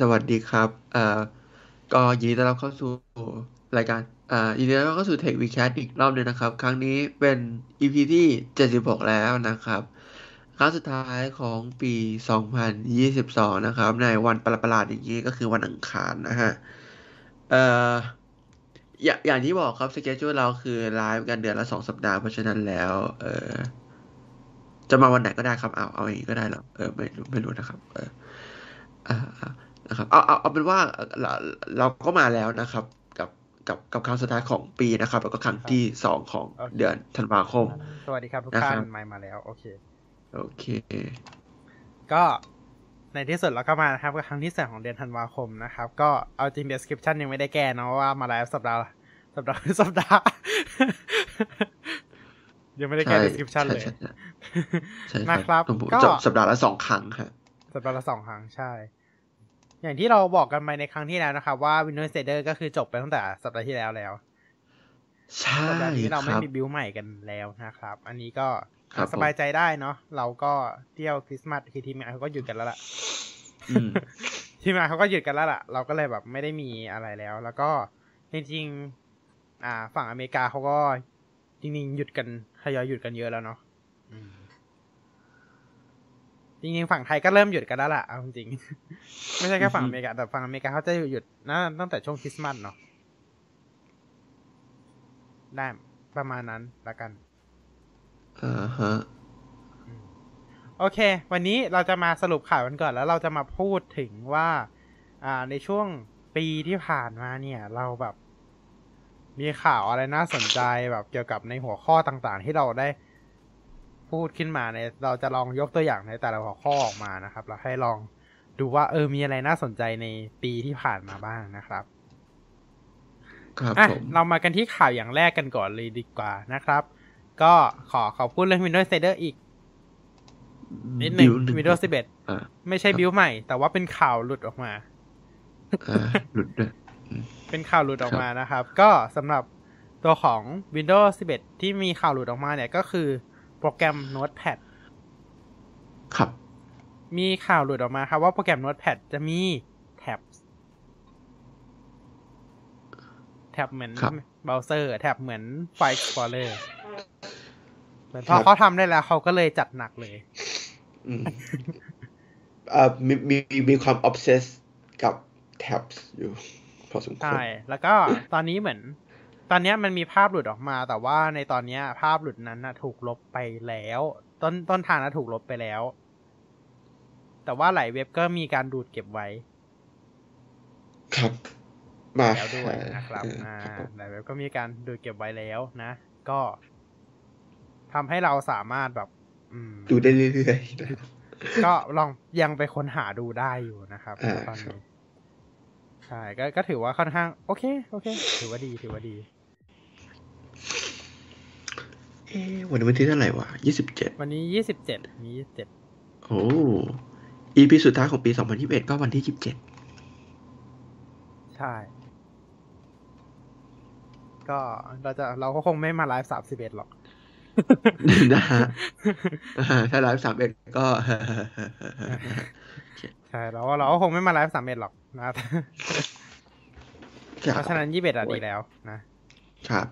สวัสดีครับเอ่อก็ยินดีต้อนรับเข้าสู่รายการอ่ายินดีต้อนรับเข้าสู่ Tech Vcast อีกรอบหนึงนะครับ ครั้งนี้เป็น EP ที่ 76 แล้วนะครับ ครั้งสุดท้ายของปี 2022 นะครับ ในวันประหลาดๆอย่างนี้ก็คือวันอังคารนะฮะเอ่ออย่างอย่างที่บอกครับสเกจ u เราคือไลฟ์กันเดือนละสองสัปดาห์เพราะฉะนั้นแล้ว เออจะมาวันไหนก็ได้ครับเอาเอาอย่างนี้ก็ได้เหรอเออไม่รู้ไม่รู้นะครับ เอออ่า นะครับเอาเอาเอาเป็นว่าเราเราก็มาแล้วนะครับกับกับกับครั้งสุดท้ายของปีนะครับ แล้วก็ครั้งที่สองของโอเคเดือนธันวาคม สวัสดีครับทุกนะครัท่าบนไม่มาแล้วโอเคโอเค ก็ในที่สุดเราก็มานะครับกับครั้งที่สองของเดือนธันวาคมนะครับ ก็เอาจริง description ยังไม่ได้แก้เนอะว่ามาแล้วสัปดาห์ละสัปดาห์สัปดาห์ยังไม่ได้แก้ใช่ description เลยใช่ใช่ใช่นะครับผมผมก็จบสัปดาห์ละสองครั้งครับสัปดาห์ละสองครั้งใช่ อย่างที่เราบอกกันไปในครั้งที่แล้วนะครับว่า Windows Insider ก็คือจบไปตั้งแต่สัปดาห์ที่แล้วแล้ว ใช่สัปดาห์นี้เราคไม่รับมีบิวใหม่กันแล้วนะครับ อันนี้ก็ครับสบายใจได้เนาะเราก็เที่ยวคริสต์มาสคือทีมงานเขาก็หยุดกันแล้วล่ะอืมทีมงานเขาก็หยุดกันแล้วล่ะ เราก็เลยแบบไม่ได้มีอะไรแล้ว แล้วก็จริงๆอ่า ฝั่งอเมริกาเขาก็จริงๆหยุดกันทยอยหยุดกันเยอะแล้วเนาะอืม จริงๆฝั่งไทยก็เริ่มหยุดกันแล้วล่ะเอาจริงๆไม่ใช่แค่ฝั่งอเมริกาแต่ฝั่งอเมริกาเขาจะหยุดนะตั้งแต่ช่วงคริสต์มาสเนาะได้ประมาณนั้นละกันอ่าฮะโอเค วันนี้เราจะมาสรุปข่าวกันก่อน แล้วเราจะมาพูดถึงว่า อ่าในช่วงปีที่ผ่านมาเนี่ย เราแบบ มีข่าวอะไรน่าสนใจแบบเกี่ยวกับในหัวข้อต่างๆ ที่เราได้ พูดขึ้นมาในเราจะลองยกตัวอย่างในแต่ละหัวข้อออกมานะครับแล้วให้ลองดูว่าเออมีอะไรน่าสนใจในปีที่ผ่านมาบ้างนะครับครับอะผมเรามากันที่ข่าวอย่างแรกกันก่อนเลยดีกว่านะครับ ก็ขอขอพูดเรื่อง Windows Insider อีกนิดหนึ่งบิว Windows 11อ่าไม่ใช่บิวใหม่ แต่ว่าเป็นข่าวหลุดออกมาอ่าหลุดด้วยเป็นข่าวหลุดออกมานะครับ ก็สำหรับตัวของ Windows 11 ที่มีข่าวหลุดออกมาเนี่ยก็คือ โปรแกรม Notepad ครับ มีข่าวหลุดออกมาครับว่าโปรแกรม Notepad จะมีแท็บแท็บเหมือนครับเบราว์เซอร์ แท็บเหมือน File Explorer เหมือนพอเขาทำได้แล้วเขาก็เลยจัดหนักเลยอืมอ่ามีมีมีความ obsess กับ tabs อยู่พอสมควรใช่ แล้วก็ตอนนี้เหมือน ตอนเนี้ยมันมีภาพหลุดออกมา แต่ว่าในตอนเนี้ยภาพหลุดนั้นนะถูกลบไปแล้ว ต้นต้นทางนะถูกลบไปแล้ว แต่ว่าหลายเว็บก็มีการดูดเก็บไว้ ครับ มาแล้วด้วยนะครับเอออ่าครับผมหลายเว็บก็มีการดูดเก็บไว้แล้วนะ ก็ทำให้เราสามารถแบบอืมดูได้เรื่อยๆนะก็ลองยังไปค้นหาดูได้อยู่นะครับอ่าตอนครับนี้ใช่ก็ก็ถือว่าค่อนข้าง โอเค โอเค ถือว่าดีถือว่าดี เอ๊ะวันนี้วันที่เท่าไหร่วะยี่สิบเจ็ดวันนี้ยี่สิบเจ็ดมียี่สิบเจ็ดโอ้ EP สุดท้ายของปีสองพันยี่สิบเอ็ดก็วันที่ยี่สิบเจ็ดใช่ ก็เราจะเราก็คงไม่มาไลฟ์สามสิบเอ็ดหรอกนะฮะอ่าถ้าไลฟ์สามเอ็ดก็ใช่เราเราก็คงไม่มาไลฟ์สามเอ็ดหรอกนะเพราะฉะนั้นยี่สิบเอ็ดอะดีแล้วนะครับ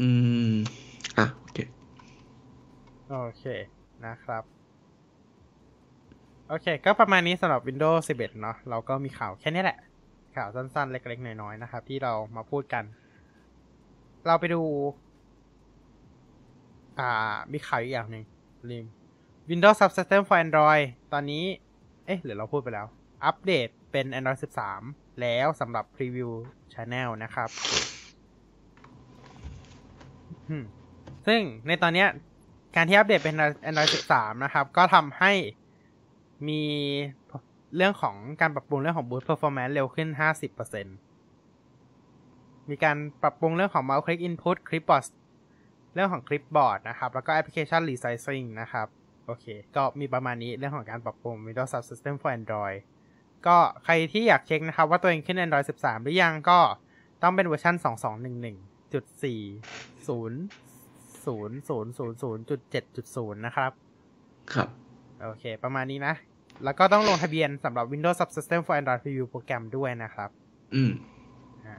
อืม อะ โอเค โอเค นะครับ โอเค ก็ประมาณนี้สำหรับ Windows 11 เนาะ เราก็มีข่าวแค่นี้แหละ ข่าวสั้นๆ เล็กๆ น้อยๆ นะครับ ที่เรามาพูดกัน เราไปดู อ่า มีข่าวอีกอย่างหนึ่งลืม Windows Subsystem for Android ตอนนี้ เอ๊ะหรือเราพูดไปแล้ว อัปเดตเป็น Android 13 แล้วสำหรับ Preview Channel นะครับ ซึ่งในตอนเนี้ยการที่อัปเดตเป็น Android 13 นะครับ ก็ทำให้มีเรื่องของการปรับปรุงเรื่องของ Boost Performance เร็วขึ้น 50%มีการปรับปรุงเรื่องของ Mouse Click Input Clipboard เรื่องของ Clipboard นะครับ แล้วก็ Application Resizing นะครับ โอเค ก็มีประมาณนี้เรื่องของการปรับปรุง Windows Subsystem for Android ก็ใครที่อยากเช็คนะครับ ว่าตัวเองขึ้น Android 13 หรือยังก็ต้องเป็นเวอร์ชัน2211 0 0 0 0 0 7 0นะครับ ครับ โอเค ประมาณนี้นะ แล้วก็ต้องลงทะเบียนสำหรับ Windows Subsystem for Android Preview โปรแกรมด้วยนะครับ อืมอ่า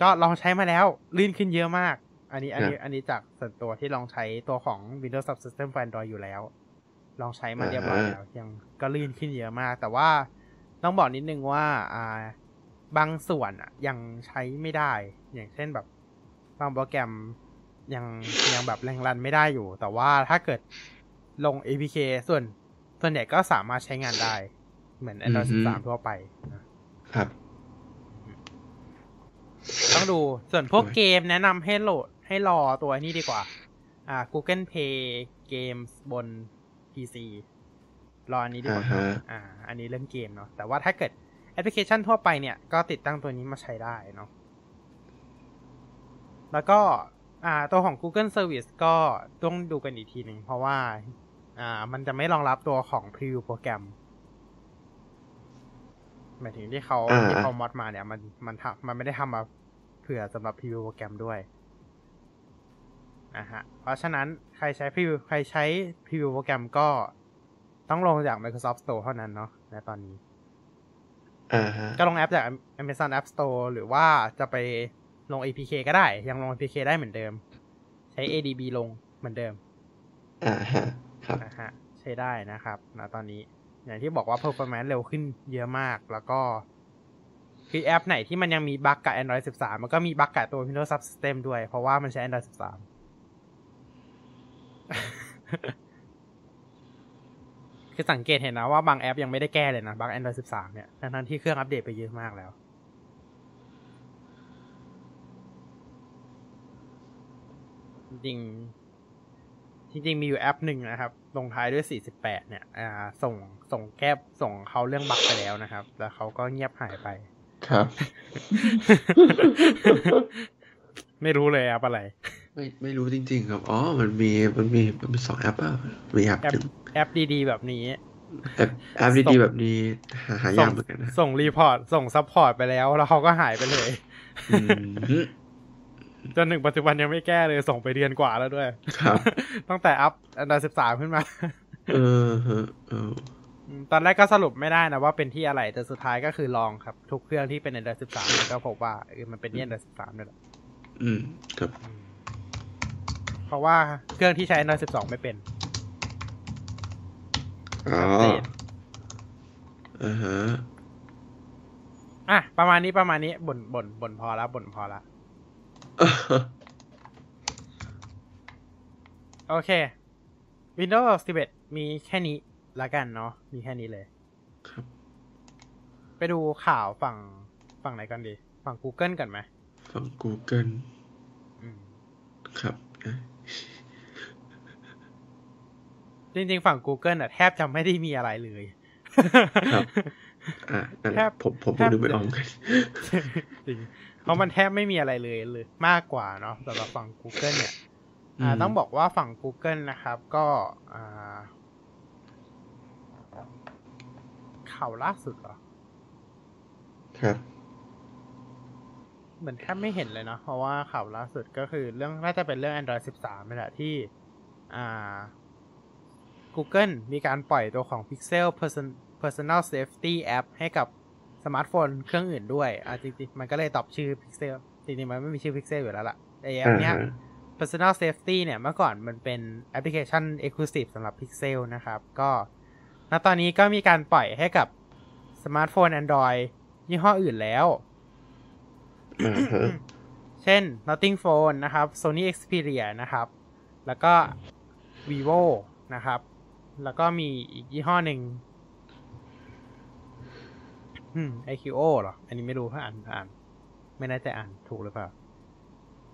ก็ลองใช้มาแล้ว ลื่นขึ้นเยอะมาก อันนี้ อันนี้ อันนี้จากส่วนตัวที่ลองใช้ตัวของ Windows Subsystem for Android อยู่แล้ว ลองใช้มาเรียบร้อยแล้วยังก็ลื่นขึ้นเยอะมาก แต่ว่าต้องบอกนิดนึงว่า อ่า บางส่วนอะยังใช้ไม่ได้ อย่างเช่นแบบบางโปรแกรมยังยังแบบแรงรันไม่ได้อยู่ แต่ว่าถ้าเกิดลง APK ส่วนส่วนใหญ่ก็สามารถใช้งานได้ เหมือน Android อือฮึ13 ทั่วไปนะครับ ต้องดูส่วนพวกเกมแนะนำให้โหลดให้รอตัวนี้ดีกว่า อ่า Google Play Games บน PC รออันนี้ดีกว่าอ่าฮะอ่าอันนี้เรื่องเกมเนาะแต่ว่าถ้าเกิด แอปพลิเคชันทั่วไปเนี่ย ก็ติดตั้งตัวนี้มาใช้ได้เนาะแล้วก็อ่าตัวของ Google Service ก็ต้องดูกันอีกทีหนึ่ง เพราะว่าอ่ามันจะไม่รองรับตัวของ Preview โปรแกรมหมายถึงที่เขาอ่าที่เขามอดมาเนี่ย มันมันทำมันไม่ได้ทำมาเผื่อสำหรับ Preview โปรแกรมด้วยนะฮะเพราะฉะนั้นใครใช้ Preview ใครใช้ Preview โปรแกรมก็ต้องลงจาก Microsoft Store เท่านั้นเนาะในตอนนี้อ่าฮะ ก็ลงแอปจาก Amazon App Store หรือว่าจะไปลง APK ก็ได้ ยังลง APK ได้เหมือนเดิม ใช้ ADB ลงเหมือนเดิม อ่าฮะ ครับนะฮะ ใช้ได้นะครับนะตอนนี้ อย่างที่บอกว่า performance เร็วขึ้นเยอะมาก แล้วก็ คือแอปไหนที่มันยังมีบั๊กกับ Android 13 มันก็มีบั๊กกับตัว Windows Subsystem ด้วย เพราะว่ามันใช้ Android 13 คือสังเกตเห็นนะว่าบางแอปยังไม่ได้แก้เลยนะบั๊ก Android 13 เนี่ยทั้งๆที่เครื่องอัปเดตไปเยอะมากแล้ว จริงๆจริงๆมีอยู่แอปหนึ่งนะครับ ลงท้ายด้วย 48 เนี่ย อ่า ส่ง ส่งแก้ส่งเขาเรื่อง bug ไปแล้วนะครับ แล้วเขาก็เงียบหายไป ครับ ไม่รู้เลยแอปอะไร ไม่ ไม่รู้จริง ๆ ครับ อ๋อ มันมี มันมี มันมีสองแอปอะมีแอปแอปหนึ่ง แอปดีๆ แบบนี้แอปแอปดีๆแบบนี้หาหายากเหมือนกันนะส่ง report ส่ง support ไปแล้ว แล้วเขาก็หายไปเลยอืมจนถึงปัจจุบันยังไม่แก้เลยส่งไปเดือนกว่าแล้วด้วย ครับ ตั้งแต่อัพอันดับ13ขึ้นมา เออฮะเอออืมตอนแรกก็สรุปไม่ได้นะว่าเป็นที่อะไร แต่สุดท้ายก็คือลองครับ ทุกเครื่องที่เป็น Android 13แล้วก็พบว่าเออมันเป็นที่ Android 13นี่แหละอืม ครับ เพราะว่าเครื่องที่ใช้ Android 12ไม่เป็นอ๋อชัดเจน อ่าฮะอะประมาณนี้ประมาณนี้บ่นบ่นบ่นพอละบ่นพอละโอเค Windows 11 มีแค่นี้ละกันเนาะมีแค่นี้เลย ครับ ไปดูข่าวฝั่งฝั่งไหนกันดี ฝั่ง Google กันไหม ฝั่ง Google อืมครับอะ จริงๆ ฝั่ง Google อะแทบจะไม่ได้มีอะไรเลยครับอ่านั่นแหแทละบผมผมแทผมบนึกไม่ออกเหมือนกันจริงเพราะมันแทบไม่มีอะไรเลยเลยมากกว่าเนาะสำหรับฝั่ง Google เนี่ย อ่าอืมต้องบอกว่าฝั่ง Google นะครับ ก็อ่าข่าวล่าสุดเหรอ ครับ เหมือนแทบไม่เห็นเลยเนาะเพราะว่าข่าวล่าสุดก็คือเรื่องน่าจะเป็นเรื่อง Android 13นี่แหละที่ อ่า Google มีการปล่อยตัวของ Pixel Person Personal Safety App ให้กับสมาร์ทโฟนเครื่องอื่นด้วย อ่าจริงๆ มันก็เลยตอบชื่อ Pixel จริงๆ มันไม่มีชื่อ Pixel อยู่แล้วล่ะไอแอปเนี้ยอ่าฮะ Personal Safety เนี่ย เมื่อก่อนมันเป็นแอปพลิเคชัน Exclusive สำหรับ Pixel นะครับ ก็ ณ ตอนนี้ก็มีการปล่อยให้กับสมาร์ทโฟน Android ยี่ห้ออื่นแล้วอ่าฮะเช่น Nothing Phone นะครับ Sony Xperia นะครับ แล้วก็ Vivo นะครับ แล้วก็มีอีกยี่ห้อหนึ่งอืม IQO เหรอ อันนี้ไม่รู้ถ้าอ่านอ่าน ไม่แน่ใจอ่านถูกหรือเปล่า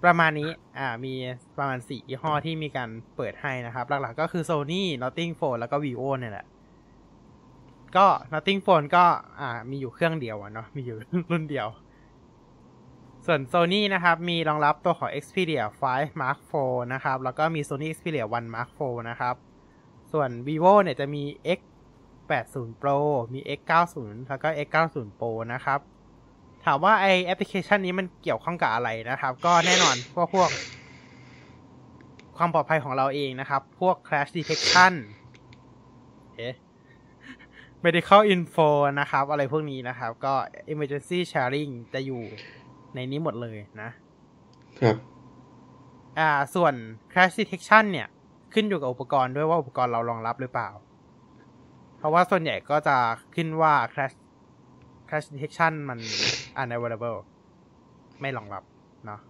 ประมาณนี้ อ่า มีประมาณสี่ยี่ห้อที่มีการเปิดให้นะครับ หลักๆก็คือ Sony Nothing Phone แล้วก็ Vivo เนี่ยแหละ ก็ Nothing Phone ก็ อ่า มีอยู่เครื่องเดียวอะเนาะ มีอยู่รุ่นเดียว ส่วน Sony นะครับ มีรองรับตัวของ Xperia 5 Mark IV นะครับ แล้วก็มี Sony Xperia 1 Mark IV นะครับ ส่วน Vivo เนี่ยจะมี X 80 Pro มี X 90แล้วก็ X 90 Pro นะครับ ถามว่าไอแอปพลิเคชันนี้มันเกี่ยวข้องกับอะไรนะครับ ก็แน่นอนพวกพวก ความปลอดภัยของเราเองนะครับ พวก crash detection เอ๊ะ medical info นะครับ อะไรพวกนี้นะครับ ก็ emergency sharing จะอยู่ในนี้หมดเลยนะ ครับ อ่า ส่วน crash detection เนี่ย ขึ้นอยู่กับอุปกรณ์ด้วยว่าอุปกรณ์เรารองรับหรือเปล่า เพราะว่าส่วนใหญ่ก็จะขึ้นว่า crash crash detection มัน unavailable ไม่รองรับเนาะ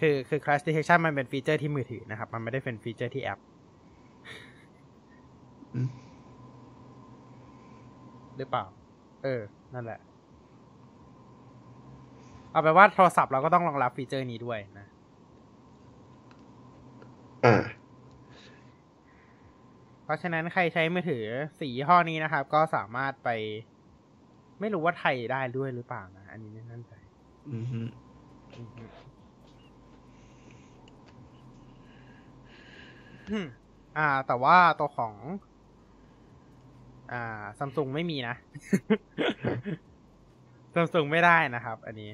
คือคือ crash detection มันเป็น feature ที่มือถือนะครับ มันไม่ได้เป็น feature ที่แอป หรือเปล่า เออ นั่นแหละ เอาไปนว่าโทรศัพท์เราก็ต้องรองรับฟีเจอร์นี้ด้วยนะ อ่า เพราะฉะนั้นใครใช้มือถือสียี่ห้อนี้นะครับ ก็สามารถไป ไม่รู้ว่าไทยได้ด้วยหรือเปล่านะ อันนี้ไม่แน่ใจอือฮึอืมอืมอ่า แต่ว่าตัวของ อ่าซัมซุงไม่มีนะซัมซุงไม่ได้นะครับ อันนี้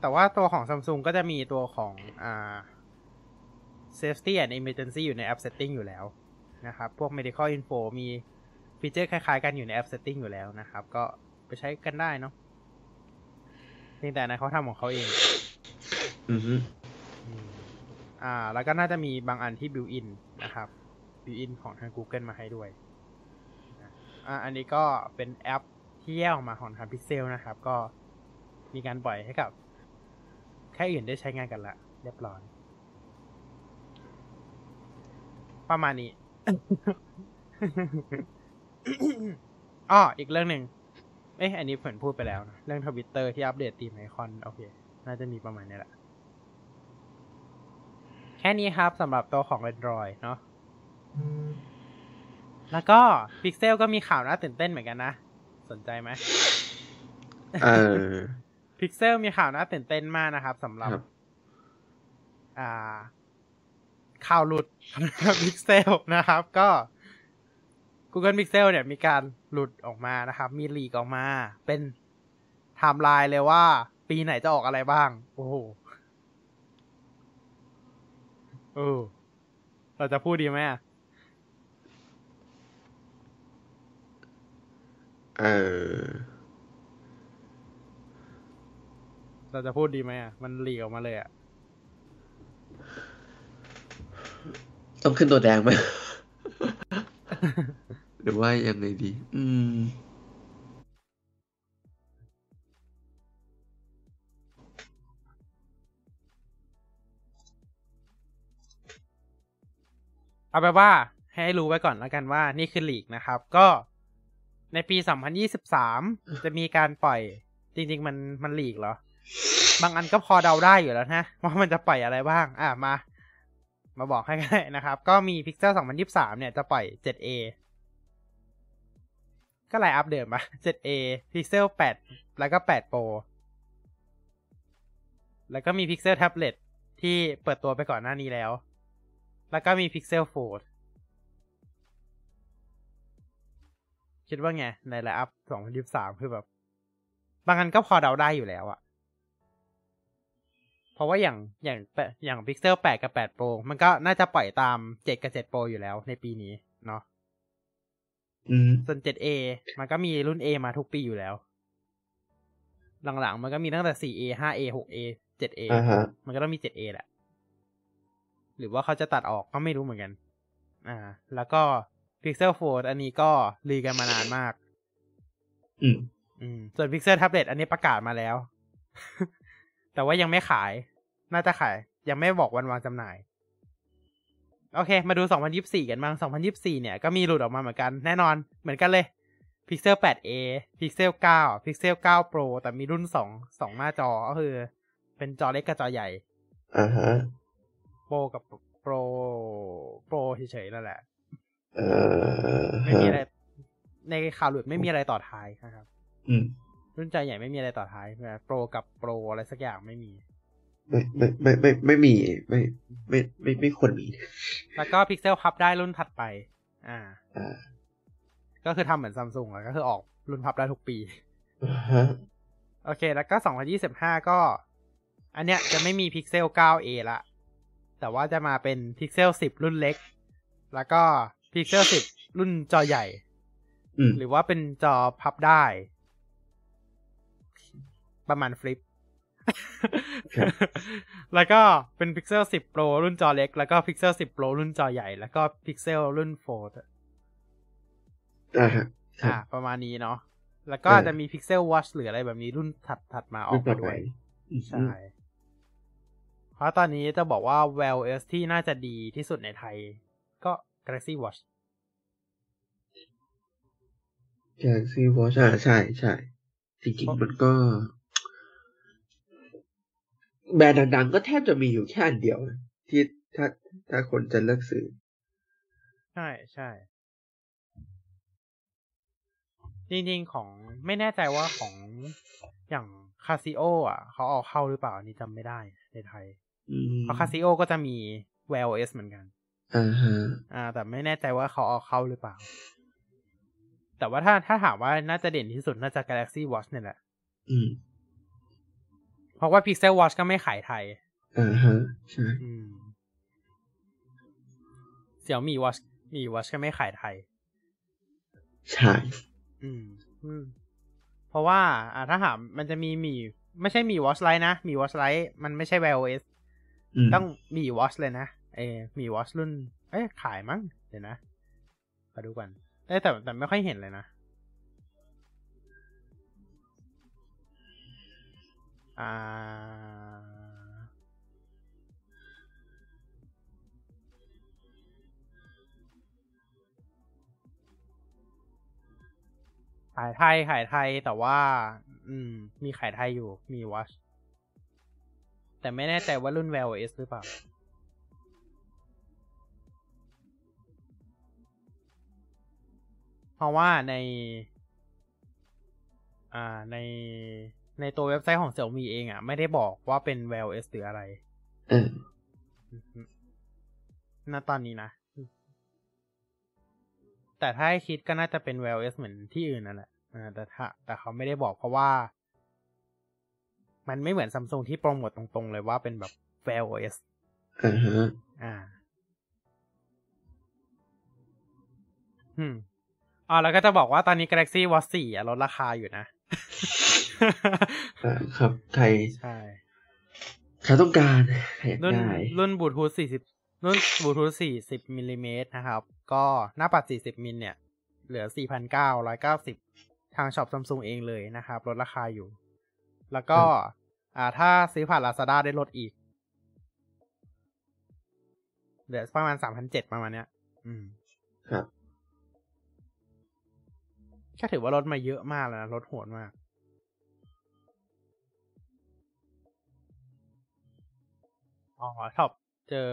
แต่ว่าตัวของซัมซุงก็จะมีตัวของ อ่า safety and emergency อยู่ใน app setting อยู่แล้วนะครับ พวก medical info มีฟีเจอร์คล้ายๆกันอยู่ใน app setting อยู่แล้วนะครับ ก็ไปใช้กันได้เนาะเพียงแต่อันนะเขาทำของเขาเอง อือฮึอืมอ่า แล้วก็น่าจะมีบางอันที่ built in นะครับ built in ของทาง Google มาให้ด้วยนะอ่าอันนี้ก็เป็นแอปที่แยกออกมาของทาง Pixel นะครับ ก็มีการปล่อยให้กับ แค่อื่นได้ใช้งานกันละเรียบร้อย ประมาณนี้ อ้ออีกเรื่องหนึ่งเอ๊ะอันนี้ผมพูดไปแล้วนะเรื่องทวิตเตอร์ที่อัปเดตตีมไอคอน โอเค น่าจะมีประมาณนี้แหละ แค่นี้ครับสำหรับตัวของ Android เนาะแล้วก็ Pixel ก็มีข่าวน่าตื่นเต้นเหมือนกันนะ สนใจไหมเออ Pixel มีข่าวน่าตื่นเต้นมากนะครับสำหรับครับอ่า ข่าวหลุด Pixel นะครับ ก็ Google Pixel เนี่ยมีการหลุดออกมานะครับ มีลีกออกมา เป็นไทม์ไลน์เลยว่า ปีไหนจะออกอะไรบ้าง โอ้โหเออเราจะพูดดีไหมอะเออ เราจะพูดดีไหมอะมันลีกออกมาเลยอะ ต้องขึ้นตัวแดงไหมหรือว่ายังไงดี อืม เอาไปนว่าให้รู้ไว้ก่อนแล้วกันว่านี่คือลีกนะครับ ก็ในปี 2023 จะมีการปล่อย จริง ๆ มันมันลีกเหรอ บางอันก็พอเดาได้อยู่แล้วนะ ว่ามันจะปล่อยอะไรบ้าง อะมา มาบอกให้กันนะครับ ก็มี Pixel 2023 เนี่ยจะปล่อย 7a ก็ไลน์อัพเดิมปะ 7a Pixel 8 แล้วก็ 8 Pro แล้วก็มี Pixel Tablet ที่เปิดตัวไปก่อนหน้านี้แล้ว แล้วก็มี Pixel Fold คิดว่าไง ในไลน์อัพ 2023 คือแบบ บางอันก็พอเดาได้อยู่แล้วอะ เพราะว่าอย่างอย่างแปะอย่าง Pixel 8 กับ 8 Pro มันก็น่าจะปล่อยตาม 7 กับ 7 Pro อยู่แล้วในปีนี้เนาะอืมส่วน 7A มันก็มีรุ่น A มาทุกปีอยู่แล้ว หลังๆ มันก็มีตั้งแต่ 4A 5A 6A 7A อ่าฮะมันก็ต้องมี 7A แหละ หรือว่าเขาจะตัดออกก็ไม่รู้เหมือนกัน อ่า แล้วก็ Pixel Fold อันนี้ก็รีกันมานานมาก อืม อืม ส่วน Pixel Tablet อันนี้ประกาศมาแล้ว แต่ว่ายังไม่ขาย น่าจะขาย ยังไม่บอกวันวางจำหน่าย โอเค มาดู 2024 กันบ้าง 2024 เนี่ย ก็มีหลุดออกมาเหมือนกัน แน่นอน เหมือนกันเลย Pixel 8a Pixel 9 Pixel 9 Pro แต่มีรุ่น 2 2 หน้าจอ ก็คือ เป็นจอเล็กกับจอใหญ่ อ่าฮะ Pro กับ Pro Pro เฉยๆ นั่นแหละ เออ ไม่มีอะไร ในข่าวหลุดไม่มีอะไรต่อท้ายนะครับ อืม รุ่นจอใหญ่ไม่มีอะไรต่อท้ายโปรกับโปรอะไรสักอย่างไม่มี ไม่ไม่ไม่ไม่ไม่มีไม่ไม่ไม่ไม่ควรมี แล้วก็พิกเซลพับได้รุ่นถัดไป อ่าอ่าก็คือทำเหมือนซัมซุงอะก็คือออกรุ่นพับได้ทุกปีอ่าฮะโอเค แล้วก็2025ก็ อันเนี้ยจะไม่มี Pixel 9a ละ แต่ว่าจะมาเป็น Pixel 10 รุ่นเล็ก แล้วก็ Pixel 10 รุ่นจอใหญ่อืมหรือว่าเป็นจอพับได้ ประมาณฟลิปครับแล้วก็เป็น Pixel 10 Pro รุ่นจอเล็ก แล้วก็ Pixel 10 Pro รุ่นจอใหญ่ แล้วก็ Pixel รุ่น Fold อ่าฮะครับอ่าประมาณนี้เนาะ แล้วก็เออจะมี Pixel Watch หรืออะไรแบบนี้รุ่นถัดถัดมาออรุ่กนต่มาอด้ไปวยอืมใช่ เพราะตอนนี้จะบอกว่า Wear OS ที่น่าจะดีที่สุดในไทย ก็ Galaxy Watch Galaxy Watch อ่าใช่ใช่จริงๆมันก็ แบรนด์ดังๆ ก็แทบจะมีอยู่แค่อันเดียวนะที่ถ้าถ้าคนจะเลือกซื้อ ใช่ใช่จริงๆของไม่แน่ใจว่าของอย่างคาซิโออะ เขาเอาเข้าหรือเปล่าอันนี้จำไม่ได้ในไทยอืมเพราะคาซิโอก็จะมี Wear OS เหมือนกันอ่าฮะอ่า แต่ไม่แน่ใจว่าเขาเอาเข้าหรือเปล่า แต่ว่าถ้าถ้าถามว่าน่าจะเด่นที่สุดน่าจะ Galaxy Watch เนี่ยแหละ อืม เพราะว่า Pixel Watch ก็ไม่ขายไทยอ่าฮะใช่อืมเสี่ยวมี Watch มี Watch ก็ไม่ขายไทย ใช่อืมอืมเพราะว่าอ่าถ้าถามมันจะมีมีไม่ใช่มี Watch Lite นะ มี Watch Lite มันไม่ใช่ Wear OS อืมต้องมี Watch เลยนะเออมี Watch รุ่น เอ๊ะขายมั้งเดี๋ยวนะมาดูกันเอ้ยแต่แต่ไม่ค่อยเห็นเลยนะ อ่าขายไทยขายไทยแต่ว่า อืม มีขายไทยอยู่มี Watch แต่ไม่แน่ใจว่ารุ่น Wear OS หรือเปล่า เพราะว่าใน อ่าใน ในตัวเว็บไซต์ของ Xiaomi เองอะ ไม่ได้บอกว่าเป็น Wear OS หรืออะไรเอออือฮึณตอนนี้นะ แต่ถ้าให้คิดก็น่าจะเป็น Wear OS เหมือนที่อื่นนั่นแหละอ่าแต่ถ้า แต่เขาไม่ได้บอกเพราะว่า มันไม่เหมือนซัมซุงที่โปรโมทตรงๆ เลยว่าเป็นแบบ Wear OS อ่าฮะอ่าอืมอ๋อแล้วก็จะบอกว่าตอนนี้ Galaxy Watch 4อะลดราคาอยู่นะอ่า ครับ ใครใช่ใครต้องการใครอยากรุ่นได้ รุ่นบลูทูธ40รุ่นบลูทูธ40มิลลิเมตรนะครับ ก็หน้าปัด40มิลเนี่ย เหลือ4,990ทาง shop Samsung เองเลยนะครับ ลดราคาอยู่ แล้วก็ อ่า ถ้าซื้อผ่าน Lazada ได้ลดอีก เหลือประมาณ3,700ประมาณเนี้ย อืม ครับ ก็ถือว่าลดมาเยอะมากแล้วนะลดโหดมาก อ๋อช็อปเจอ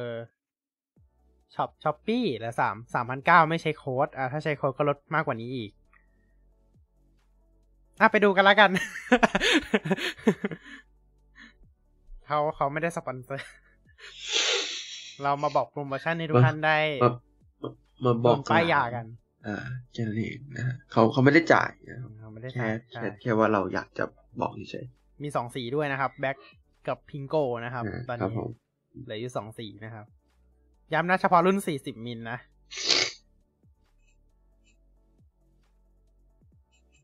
ช็อป Shopee ละสามสามพันเก้าไม่ใช้โค้ดอ่าถ้าใช้โค้ดก็ลดมากกว่านี้อีก อะไปดูกันแล้วกัน เขาเขาไม่ได้สปอนเซอร์ เรามาบอกโปรโมชั่นให้ทุกท่านได้ มามามาบอกลงป้ายยากัน อ่าแค่นั้นเองนะฮะเขาเขาไม่ได้จ่ายนะครับเขาไม่ได้แค่ใช่แค่แค่ว่าเราอยากจะบอกเฉยมีสองสีด้วยนะครับแบ็กกับพิงโกนะครับอ่าตอนครับนี้ผมเหลืออยู่สองสีนะครับ ย้ำนะเฉพาะรุ่นสี่สิบมิลนะ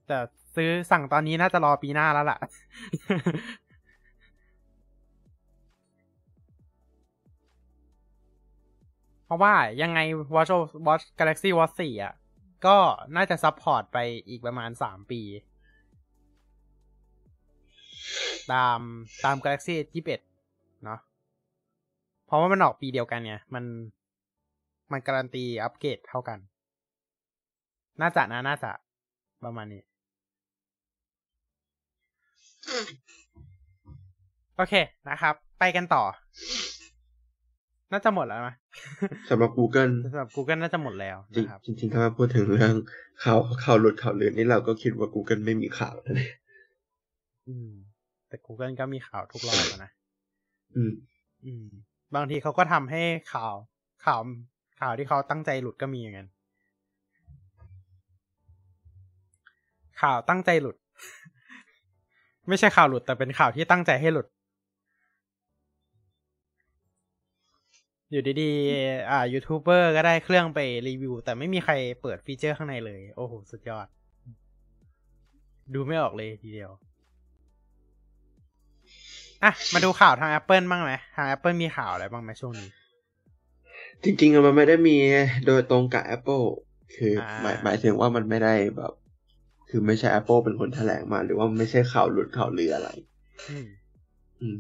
แต่ซื้อสั่งตอนนี้น่าจะรอปีหน้าแล้วล่ะเพราะว่ายังไง Watch Watch Galaxy Watch 4 อะ ก็น่าจะ support ไปอีกประมาณสามปี ตามตาม Galaxy S 21เนาะเพราะว่ามันออกปีเดียวกันไงมันมันการันตีอัปเกรดเท่ากัน น่าจะนะ น่าจะประมาณนี้ โอเคนะครับ ไปกันต่อ น่าจะหมดแล้วไหมๆสำหรับ Google สำหรับ Google น่าจะหมดแล้วจริงนะครับจริงๆถ้ามาพูดถึงเรื่องข่าวข่าวหลุดข่าวลือนี่เราก็คิดว่า Google ไม่มีข่าวแล้วเนี่ยอืม แต่ Google ก็มีข่าวทุกรอบอะนะอืม อืม บางทีเขาก็ทำให้ข่าวข่าวข่าวที่เขาตั้งใจหลุดก็มีอย่างนั้นข่าวตั้งใจหลุด ไม่ใช่ข่าวหลุดแต่เป็นข่าวที่ตั้งใจให้หลุด อยู่ดีๆ อ่า ยูทูบเบอร์ก็ได้เครื่องไปรีวิว แต่ไม่มีใครเปิดฟีเจอร์ข้างในเลย โอ้โห สุดยอด ดูไม่ออกเลยทีเดียว อะ มาดูข่าวทาง Apple บ้างไหม ทาง Apple มีข่าวอะไรบ้างไหมช่วงนี้ จริงๆอะมันไม่ได้มีโดยตรงกับ Apple คืออาหมายหมายถึงว่ามันไม่ได้แบบ คือไม่ใช่ Apple เป็นคนแถลงมา หรือว่าไม่ใช่ข่าวหลุดข่าวลืออะไรอืมอืม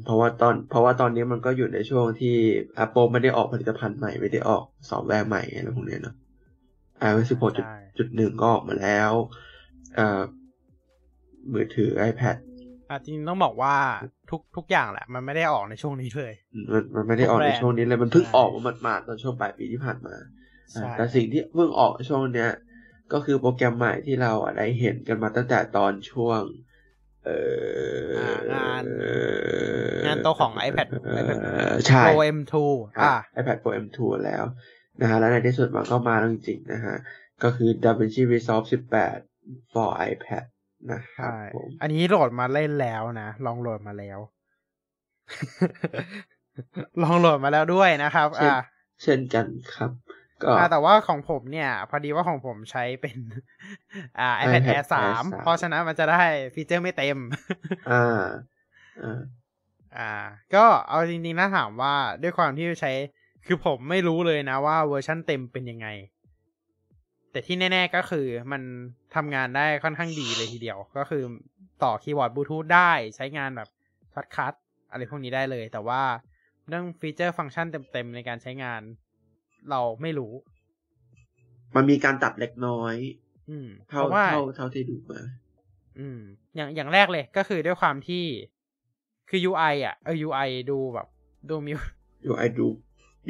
เพราะว่าตอนเพราะว่าตอนนี้มันก็อยู่ในช่วงที่ Apple ไม่ได้ออกผลิตภัณฑ์ใหม่ไม่ได้ออกซอฟต์แวร์ใหม่อะไรพวกเนี้ยเนอะ iOS ใช่16.1ก็ออกมาแล้วเอ่อมือถือ iPad อะจริงๆต้องบอกว่าทุกทุกอย่างแหละ มันไม่ได้ออกในช่วงนี้เลย มันมันไม่ได้ออกทุกแบรในนด์ช่วงนี้เลย มันเพิ่งใช่ออกมาหมาดๆตอนช่วงปลายปีที่ผ่านมาใช่แต่สิ่งที่เพิ่งออกช่วงเนี้ย ก็คือโปรแกรมใหม่ที่เราอะได้เห็นกันมาตั้งแต่ตอนช่วงเอ่ออ งานงานโต๊ะของ iPad เอ่อ iPad ใช่ Pro M2 อะ iPad Pro M2 แล้วนะฮะแล้วในที่สุดมันก็มาแล้วจริงๆนะฮะ ก็คือ DaVinci Resolve 18 for iPad นะครับใช่ผมอันนี้โหลดมาเล่นแล้วนะ ลองโหลดมาแล้ว ลองโหลดมาแล้วด้วยนะครับเช่นอ่า เช่นกันครับ ก็อ่าแต่ว่าของผมเนี่ย พอดีว่าของผมใช้เป็น อ่า iPad iPad Air 3 3เพราะฉะนั้นมันจะได้ feature ไม่เต็ม อ่า อ่าอ่าก็เอาจริงๆถ้าถามว่าด้วยความที่ใช้ คือผมไม่รู้เลยนะว่าเวอร์ชั่นเต็มเป็นยังไง แต่ที่แน่ ๆก็คือมันทำงานได้ค่อนข้างดีเลยทีเดียว ก็คือต่อคีย์บอร์ดบลูทูธได้ใช้งานแบบ shortcut อะไรพวกนี้ได้เลย แต่ว่าเรื่อง feature ฟังก์ชันเต็มๆในการใช้งาน เราไม่รู้ มันมีการตัดเล็กน้อย อืมเพเท่าราะว่าเท่าเท่าเท่าที่ดูมาอืม อย่างอย่างแรกเลยก็คือด้วยความที่คือ UI อะเออ UI ดูแบบ ดูมี UI ดู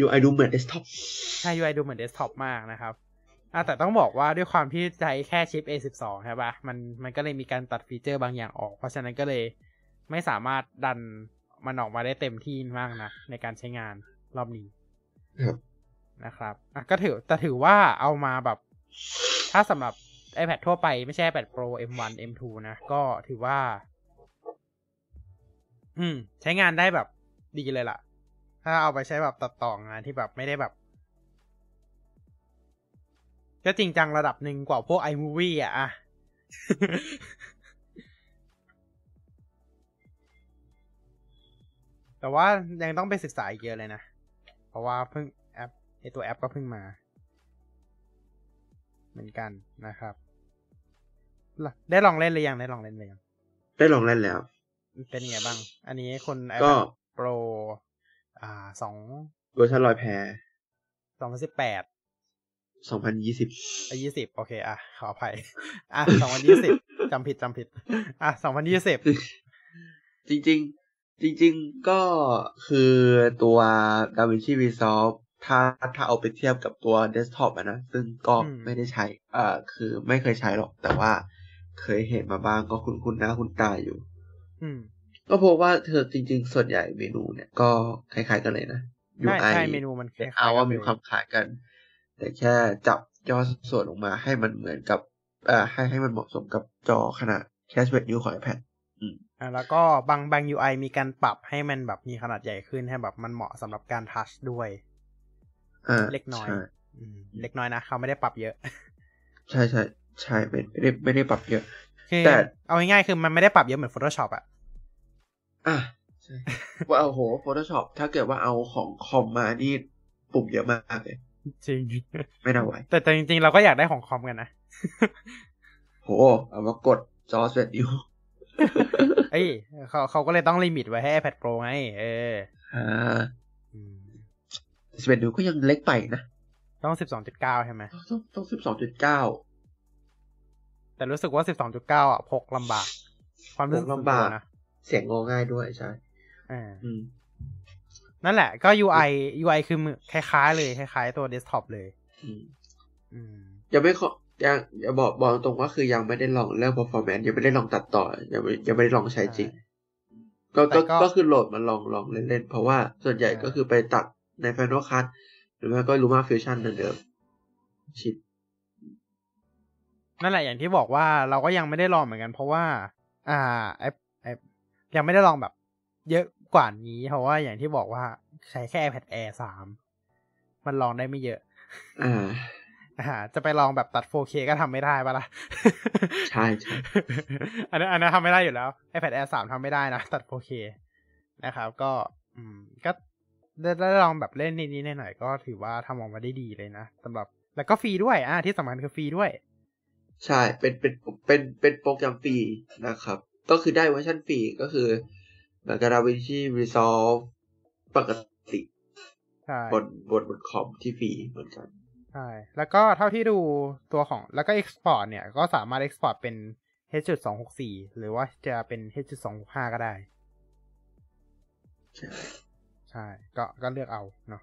UI ดูเหมือนเดสก์ท็อปใช่ UI ดูเหมือนเดสก์ท็อปมากนะครับอะแต่ต้องบอกว่าด้วยความที่ใช้แค่ชิป A12 ใช่ปะมันมันก็เลยมีการตัด feature บางอย่างออก เพราะฉะนั้นก็เลยไม่สามารถดันมันออกมาได้เต็มที่มากนะในการใช้งานรอบนี้ครับ นะครับอะก็ถือแต่ถือว่าเอามาแบบ ถ้าสำหรับ iPad ทั่วไปไม่ใช่ iPad Pro M1 M2 นะ ก็ถือว่า อืม ใช้งานได้แบบดีเลยล่ะ ถ้าเอาไปใช้แบบตัดต่องานที่แบบไม่ได้แบบ ก็จริงจังระดับหนึ่งกว่าพวก iMovie อะอะแต่ว่ายังต้องไปศึกษาอีกเยอะเลยนะ เพราะว่าเพิ่ง ไอตัวแอปก็เพิ่งมา เหมือนกันนะครับล่ะได้ลองเล่นหรือยังได้ลองเล่นหรือยังได้ลองเล่นแล้ว เป็นไงบ้าง อันนี้คนก็ iPad Pro อ่าสองเวอร์ชันลอยแพสองพันสิบแปดสองพันยี่สิบอะยี่สิบโอเค อะ ขออภัย อะสองพันยี่สิบจำผิดจำผิด อะสองพันยี่สิบจริงๆจริง ๆ ก็คือตัว DaVinci Resolve ถ้าถ้าเอาไปเทียบกับตัวเดสก์ท็อปอะนะ ซึ่งก็อืมไม่ได้ใช้อ่าคือไม่เคยใช้หรอก แต่ว่าเคยเห็นมาบ้างก็คุ้นคุ้นๆหน้าคุ้นตาอยู่ อืม ก็พบว่าเธอจริง ๆ ส่วนใหญ่เมนูเนี่ยก็คล้ายๆกันเลยนะใช่ UI ใช่เมนูมันคล้ายๆเอาว่ากันเลยมีความคล้ายกัน แต่แค่จับย่อส่วนออกมาให้มันเหมือนกับเอ่อให้ให้มันเหมาะสมกับจอขนาดแค่11นิ้วของ iPad อะแล้วก็บางบาง UI มีการปรับให้มันแบบมีขนาดใหญ่ขึ้นให้แบบมันเหมาะสำหรับการทัชด้วยอ่า เล็กน้อยใช่อืมเล็กน้อยนะเขาไม่ได้ปรับเยอะ ใช่ใช่ใช่ไม่ไม่ได้ไม่ได้ปรับเยอะคือแต่เอาง่ายๆคือมันไม่ได้ปรับเยอะเหมือน Photoshop อะอะใช่ว่าโอ้โห Photoshop ถ้าเกิดว่าเอาของคอมมานี่ปุ่มเยอะมากเลยจริงไม่น่าไหวแต่แต่จริงๆ เราก็อยากได้ของคอมกันนะโหเอามากดจอ11นิ้วเอ้ยเขาเขาก็เลยต้องลิมิตไว้ให้ iPad Pro ไง เอออ่าอืม 11นิ้วก็ยังเล็กไปนะ ต้องสิบสองจุดเก้าใช่ไหมต้องต้องสิบสองจุดเก้าแต่รู้สึกว่าสิบสองจุดเก้าอะพกลำบาก ความรู้สึกพกลำบากส่วนตัวนะเสียงงอง่ายด้วยใช่อ่าอืมนั่นแหละก็ UI UI คือมือคล้ายๆ เลยคล้ายๆ ตัวเดสก์ท็อปเลยอืมอืมยังไม่ขอยังอย่าบอกบอกตรงว่าคือยังไม่ได้ลองเรื่อง performance ยังไม่ได้ลองตัดต่อ ยังไม่ยังไม่ได้ลองใช้จริง ก็ก็ก็คือโหลดมาลองลองเล่นๆ เพราะว่าส่วนใหญ่ก็คือไปตัด ใน Final Cut หรือไม่ก็ Luma Fusion เดิมๆชิดนั่นแหละอย่างที่บอกว่าเราก็ยังไม่ได้ลองเหมือนกัน เพราะว่า อ่าไอไอยังไม่ได้ลองแบบ เยอะกว่านี้เพราะว่าอย่างที่บอกว่าใช้แค่ iPad Air 3มันลองได้ไม่เยอะอ่าอ่าจะไปลองแบบตัด 4K ก็ทำไม่ได้ปะล่ะใช่ใช่อันนั้นอันนั้นทำไม่ได้อยู่แล้ว iPad Air 3ทำไม่ได้นะ ตัด 4K นะครับ ก็ อืม ก็ ได้ได้ลองแบบเล่นนิดๆหน่อยๆก็ถือว่าทำออกมาได้ดีเลยนะสำหรับแล้วก็ฟรีด้วย อ่าที่สำคัญคือฟรีด้วย ใช่เป็นเป็นเป็นเป็นโปรแกรมฟรีนะครับ ก็คือได้เวอร์ชันฟรีก็คือเหมือนกับ DaVinci Resolve ปกติใช่บนบนบนคอมที่ฟรีเหมือนกันใช่แล้วก็เท่าที่ดูตัวของแล้วก็ export เนี่ย ก็สามารถ export เป็น H.264 หรือว่าจะเป็น H.265 ก็ได้ ใช่ใช่ ก็ก็เลือกเอาเนาะ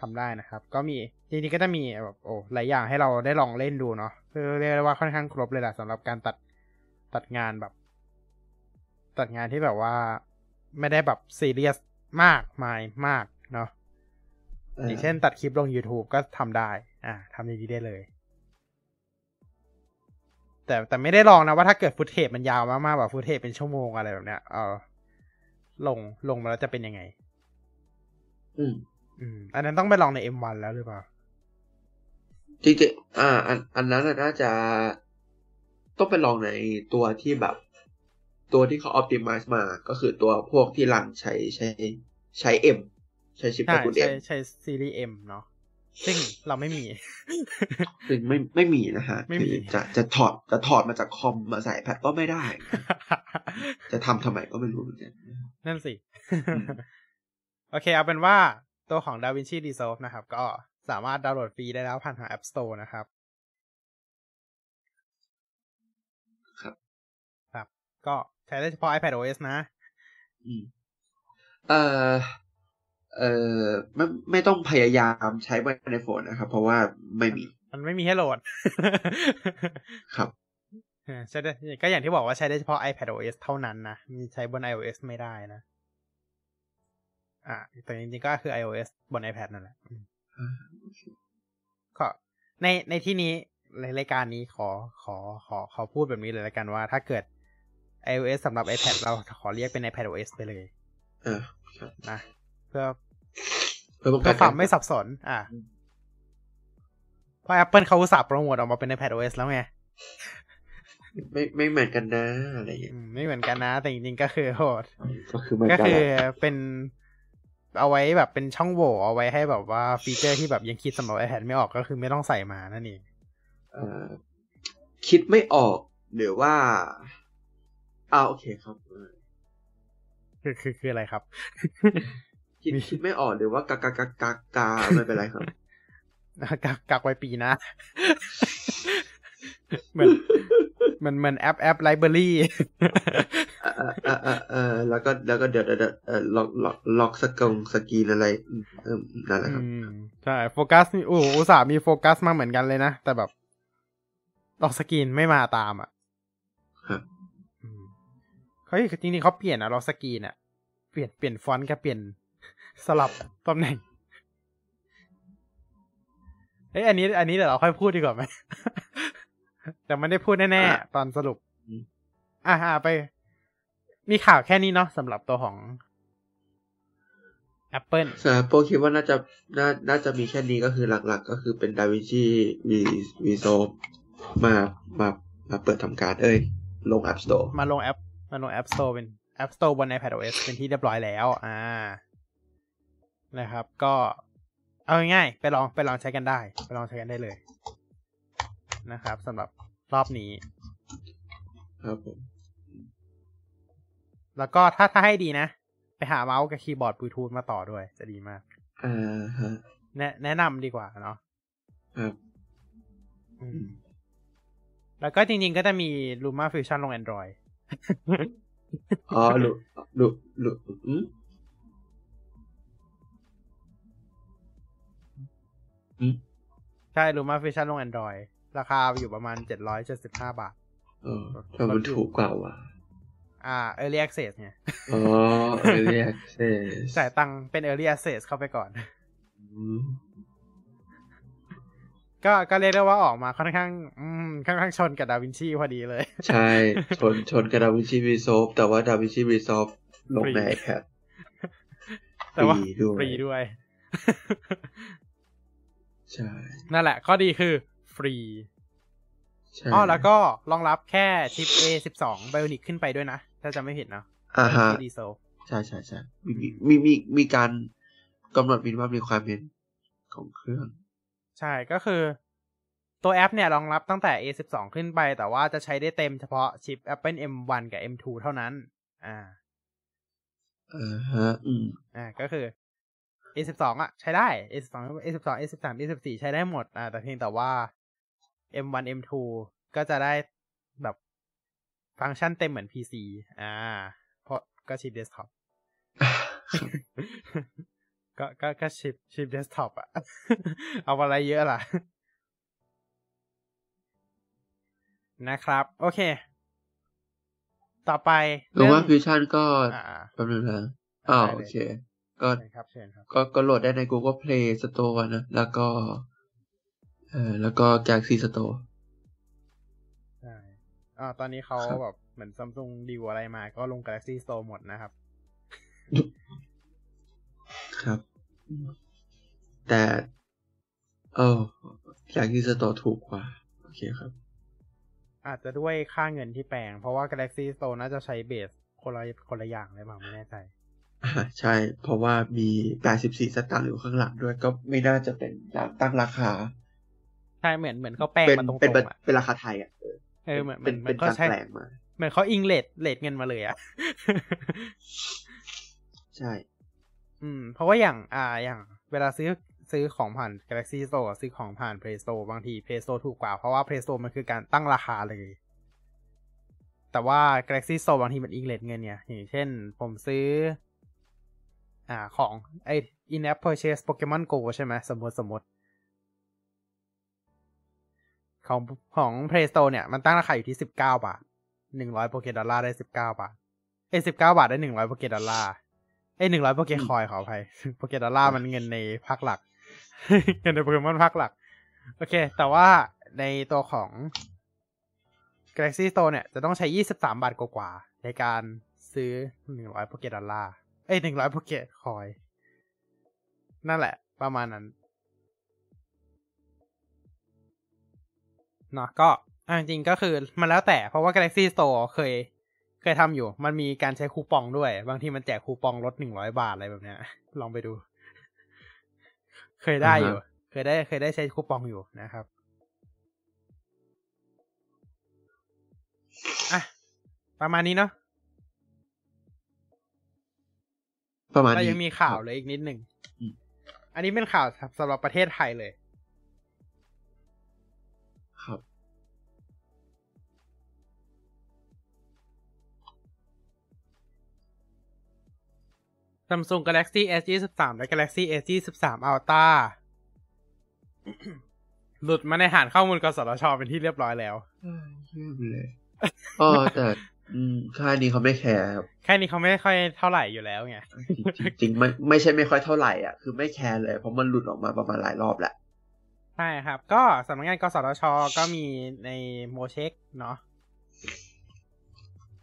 ทำได้นะครับ ก็มีจริงๆก็จะมีแบบโอ้หลายอย่างให้เราได้ลองเล่นดูเนาะคือเรียกได้ว่าค่อนข้างครบเลยแหละสำหรับการตัดตัดงานแบบ ตัดงานที่แบบว่า ไม่ได้แบบซีเรียสมากมายมากเนาะอย่างเช่นตัดคลิปลง YouTube ก็ทำได้ อ่าทำอย่างนี้ได้เลย แต่แต่ไม่ได้ลองนะว่าถ้าเกิดฟุตเทจมันยาวมากๆแบบฟุตเทจเป็นชั่วโมงอะไรแบบเนี้ยเออ ลงลงมาแล้วจะเป็นยังไง อืม อืม อันนั้นต้องไปลองใน M1 แล้วหรือเปล่าจริงๆอ่า อันอันนั้นน่ะน่าจะต้องไปลองในตัวที่แบบ ตัวที่เขา optimize มา ก็คือตัวพวกที่รันใช้ใช้ใช้ M ใช้ชิปตใช่ระกูลใช้ M ใช้ซีรีส์ M เนาะ ซึ่งเราไม่มี ซึ่งไม่ไม่มีนะฮะไม่มีคือจะจะถอดจะถอดมาจากคอมมาใส่แพดก็ไม่ได้ จะทำทำไมก็ไม่รู้เหมือนกันนั่นสิอืมโอเคเอาเป็นว่าตัวของ DaVinci Resolve นะครับ ก็สามารถดาวน์โหลดฟรีได้แล้วผ่านทาง App Store นะครับ ครับ ครับ ก็ใช้ได้เฉพาะ iPad OS นะ อืมเอ่อ เอ่อไม่ไม่ต้องพยายามใช้บนในโฟนนะครับ เพราะว่าไม่มี มันไม่มีให้โหลด ครับเออใช้ได้ก็อย่างที่บอกว่าใช้ได้เฉพาะ iPad OS เท่านั้นนะ มีใช้บน iOS ไม่ได้นะ อ่าแต่จริงๆก็คือ iOS บน iPad นั่นแหละอืมก็ในในที่นี้ในรายการนี้ขอขอขอขอพูดแบบนี้เลยละกันว่า ถ้าเกิด iOS สำหรับ iPad เราขอเรียกเป็น iPad OS ไปเลยอ่าครับนะเพื่อ เพื่อป้องเพื่กัอนความไม่สับสน อ่าอืมเพราะ Apple เขาอุตส่าห์โปรโมทออกมาเป็น iPad OS แล้วไง ไม่ไม่เหมือนกันนะอะไรอย่างเงี้ยอืมไม่เหมือนกันนะ แต่จริงๆก็คือโหดก็คือเหมือนก็กันคือแหละเป็นเอาไว้แบบเป็นช่องโหว่เอาไว้ให้แบบว่าฟีเจอร์ที่แบบยังคิดสำหรับ iPad ไม่ออกก็คือไม่ต้องใส่มานั่นเองเอ่อคิดไม่ออกหรือว่าอ่าโอเคครับเออคือคือคืออะไรครับ คิดมีคิดไม่ออกหรือว่า กากากากากาไม่เป็นไรครับกักกักไว้ปีหนะ เหมือนเหมือนเหมือนแอปแอปไลบรารีเออเออเออเออแล้วก็แล้วก็เดี๋ยวเดี๋ยวเดี๋ยวเออล็อกล็อกล็อกสกงสกรีนอะไรอืมเออนั่นแหละครับใช่โฟกัสนี่โอ้โหอุตส่าห์มีโฟกัสมาเหมือนกันเลยนะ แต่แบบล็อกสกรีนไม่มาตามอะครับอืมเขาจริงๆเขาเปลี่ยนอะล็อกสกรีนอะเปลี่ยนเปลี่ยนฟอนต์กับเปลี่ยน สลับตำแหน่ง เอ้ยอันนี้ อันนี้เดี๋ยวเราค่อยพูดดีกว่าไหม แต่ไม่ได้พูดแน่อะๆตอนสรุปอืมอ่าไป มีข่าวแค่นี้เนาะสำหรับตัวของ Apple สำหรับโปรคิดว่าน่าจะน่าน่าจะมีแค่นี้ก็คือหลัก ๆ ก็คือเป็น DaVinci Resolve มามามาเปิดทำการ เอ้ย ลง App Store มาลงแอปมาลง App Store เป็น App Store บน iPad OS เป็นที่เรียบร้อยแล้ว อ่า นะครับ ก็เอาง่ายๆไปลองไปลองใช้กันได้ ไปลองใช้กันได้เลยนะครับสำหรับรอบนี้ ครับผม แล้วก็ถ้าถ้าให้ดีนะ ไปหาเมาส์กับคีย์บอร์ดบลูทูธมาต่อด้วย จะดีมากอ่าฮะแนะแนะนำดีกว่าเนาะครับอืมแล้วก็จริงๆก็จะมี Luma Fusion ลง Android อ๋อหลุหลุ หลุอืมใช่ Luma Fusion ลง Android ราคาอยู่ประมาณ775บาทเออทำไมมันถูกกว่าว่ะอ่า Early Access ไงอ๋อเรียกเซจ่ายตังค์เป็น Early Access เข้าไปก่อน ก็ก็เรียกได้ว่าออกมาค่อนข้าง อืมค่อนข้างชนกับดาวินชีพอดีเลย ใช่ ชนชนกับ DaVinci Resolve แต่ว่า DaVinci Resolve ลงในฟรี iPad แต่ว่าฟรีด้วยฟรีด้วย ใช่ นั่นแหละ ข้อดีคือฟรีใช่อ๋อแล้วก็รองรับแค่ชิป A12 Bionic ขึ้นไปด้วยนะ ถ้าจะไม่ผิดเนาะอ่าฮะดีเซลใช่ใช่ใช่มีมีมีมีมีการกำหนดมินิมัมรีความเป็นของเครื่อง ใช่ก็คือ ตัวแอปเนี่ยรองรับตั้งแต่ A12 ขึ้นไป แต่ว่าจะใช้ได้เต็มเฉพาะชิป Apple M1 กับ M2 เท่านั้น อ่าอ่าฮะ อืม อ่า ก็คือ A12 อะใช้ได้ A12 A12 A13 A14 ใช้ได้หมดอ่าแต่เพียงแต่ว่า M1 M2 ก็จะได้แบบฟังก์ชันเต็มเหมือน PC อ่า เพราะก็ชิปเดสก์ท็อปก็ก็ก็ชิปชิปเดสก์ท็อปอะเอาอะไรเยอะล่ะ นะครับ โอเค ต่อไปหรือว่าฟิวชั่นก็อ่าแป๊บนึงนะอ้าวได้เลยโอเค ก็เชิญครับเชิญครับก็ก็โหลดได้ใน Google Play Store นะ แล้วก็เออแล้วก็ Galaxy Store ใช่อ่าตอนนี้เขาครับแบบเหมือนซัมซุงดีลอะไรมาก็ลง Galaxy Store หมดนะครับ ครับ แต่ เออ Galaxy Store ถูกกว่า โอเคครับ อาจจะด้วยค่าเงินที่แปลง เพราะว่า Galaxy Store น่าจะใช้เบสคนละคนละอย่างเลยมั้งไม่แน่ใจ อ่าใช่ เพราะว่ามี 84 สตางค์อยู่ข้างหลังด้วยก็ไม่น่าจะเป็นการตั้งราคา ใช่เหมือนเหมือนเขาแปลงเป็นมาตรงเป็นๆอะเป็นราคาไทยอะเออเหมือนเหเป็มือนนเหมืเป็อนนกาเขารใช้แปลงมาเหมือนเขาอิงเลดเลดเงินมาเลยอะใช่ อืม เพราะว่าอย่างอ่าอย่างเวลาซื้อซื้อของผ่าน Galaxy Store ซื้อของผ่าน Play Store บางที Play Store ถูกกว่า เพราะว่า Play Store มันคือการตั้งราคาเลย แต่ว่า Galaxy Store บางทีมันอิงเลดเงินเนี่ยอย่างเช่น ผมซื้อ อ่าของไอ in-app purchase Pokemon Go ใช่ไหมสมมติสมมติ ของของ Play Store เนี่ย มันตั้งราคาอยู่ที่สิบเก้าบาทหนึ่งร้อยโปเกดอลลาร์ได้สิบเก้าบาทเอ้สิบเก้าบาทได้หนึ่งร้อยโปเกดอลลาร์เอ้หนึ่งร้อยโปเกคอยขออภัยโปเกดอลลาร์มันเงินในภาคหลัก เงินในโปเกมอนภาคหลัก โอเค แต่ว่าในตัวของ Galaxy Store เนี่ย จะต้องใช้ยี่สิบสามบาทกว่าๆในการซื้อหนึ่งร้อยโปเกดอลลาร์ เอ้ยหนึ่งร้อยโปเกคอย นั่นแหละ ประมาณนั้นเนาะก็อะจริงๆก็คือมันแล้วแต่เพราะว่า Galaxy Store เคย เคยทำอยู่ มันมีการใช้คูปองด้วย บางทีมันแจกคูปองลดหนึ่งร้อยบาทอะไรแบบเนี้ย ลองไปดู เคยได้อยู่อ่าฮะเคยได้เคยได้ใช้คูปองอยู่นะครับอะประมาณนี้เนาะ ประมาณเรานี้ยังมีข่าวเหลยอีกนิดหนึ่งอืมอันนี้เป็นข่าวสำหรับประเทศไทยเลย ครับ Samsung Galaxy S 23และ Galaxy S 23 Ultra หลุดมาในฐานข้อมูลกสทชเป็นที่เรียบร้อยแล้วเยี่ยมเลยอ๋อแต่ อืมค่ายนี้เขาไม่แคร์ครับแค่นี้เขาไม่ค่อยเท่าไหร่อยู่แล้วไงจริงจริงๆไม่ไม่ใช่ไม่ค่อยเท่าไหร่อะคือไม่แคร์เลย เพราะมันหลุดออกมาประมาณหลายรอบแหละใช่ครับ ก็สำนักงานกสทช ก็มีในโมเช็คเนาะ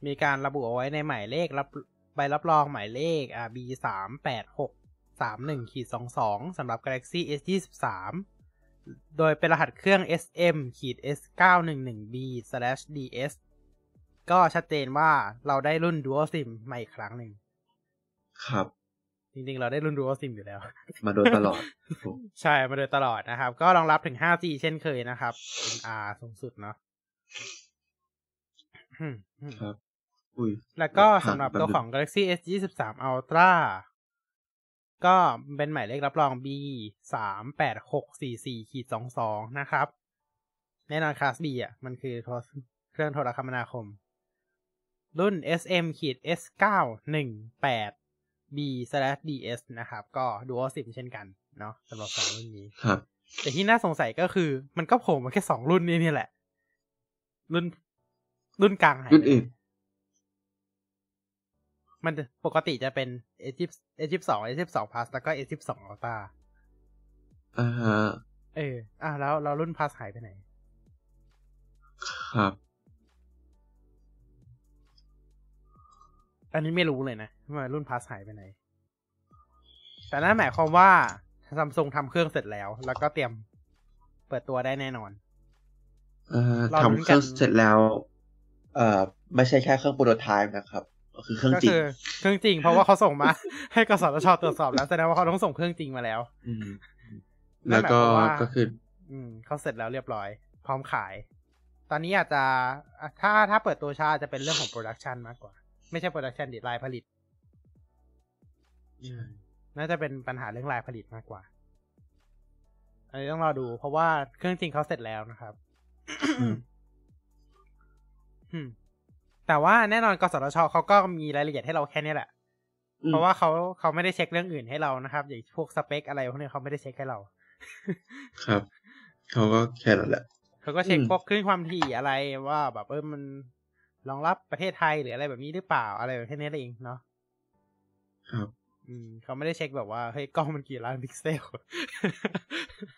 มีการระบุเอาไว้ในหมายเลขรับใบรับรองหมายเลขอ่า B สามแปดหกสามหนึ่งขีดสองสองสำหรับ Galaxy S ยี่สิบสามโดยเป็นรหัสเครื่อง SM ขีด S เก้าหนึ่งหนึ่ง B slash DS ก็ชัดเจนว่าเราได้รุ่น Dual SIM มาอีกครั้งหนึ่ง ครับ จริงๆ เราได้รุ่น Dual SIM อยู่แล้ว มาโดยตลอด ใช่ มาโดยตลอดนะครับ ก็รองรับถึง 5G เช่นเคยนะครับ NR สูงสุดเนาะอืมอืมครับ อุ้ย แล้วก็ผ่านสำหรับแป๊บตัวนึงของ Galaxy S 23 Ultra ก็เป็นหมายเลขรับรอง B สามแปดหกสี่สี่ขีดสองสองนะครับ แน่นอนคลาส B อะ มันคือโทรเครื่องโทรคมนาคม รุ่น SM ขีด S เก้าหนึ่งแปด B slash DS นะครับ ก็ Dual SIM เช่นกันเนาะสำหรับสองรุ่นนี้ครับ แต่ที่น่าสงสัยก็คือ มันก็โผล่มาแค่สองรุ่นนี้นี่แหละ รุ่น รุ่นกลางหายไปรุ่นอื่นมันจะปกติจะเป็น S 2 S 2 S 2 plus แล้วก็ S 2 Ultra อ่าฮะเออ อะแล้วเรารุ่น plus หายไปไหน ครับ อันนี้ไม่รู้เลยนะว่ารุ่น plus หายไปไหน แต่นั่นหมายความว่าซัมซุงทำเครื่องเสร็จแล้ว แล้วก็เตรียมเปิดตัวได้แน่นอน เอ่อเราลุ้นทำเครื่องกันเสร็จแล้ว เอ่อ ไม่ใช่แค่เครื่อง prototype นะครับก็คือเครื่องก็จริงคือเครื่องจริง เพราะว่าเขาส่งมา ให้กสทชตรวจสอบแล้วแสดงว่าเขาต้องส่งเครื่องจริงมาแล้ว อืมนั่แล้วนหมายก็ความว่าก็คือ อืมเขาเสร็จแล้วเรียบร้อย พร้อมขาย ตอนนี้อาจจะอะถ้าถ้าเปิดตัวช้าอาจจะเป็นเรื่องของ production มากกว่า ไม่ใช่ production delay ผลิตน่าจะเป็นปัญหาเรื่องลายผลิตมากกว่าอันนี้ต้องรอดู เพราะว่าเครื่องจริงเขาเสร็จแล้วนะครับอืมอืมแต่ว่าแน่นอนกสทชเขาก็มีรายละเอียดให้เราแค่นี้แหละอืมเพราะว่าเขาเขาไม่ได้เช็คเรื่องอื่นให้เรานะครับ อย่างพวกสเปคอะไรพวกนี้เขาไม่ได้เช็คให้เรา ครับเขาก็แค่นั้นแหละเขาก็เช็คอืมพวกคลื่นความถี่อะไรว่าแบบเออมัน รองรับประเทศไทยหรืออะไรแบบนี้หรือเปล่าอะไรแบบแค่นี้เองเนาะครับ อืม เขาไม่ได้เช็คแบบว่าเฮ้ยกล้องมันกี่ล้านพิกเซล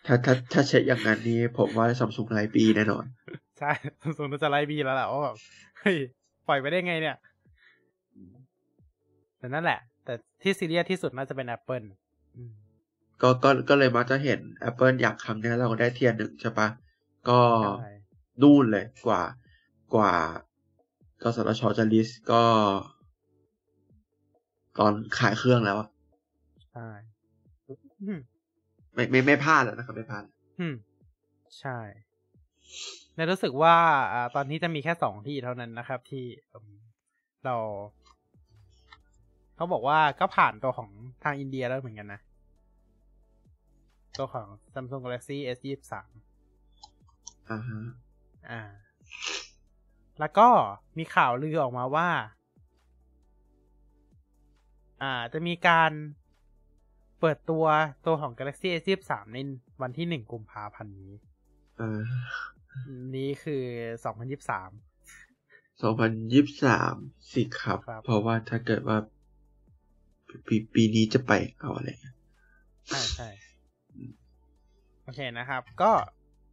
ถ้าถ้าถ้าเช็คอย่างนั้นนี่ผมว่าซัมซุงไลปีแน่นอน ใช่สมมติจะไล่บีแล้วแหละว่าแบบเฮ้ยปล่อยไปได้ไงเนี่ยแต่นั่นแหละ แต่ที่ซีเรียสที่สุดน่าจะเป็น Apple อืมก็ก็ก็เลยมักจะเห็น Apple อยากครั้งนี้เราก็ได้เทียนหนึ่งใช่ปะก็ใช่นู่นเลยกว่ากว่า กสทชจะลิสต์ก็ ตอนขายเครื่องแล้วอะใช่อืมไม่ไม่ไม่พลาดแล้วนะครับไม่พลาดอืมใช่ในรู้สึกว่าอ่าตอนนี้จะมีแค่สองที่เท่านั้นนะครับ ที่อืมเราเขาบอกว่าก็ผ่านตัวของทางอินเดียแล้วเหมือนกันนะ ตัวของ Samsung Galaxy S 2 3อ่าฮะอ่า แล้วก็มีข่าวลือออกมาว่า อ่าจะมีการเปิดตัวตัวของ Galaxy S 2 3ในวันที่หนึ่งกุมภาพันธ์นี้เออนี้คือสองพันยิบสามสองพันยี่สามสิครับครับเพราะว่าถ้าเกิดว่าปปีปีนี้จะไปเอาอะไรใช่ใช่โอเคนะครับ ก็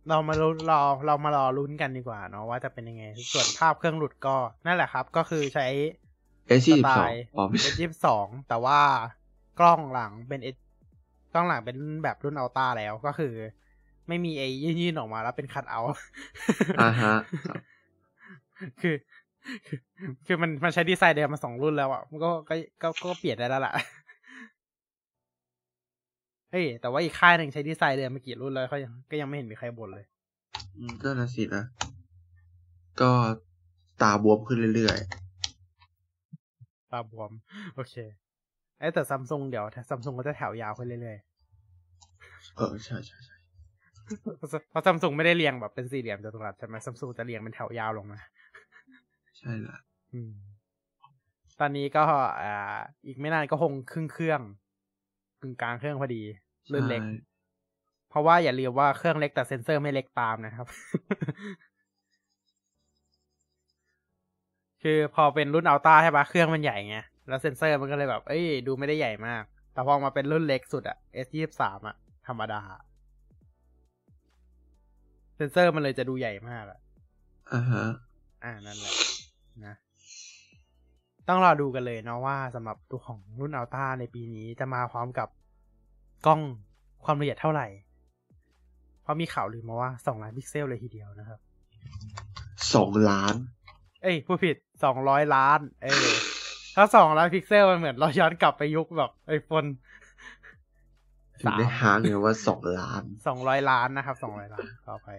เรามาลุ้นรอเรามารอลุ้นกันดีกว่าเนาะว่าจะเป็นยังไง ส่วนภาพเครื่องหลุดก็นั่นแหละครับ ก็คือใช้ S สี่สสิบไตสองล์อ๋อไม่ S ใช่ยี่สองแต่ว่ากล้องหลังเป็น S กล้องหลังเป็นแบบรุ่นอัลต้าแล้วก็คือ ไม่มีไอ้ยื่นๆออกมาแล้วเป็นคัดเอาอ่าฮะครับคือคือ คือมันมันใช้ดีไซน์เดิมมาสองรุ่นแล้วอะมันก็ก็ก็ก็เปลี่ยนได้แล้วล่ะ เฮ้ยแต่ว่าอีกค่ายหนึ่งใช้ดีไซน์เดิมมากี่รุ่นแล้วเขายังก็ยังไม่เห็นมีใครบ่นเลยอืมนั่นน่ะสินะ ก็ตาบวมขึ้นเรื่อยตาบวม โอเคไอ้ยแต่ซัมซุงเดี๋ยวซัมซุงก็จะแถวยาวขึ้นเรื่อยๆ เออใช่ใช่ใช่ๆเพราะซัมซุงไม่ได้เรียงแบบเป็นสี่เหลี่ยมจัตุรัสใช่ไหมซัมซุงจะเรียงเป็นแถวยาวลงมา ใช่ละอืมตอนนี้ก็อ่าอีกไม่นานก็คงครึ่งเครื่องกึ่งกลางเครื่องพอดี รุ่นเล็กใช่เพราะว่าอย่าลืมว่าเครื่องเล็กแต่เซ็นเซอร์ไม่เล็กตามนะครับ คือพอเป็นรุ่น Ultra ใช่ปะเครื่องมันใหญ่ไงแล้วเซ็นเซอร์มันก็เลยแบบ เอ้ย ดูไม่ได้ใหญ่มาก แต่พอมาเป็นรุ่นเล็กสุดอะ S ยี่สามอะธรรมดา เซ็นเซอร์มันเลยจะดูใหญ่มากอะอ่าฮะ อ่านั่นแหละนะ ต้องรอดูกันเลยเนาะว่าสำหรับตัวของรุ่น Ultra ในปีนี้จะมาพร้อมกับ กล้องความละเอียดเท่าไหร่ เพราะมีข่าวลือมาว่าสองล้านพิกเซลเลยทีเดียวนะครับสองล้าน เอ้ยพูดผิดสองร้อยล้าน เอ้ยถ้าสองล้านพิกเซลมันเหมือนเราย้อนกลับไปยุคแบบ iPhoneถึงได้หาเงินว่าสองล้านสองร้อยล้านนะครับสองร้อยล้านต่อไป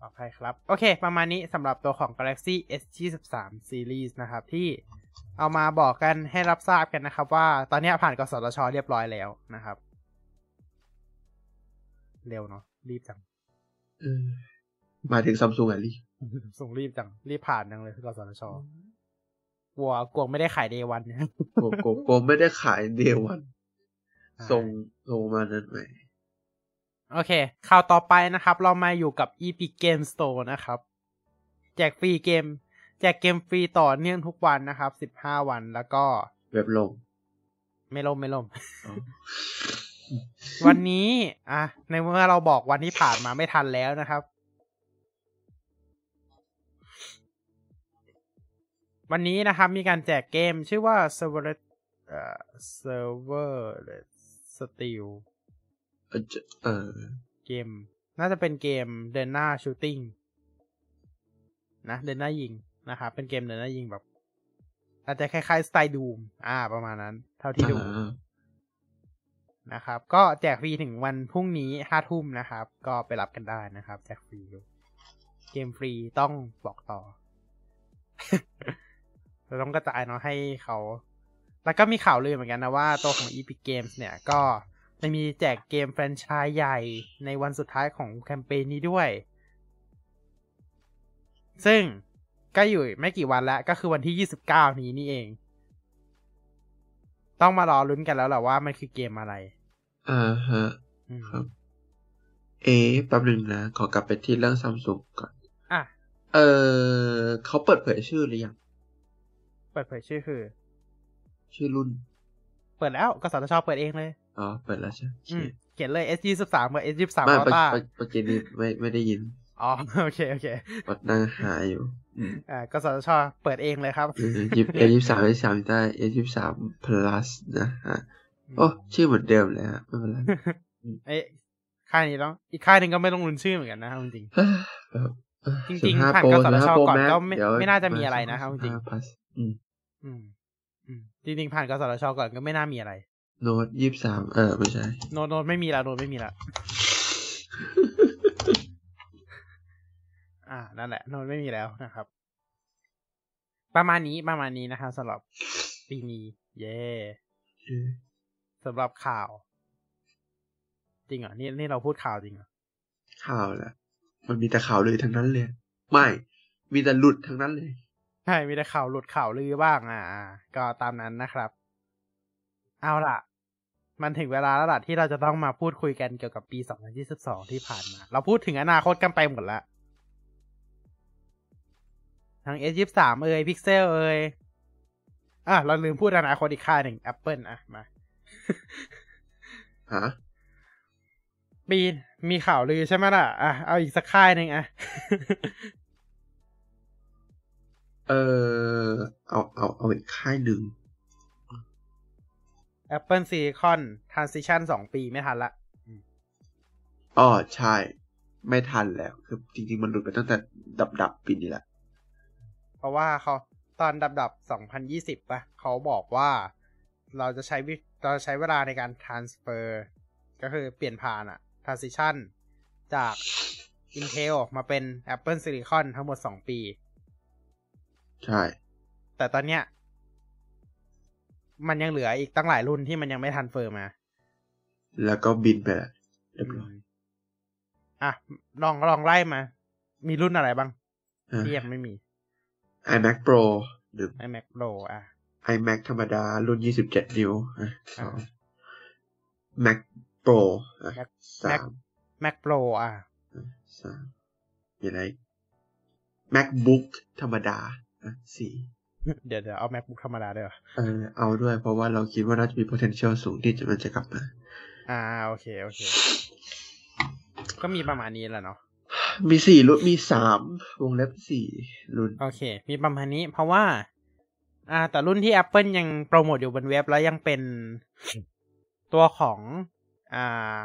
ต่อไปครับ โอเค ประมาณนี้สำหรับตัวของ Galaxy S 23 Series นะครับ ที่ เอามาบอกกันให้รับทราบกันนะครับ ว่าตอนนี้ผ่านกสทชเรียบร้อยแล้วนะครับ เร็วเนาะรีบจังเออหมายถึงซัมซุงอะลี่ส่งรีบจังรีบผ่านจังเลยกสทชกลัวกลัวไม่ได้ขายเดวันนะโกโกโกไม่ได้ขายเดวัน ส่งส่งมานั้นไหมโอเค ข่าวต่อไปนะครับ เรามาอยู่กับ Epic Game Store นะครับ แจกฟรีเกม แจกเกมฟรีต่อเนื่องทุกวันนะครับ15วันแล้วก็เว็บลง ไม่ล่มไม่ล่มอ๋อวันนี้ อะ ในเมื่อเราบอกวันที่ผ่านมาไม่ทันแล้วนะครับ วันนี้นะครับ มีการแจกเกมชื่อว่า Sever เอ่อ server steel เออจะเออเกม น่าจะเป็นเกมเดินหน้าชูตติ้งนะเดินหน้ายิง นะครับเป็นเกมเดินหน้ายิงแบบ อาจจะคล้ายๆสไตล์ดูมอ่า ประมาณนั้น เท่าที่ดูอ่านะครับ ก็แจกฟรีถึงวันพรุ่งนี้ห้าทุ่มนะครับ ก็ไปรับกันได้นะครับ แจกฟรีเลยเกมฟรีต้องบอกต่อ เราต้องกระจายเนาะให้เขา แล้วก็มีข่าวลือเหมือนกันนะว่าตัวของ Epic Games เนี่ย ก็จะมีแจกเกมแฟรนไชส์ใหญ่ในวันสุดท้ายของแคมเปญนี้ด้วย ซึ่ง ก็อยู่ไม่กี่วันแล้วก็คือวันที่29นี้นี่เอง ต้องมารอลุ้นกันแล้วแหละว่ามันคือเกมอะไร อ่าฮะอืมครับ เอ๊ะแป๊บหนึ่งนะ ขอกลับไปที่เรื่องซัมซุงก่อนอะเออเขาเปิดเผยชื่อหรือยัง เปิดเผยชื่อคือ ชื่อรุ่น เปิดแล้วกสทชเปิดเองเลย อ๋อ เปิดแล้วใช่ไหมโอเคอืมเขียนเลย S 2 3กับ S 2 3ไม่อัลเมื่อต้าเมื่อเมื่อกี้นี้ไม่ไม่ได้ยิน อ๋อ โอเค โอเควัดนั่งหาอยู่อืม อ่ากสทช เปิดเองเลยครับยิบเอยี่สามเอยี่สามได้เอยี่สาม plus นะฮะโอ้ชื่อเหมือนเดิมเลยฮะไม่เป็นไรเอ้ยค่ายนี้ต้องอีกค่ายหนึ่งก็ไม่ต้องลุ้นชื่อเหมือนกันนะครับจริงแบบเออจริงๆ15ผ่าน Pro กสทช15 Pro ก่อน Max ก็ไม่เดี๋ยวไม่น่าจะมีอะไรนะครับจริง15 plus อืมๆอืมอืมจริงๆผ่านกสทชก่อนก็ไม่น่ามีอะไร โน้ตยี่สามเออไม่ใช่ โน้ตโน้ตไม่มีละโน้ตไม่มีละ อ่านั่นแหละโน้ตไม่มีแล้วนะครับ ประมาณนี้ประมาณนี้นะครับสำหรับปีนี้ เย่สำหรับข่าว จริงเหรอนี่นี่เราพูดข่าวจริงเหรอข่าวแหละมันมีแต่ข่าวเลยทั้งนั้นเลยไม่ มีแต่หลุดทั้งนั้นเลยใช่มีแต่ข่าวหลุดข่าวลือบ้างอ่าอ่าก็ตามนั้นนะครับ เอาล่ะ มันถึงเวลาแล้วล่ะที่เราจะต้องมาพูดคุยกันเกี่ยวกับปี 2022 ที่ผ่านมา เราพูดถึงอนาคตกันไปหมดแล้ว ทั้ง S23 เอ่ย Pixel เอ่ยอะเราลืมพูดอนาคตอีกค่ายหนึ่ง Apple อะ มาฮะมีมีข่าวลือใช่ไหมล่ะ อะ เอาอีกสักค่ายหนึ่งอะ เออ เอา เอา เอาอีกค่ายหนึ่ง Apple Silicon Transition สองปีไม่ทันละอ๋อ ใช่ ไม่ทันแล้ว คือจริง ๆ มันหลุดไปตั้งแต่ดับดับๆปีนี้แหละ เพราะว่าเขาตอนดับดับ 2020ป่ะเขาบอกว่าเราจะใช้วิเราจะใช้เวลาในการ transfer ก็คือเปลี่ยนผ่านอะ transition จาก Intel มาเป็น Apple Silicon ทั้งหมด 2 ปี ใช่ แต่ตอนเนี้ย มันยังเหลืออีกตั้งหลายรุ่นที่มันยังไม่ทันเฟอร์มา แล้วก็บินไปแล้วเรียบร้อยอะ ลองลองไล่มา มีรุ่นอะไรบ้างอะที่ยังไม่มี iMac Pro หรือ iMac Pro อะ iMac ธรรมดา รุ่น 27 นิ้วอะสองอ่า Mac Pro อะ Mac สาม Mac Pro อะอะสามมีอะไรอีก MacBook ธรรมดาอะสี่เดี๋ยวเดี๋ยวเอา MacBook ธรรมดาด้วยเหรอเออเอาด้วย เพราะว่าเราคิดว่าน่าจะมี potential สูงที่จะมันจะกลับมา อ่า โอเค โอเค ก็มีประมาณนี้แหละเนาะ มีสี่รุ่นมีสามวงเล็บสี่รุ่น โอเค มีประมาณนี้เพราะว่า อ่า แต่รุ่นที่ Apple ยังโปรโมทอยู่บนเว็บแล้วยังเป็นตัวของ อ่า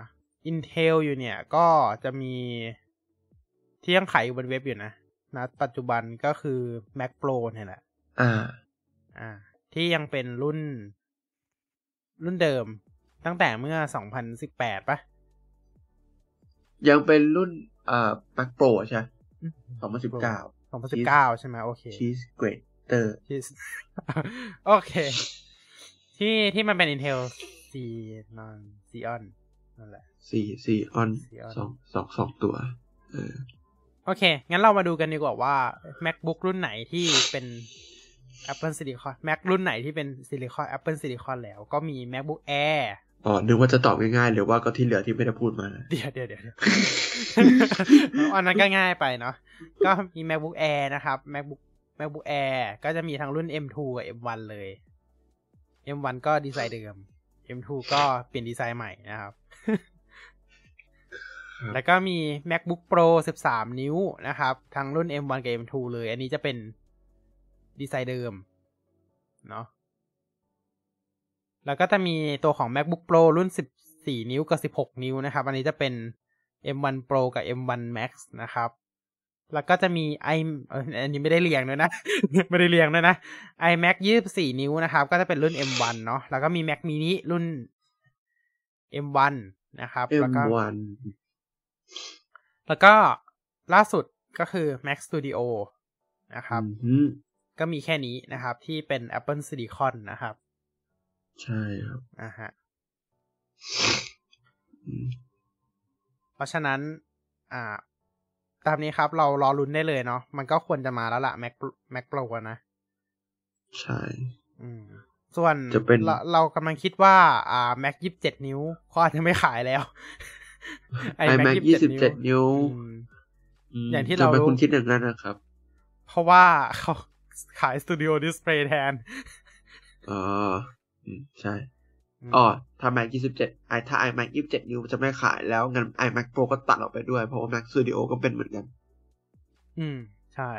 Intel อยู่เนี่ย ก็จะมีที่ยังขายอยู่บนเว็บอยู่นะนะปัจจุบันก็คือ Mac Pro เนี่ยแหละ อ่า อ่า ที่ยังเป็นรุ่น รุ่นเดิมตั้งแต่เมื่อ2018ปะยังเป็นรุ่น อ่า Mac Pro ใช่สองพันสิบเก้า2019ใช่ไหมโอเค Cheese Grater ที่โอเค ที่ที่มันเป็น Intel C นอน Xeon นั่นแหละสี่สี่ออน Xeon สองสองสองตัว เออโอเค งั้นเรามาดูกันดีกว่าว่า MacBook รุ่นไหนที่เป็น Apple Silicon Mac รุ่นไหนที่เป็น Silicon Apple Silicon แล้วก็มี MacBook Air อ๋อ นึกว่าจะตอบง่ายๆหรือว่าก็ที่เหลือที่ไม่ได้พูดมาเดี๋ยวเดี๋ยวเดี๋ยวเดี๋ยวอันนั้นก็ง่ายไปเนาะ ก็มี MacBook Air นะครับ MacBook MacBook Air ก็จะมีทั้งรุ่น M2 กับ M1 เลย M1 ก็ดีไซน์เดิม M2 ก็เปลี่ยนดีไซน์ใหม่นะครับครับแล้วก็มี MacBook Pro 13 นิ้วนะครับ ทั้งรุ่น M1 กับ M2 เลย อันนี้จะเป็นดีไซน์เดิม เนาะ แล้วก็จะมีตัวของ MacBook Pro รุ่น 14 นิ้วกับ 16 นิ้วนะครับ อันนี้จะเป็น M1 Pro กับ M1 Max นะครับ แล้วก็จะมี i เอ่ออันนี้ไม่ได้เรียงด้วยนะ ไม่ได้เรียงด้วยนะ iMac 24 นิ้วนะครับ ก็จะเป็นรุ่น M1 เนาะ แล้วก็มี Mac mini รุ่น M1 นะครับ แล้วก็ M1 แล้วก็ล่าสุดก็คือ Mac Studio นะครับอืมก็มีแค่นี้นะครับที่เป็น Apple Silicon นะครับ ใช่ครับอ่าฮะอืมเพราะฉะนั้น อ่า ตามนี้ครับ เรารอลุ้นได้เลยเนาะมันก็ควรจะมาแล้วล่ะ Mac Mac Pro อะนะ ใช่ อืม ส่วนจะเป็นเราเรากำลังคิดว่า อ่า Mac ยี่สิบเจ็ดนิ้วเขาอาจจะไม่ขายแล้ว iMac ยี่สิบเจ็ดนิ้วอืมมอย่างที่ทำไมเราคุณคิดอย่างนั้นนะครับ เพราะว่าเขาขาย Studio Display แทนอ๋อ อืมใช่มอ๋อถ้า Mac 27ไอถ้า iMac 27 นิ้วจะไม่ขายแล้วงั้น iMac Pro ก็ตัดออกไปด้วย เพราะว่า Mac Studio ก็เป็นเหมือนกัน อืม ใช่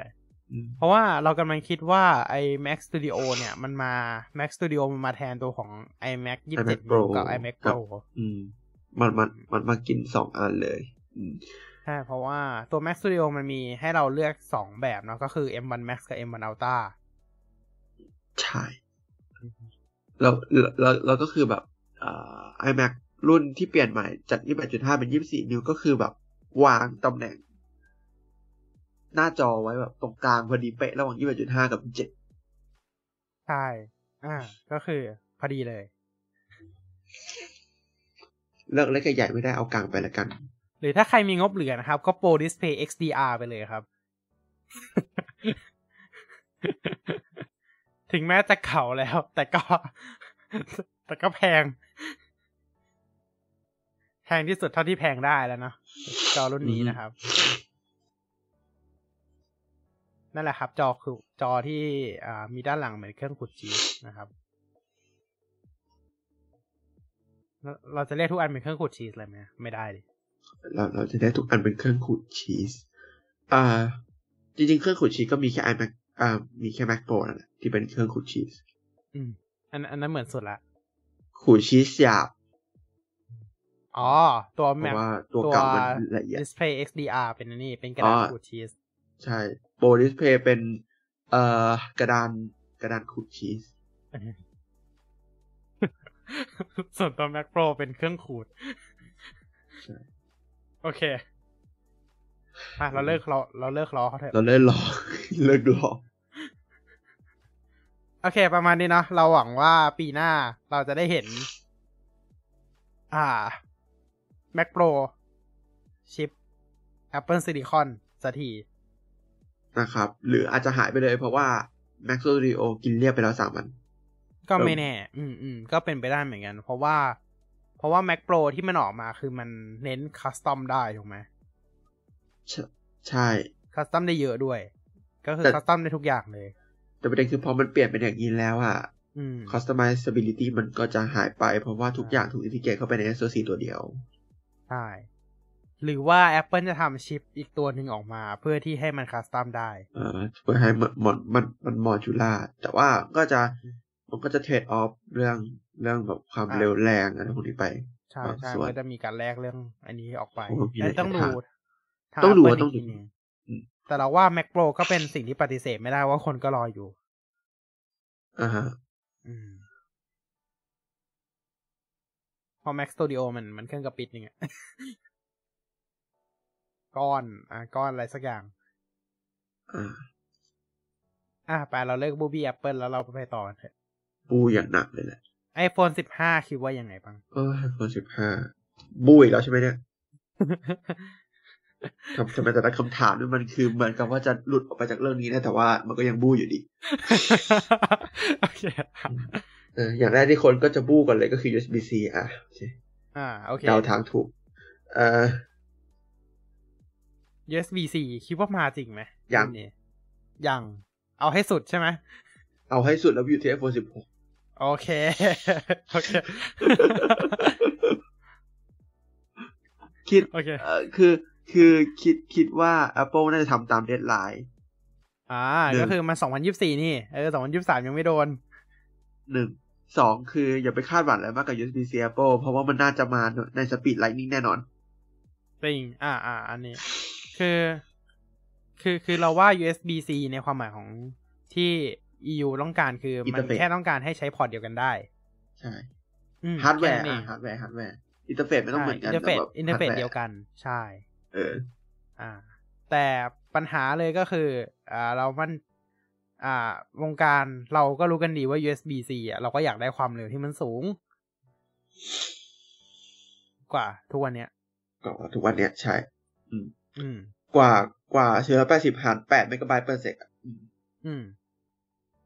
อืมเพราะว่าเรากำลังคิดว่าไอ้ Mac Studio เนี่ย มันมา Mac Studio มันมาแทนตัวของ iMac ยี่สิบเจ็ด Pro กับ iMac ครับ Pro อืม มันมันมันมากินสองอันเลย อืมใช่เพราะว่าตัว Mac Studio มันมีให้เราเลือกสองแบบเนาะก็คือ M1 Max กับ M1 Ultra ใช่ แล้วแล้วแล้วก็คือแบบอ่า iMac รุ่นที่เปลี่ยนใหม่จาก 28.5 เป็น 24 นิ้วก็คือแบบวางตำแหน่ง หน้าจอไว้แบบตรงกลางพอดีเป๊ะระหว่าง 28.5 กับ 7 ใช่ อ่า ก็คือพอดีเลย เลือกเล็กกับใหญ่ไม่ได้เอากลางไปละกัน หรือถ้าใครมีงบเหลือนะครับ ก็ Pro Display XDR ไปเลยครับ ถึงแม้จะเก่าแล้ว แต่ก็ แต่ก็แพง แพงที่สุดเท่าที่แพงได้แล้วเนาะจอรุ่นนี้นะครับ นั่นแหละครับ จอคือจอที่อ่ามีด้านหลังเหมือนเครื่องขุดชีสนะครับเราเราจะเรียกทุกอันเป็นเครื่องขุดชีสเลยไหมไม่ได้ดิเราเราจะได้ทุกอันเป็นเครื่องขูดชีสอ่าจริงๆ เครื่องขูดชีสก็มีแค่ iMac อ่ามีแค่ Mac Pro นั่นแหละที่เป็นเครื่องขูดชีสอืมอันอันนั้นเหมือนสุดละขูดชีสหยาบอ๋อ ตัวเพแมราะปว่าตัวเก่ามันละเอียด Display XDR เป็นอันนี้เป็นกระดาษอ๋อขูดชีส ใช่ Pro Display เป็น เอ่อกระดานกระดานขูดชีส ส่วนตัว Mac Pro เป็นเครื่องขูดใช่โอเค อะเราเลิกเราเราเลิกล้อเขาเถอะเราเลิกรอเลิกรอโอเค ประมาณนี้เนาะเราหวังว่าปีหน้าเราจะได้เห็น อ่า Mac Pro ชิป Apple Silicon สักทีนะครับ หรืออาจจะหายไปเลยเพราะว่า Mac Studio กินเรียบไปแล้วสามวัน ก็เออไม่แน่ อืมอืมก็เป็นไปได้เหมือนกัน เพราะว่า เพราะว่า Mac Pro ที่มันออกมาคือมันเน้น custom ได้ถูกไหม ใช่ใช่ custom ได้เยอะด้วย ก็คือแต่ custom ได้ทุกอย่างเลย แต่ประเด็นคือพอมันเปลี่ยนเป็นอย่างนี้แล้วอะอืม customizability มันก็จะหายไป เพราะว่าทุกอย่างถูก integrate เข้าไปใน SoC ตัวเดียว ใช่ หรือว่า Apple จะทำชิปอีกตัวหนึ่งออกมา เพื่อที่ให้มัน custom ได้เอ่อเพื่อให้มันมันมันมัน modular แต่ว่าก็จะมันก็จะ trade offเรื่องเรื่องแบบความอ่าเร็วแรงอะไรพวกนี้ไป ใช่บางใช่ส่วนมันก็จะมีการแลกเรื่องอันนี้ออกไปโอ้โหมีหลายแต่ต้องดูทาง ต้องดู Apple ว่าต้องดูกทีหนึ่อืมแต่เราว่า Mac Pro ก็เป็นสิ่งที่ปฏิเสธไม่ได้ว่าคนก็รออยู่อ่าฮะอืมเพอ Mac Studio มันมันเครื่องกระปิดนึงอะก้อนอะก้อนอะไรสักอย่างอ่าอะไปเราเลิกบูบี้แอปเปิลแล้วเราไปต่อกันเถอะบูอย่างหนักเลยแหละ iPhone 15คิดว่ายังไงบ้างเออ iPhone สิบห้าบูอีกแล้วใช่ไหมเนี่ย ทำทำไมแต่ละคำถามนี่มันคือเหมือนกับว่าจะหลุดออกไปจากเรื่องนี้นะแต่ว่ามันก็ยังบูอยู่ดีโอเคเอออย่างแรกที่คนก็จะบูกันเลยก็คือ USB-C อะโอเคอ่าโอเคเดาทางถูกเอ่อ USB-C คิดว่ามาจริงไหมยังรุ่นนี้ยัง เอาให้สุดใช่ไหมเอาให้สุดแล้วอยู่ที่ iPhone 16โอเคโอเคคิดโอเคเออ คือคือคิดคิดว่า Apple น่าจะทำตามเดทไลน์อ่าหนึ่งก็คือมัน2024นี่ เออ2023ยังไม่โดนหนึ่งสองคืออย่าไปคาดหวังอะไรมากกับ USB-C Apple เพราะว่ามันน่าจะมาใน speed Lightning แน่นอนจริงอ่าอ่าอันนี้ คือ คือคือเราว่า USB-C ในความหมายของที่ EU ต้องการคือ มัน Interface แค่ต้องการให้ใช้พอร์ตเดียวกันได้ ใช่อืมฮาร์ดแวร์ค่นั้นเองฮาร์ดแวร์ hardware interface ไม่ต้องเหมือนกันอินเทอร์เฟซแต่แบบ interface hardware เดียวกัน ใช่ เออ อ่า แต่ปัญหาเลยก็คือ อ่า เรามัน อ่า วงการเราก็รู้กันดีว่า USB-C อะ เราก็อยากได้ความเร็วที่มันสูง กว่าทุกวันเนี้ยก็ทุกวันเนี้ยใช่อืม กว่ากว่าเชื้อแปดสิบหันแปดเมกะไบต์เปอร์เซกอะอืมอืม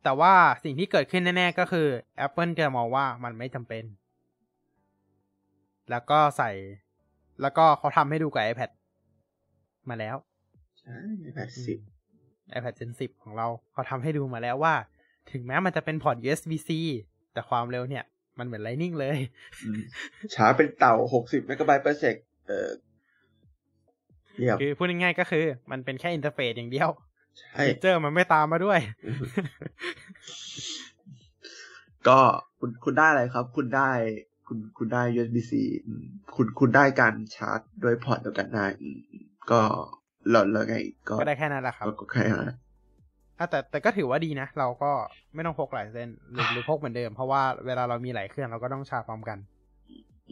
แต่ว่าสิ่งที่เกิดขึ้นแน่ ๆ ก็คือ Apple จะมองว่ามันไม่จำเป็น แล้วก็ใส่ แล้วก็เขาทำให้ดูกับ iPad มาแล้ว ใช่แปดสิบ iPad Gen 10 ของเราเขาทำให้ดูมาแล้วว่า ถึงแม้มันจะเป็นพอร์ต USB-C แต่ความเร็วเนี่ย มันเหมือน Lightning เลย ช้าเป็นเต่าหกสิบเมกะไบต์ per sec เออเยี่ยมคือพูดง่ายๆก็คือ มันเป็นแค่ interface อย่างเดียวใช่ฟีเจอร์มันไม่ตามมาด้วย ก็คุณคุณได้อะไรครับ คุณได้คุณคุณได้ USB-C อืมคุณคุณได้การชาร์จ โดยพอร์ตเดียวกันได้อืม ก็แล้วแล้วไงก็ก็ได้แค่นั้นแหละครับก็ก็แค่นั้นอะแต่แต่ก็ถือว่าดีนะ เราก็ไม่ต้องพกหลายเส้นหรือหรือพกเหมือนเดิม เพราะว่าเวลาเรามีหลายเครื่องเราก็ต้องชาร์จพร้อมกัน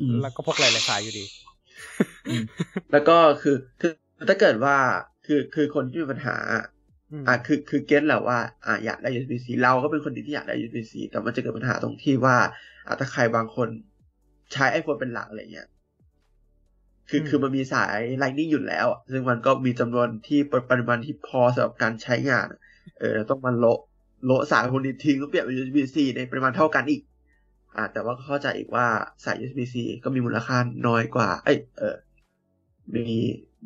อืมแล้วก็พกหลายๆสายอยู่ดีอืมแล้วก็คือคือถ้าเกิดว่าคือคือคนที่มีปัญหาอืมอะคือคือเก็ตแหละว่าอะอยากได้ USB-C เราก็เป็นคนดีที่อยากได้ USB-C แต่มันจะเกิดปัญหาตรงที่ว่าอะถ้าใครบางคนใช้ iPhone เป็นหลักอะไรเงี้ย คือคือมันมีสาย Lightning อยู่แล้วอะซึ่งมันก็มีจำนวนที่ปปริมาณที่พอสำหรับการใช้งาน เออต้องมาโละโละสายพวกนี้ทิ้งแล้วเปลี่ยนเป็น USB-C ในปริมาณเท่ากันอีก อ่า แต่ว่าก็เข้าใจอีกว่าสาย USB-C ก็มีมูลค่าน้อยกว่า เอ้ยเออมี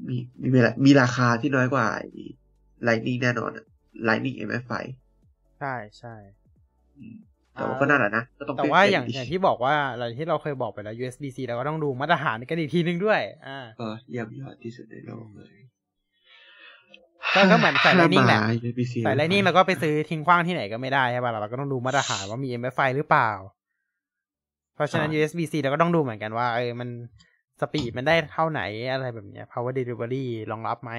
มีมีมีมีราคาที่น้อยกว่า Lightning แน่นอนอะ Lightning MFI ใช่ใช่อืม แต่ว่าก็นั่นแหละนะก็ต้องแต่เป็นว่าเป็นอย่างอย่างที่บอกว่าอะไรที่เราเคยบอกไปแล้ว USB-C เราก็ต้องดูมาตรฐานกันอีกทีนึงด้วย อ่าก็เยี่ยมยอดที่สุดในโลกเลยก็ก็เหมือนสาย Lightning แหละมา USB-C สาย Lightning เราก็ไปซื้อทิ้งขว้างที่ไหนก็ไม่ได้ใช่ป่ะเราก็ต้องดูมาตรฐานว่ามี MFI หรือเปล่า เพราะฉะนั้น USB-C เราก็ต้องดูเหมือนกันว่าเออมันสปีดมันได้เท่าไหนอะไรแบบเนี้ย power delivery รองรับไหม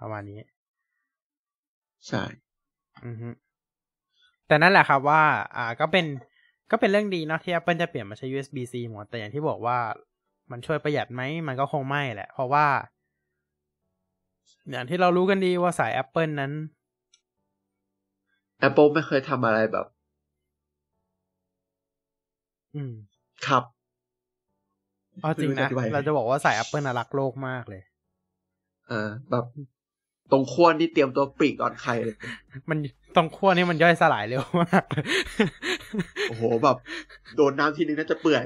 ประมาณนี้ ใช่ อือฮึ แต่นั่นแหละครับว่า อ่า ก็เป็น ก็เป็นเรื่องดีเนาะที่ Apple จะเปลี่ยนมาใช้ USB-C หมด แต่อย่างที่บอกว่ามันช่วยประหยัดไหม มันก็คงไม่แหละ เพราะว่า อย่างที่เรารู้กันดีว่าสาย Apple นั้น Apple ไม่เคยทำอะไรแบบ อืม ครับเอาจริงนะไม่อธิบยเราจะบอกว่าสาย Apple น่ะรักโลกมากเลย เออแบบ ตรงขั้วนี่เตรียมตัวปรีกก่อนใครเลย มันตรงขั้วนี่มันย่อยสลายเร็วมาก โอ้โหแบบ โดนน้ำทีนึงน่าจะเปื่อย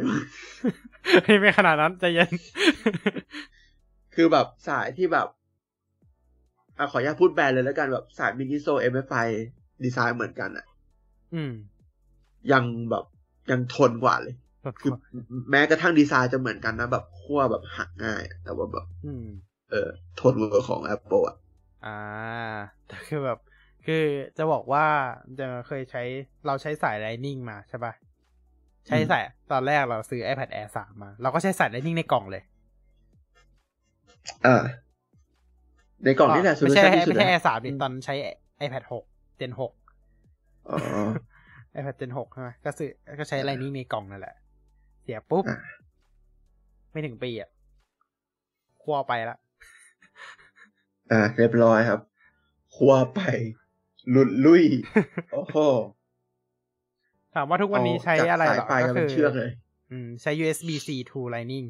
ไม่ไม่ขนาดนั้นใจเย็น คือแบบสายที่แบบอะขออนุญาตพูดแบรนด์เลยแล้วกันแบบสายมินิโซ MFI ดีไซน์เหมือนกันอะอืม ยังแบบยังทนกว่าเลยคือแม้กระทั่งดีไซน์จะเหมือนกันนะแบบขั้วแบบหักง่ายอะแต่ว่าแบบ อืม เออ ทนกว่าของ Apple อะ อ่าแต่คือแบบ คือจะบอกว่าจะเคยใช้เราใช้สาย Lightning มาใช่ปะใช้สายตอนแรกเราซื้อ iPad Air 3 มา เราก็ใช้สาย Lightning ในกล่องเลย อ่า ในกล่องนี่แหละไม่ใช่ solution ที่สุดไม่ใช่แล้ว Air 3ดิตอนใช้ iPad 6 Gen 6อ๋อ iPad Gen 6ใช่ไหมก็ซื้อก็ใช้ Lightning ในกล่องนั่นแหละ เสียปุ๊บอ่าไม่ถึงปีอะคั่วไปละ อ่า เรียบร้อยครับขั้วไป หลุดลุย โอ้โหถามว่าทุกวันนี้ใช้อะไรเหรอจากสายไฟก็กันเป็คืนเชือกเลย อืม ใช้ USB-C to Lightning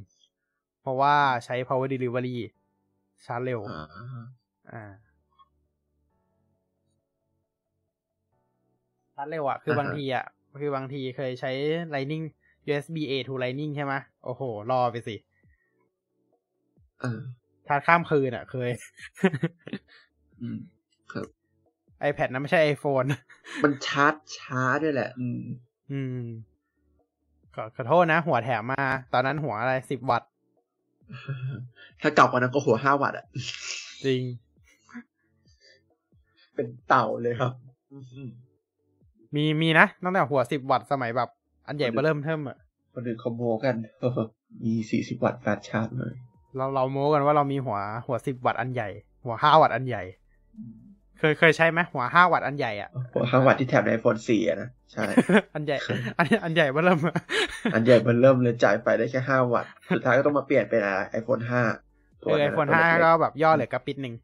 เพราะว่าใช้ power delivery ชาร์จเร็วอ่าอ่าชาร์จเร็วอะ คือบางทีอะ คือบางทีเคยใช้ Lightning USB A to Lightning ใช่ไหมโอ้โห รอไปสิ อ่าชาร์จข้ามคืนอะ เคย อืม ครับ iPad นะไม่ใช่ iPhone มันชาร์จช้าด้วยแหละ อืม อืมขอขอโทษนะ หัวแถมมา ตอนนั้นหัวอะไรสิบวัตต์ ถ้าเก่ากว่านั้นก็หัวห้าวัตต์อะ จริง เป็นเต่าเลยครับ มีมีนะตั้งแต่หัวสิบวัตต์สมัยแบบ อันใหญ่เบ้อเริ่มเทิมอะคนอื่นเขาโม้กันมีสี่สิบวัตต์ flash charge เลย เราเราโม้กันว่าเรามีหัวหัวสิบวัตต์อันใหญ่ หัวห้าวัตต์อันใหญ่ เคยเคยใช้ไหมหัวห้าวัตต์อันใหญ่อะหัวห้าวัตต์ที่แถมใน iPhone สี่อะนะใช่ อันใหญ่ อันอันใหญ่เบ้อเริ่มอะอันใหญ่มันเริ่มเลยจ่ายไปได้แค่ห้าวัตต์สุดท้ายก็ต้องมาเปลี่ยนเป็น iPhone ห้าเออ iPhone ห้าก็แบบย่อเหลือกระปิ๊ดหนึ่ง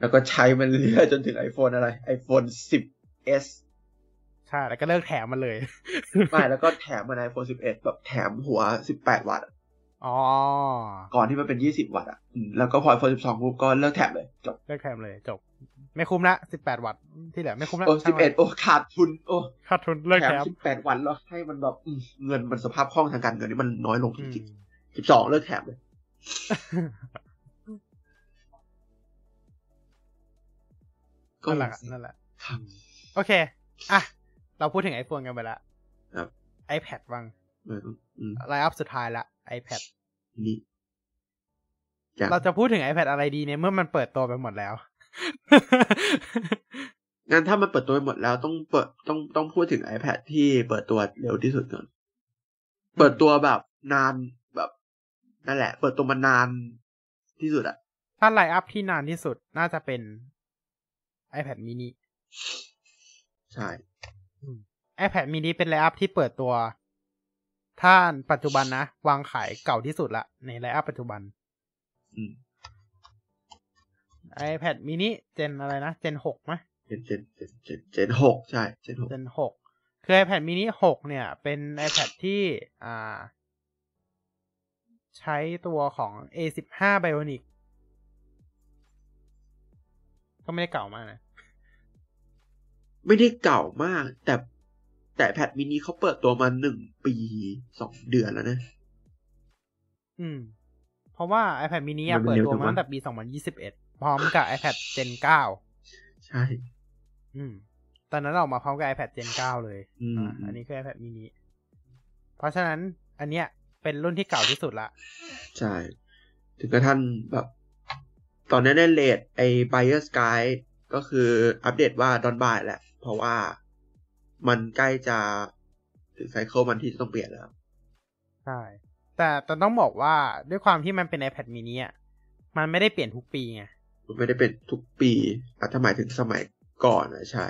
แล้วก็ใช้มันเรื่อยจนถึง iPhone อะไร iPhone 10s ใช่ แล้วก็เลิกแถมมันเลย ไม่ แล้วก็แถมมัน iPhone 11 แบบแถมหัว 18 วัตต์อะอ๋อ ก่อนที่มันเป็น20วัตต์อะอืมแล้วก็พอ iPhone 12ปุ๊บก็เลิกแถมเลย จบ เลิกแถมเลย จบ ไม่คุ้มละสิบแปดวัตต์ที่เหลือไม่คุ้มละโอ้ช่างมัน11โอ้ขาดทุน โอ้ขาดทุนเลิกแถแถมม18วันแล้วให้มันแบบอืมเงินมันสภาพคล่องทางการเงินนี่มันน้อยลงจอืมริงๆ12เลิกแถมเลย ก็นั่นแหยัละงนั่นแหละครับโอเค อะ เราพูดถึง iPhone กันไปแล้วครับ iPad บ้างเอออืม ไลน์อัพสุดท้ายละ iPad นี่อย่างเราจะพูดถึง iPad อะไรดีเนี่ยเมื่อมันเปิดตัวไปหมดแล้ว งั้นถ้ามันเปิดตัวไปหมดแล้วต้องเปิดต้องต้องพูดถึง iPad ที่เปิดตัวเร็วที่สุดก่อน เปิดตัวแบบนานแบบนั่นแหละ เปิดตัวมานานที่สุดอะถ้า line up ที่นานที่สุดน่าจะเป็น iPad mini ใช่ iPad mini เป็น line up ที่เปิดตัว ถ้าปัจจุบันนะ วางขายเก่าที่สุดละ ใน line up ปัจจุบันอืม iPad mini gen อะไรนะ gen หกไหม gen gen gen gen gen หกใช่ ge n หก gen หกคือ iPad mini หกเนี่ย เป็น iPad ที่อ่า ใช้ตัวของ A15 Bionic ก็ไม่ได้เก่ามากนะ ไม่ได้เก่ามาก แต่ แต่ iPad mini เขาเปิดตัวมาหนึ่งปีสองเดือนแล้วนะ อืม เพราะว่า iPad mini อะมันเปิดเร็วตัวจังมาวะตั้งแต่ปี2021พร้อมกับ iPad Gen 9ใช่ อืม ตอนนั้นเราออกมาพร้อมกับ iPad Gen 9เลยอืมอ่าอันนี้คือ iPad mini เพราะฉะนั้นอันเนี้ยเป็นรุ่นที่เก่าที่สุดละ ใช่ ถึงกระทั่งแบบ ตอนนี้ในเลทไอ้ Buyer's Guide ก็คืออัปเดตว่าดอนบายแหละ เพราะว่า มันใกล้จะถึงไซเคิลมันที่จะต้องเปลี่ยนแล้ว ใช่ แต่แต่ต้องบอกว่าด้วยความที่มันเป็น iPad mini อะมันไม่ได้เปลี่ยนทุกปีไงมันไม่ได้เป็นทุกปีอาจจะหมายถึงสมัยก่อนนะใช่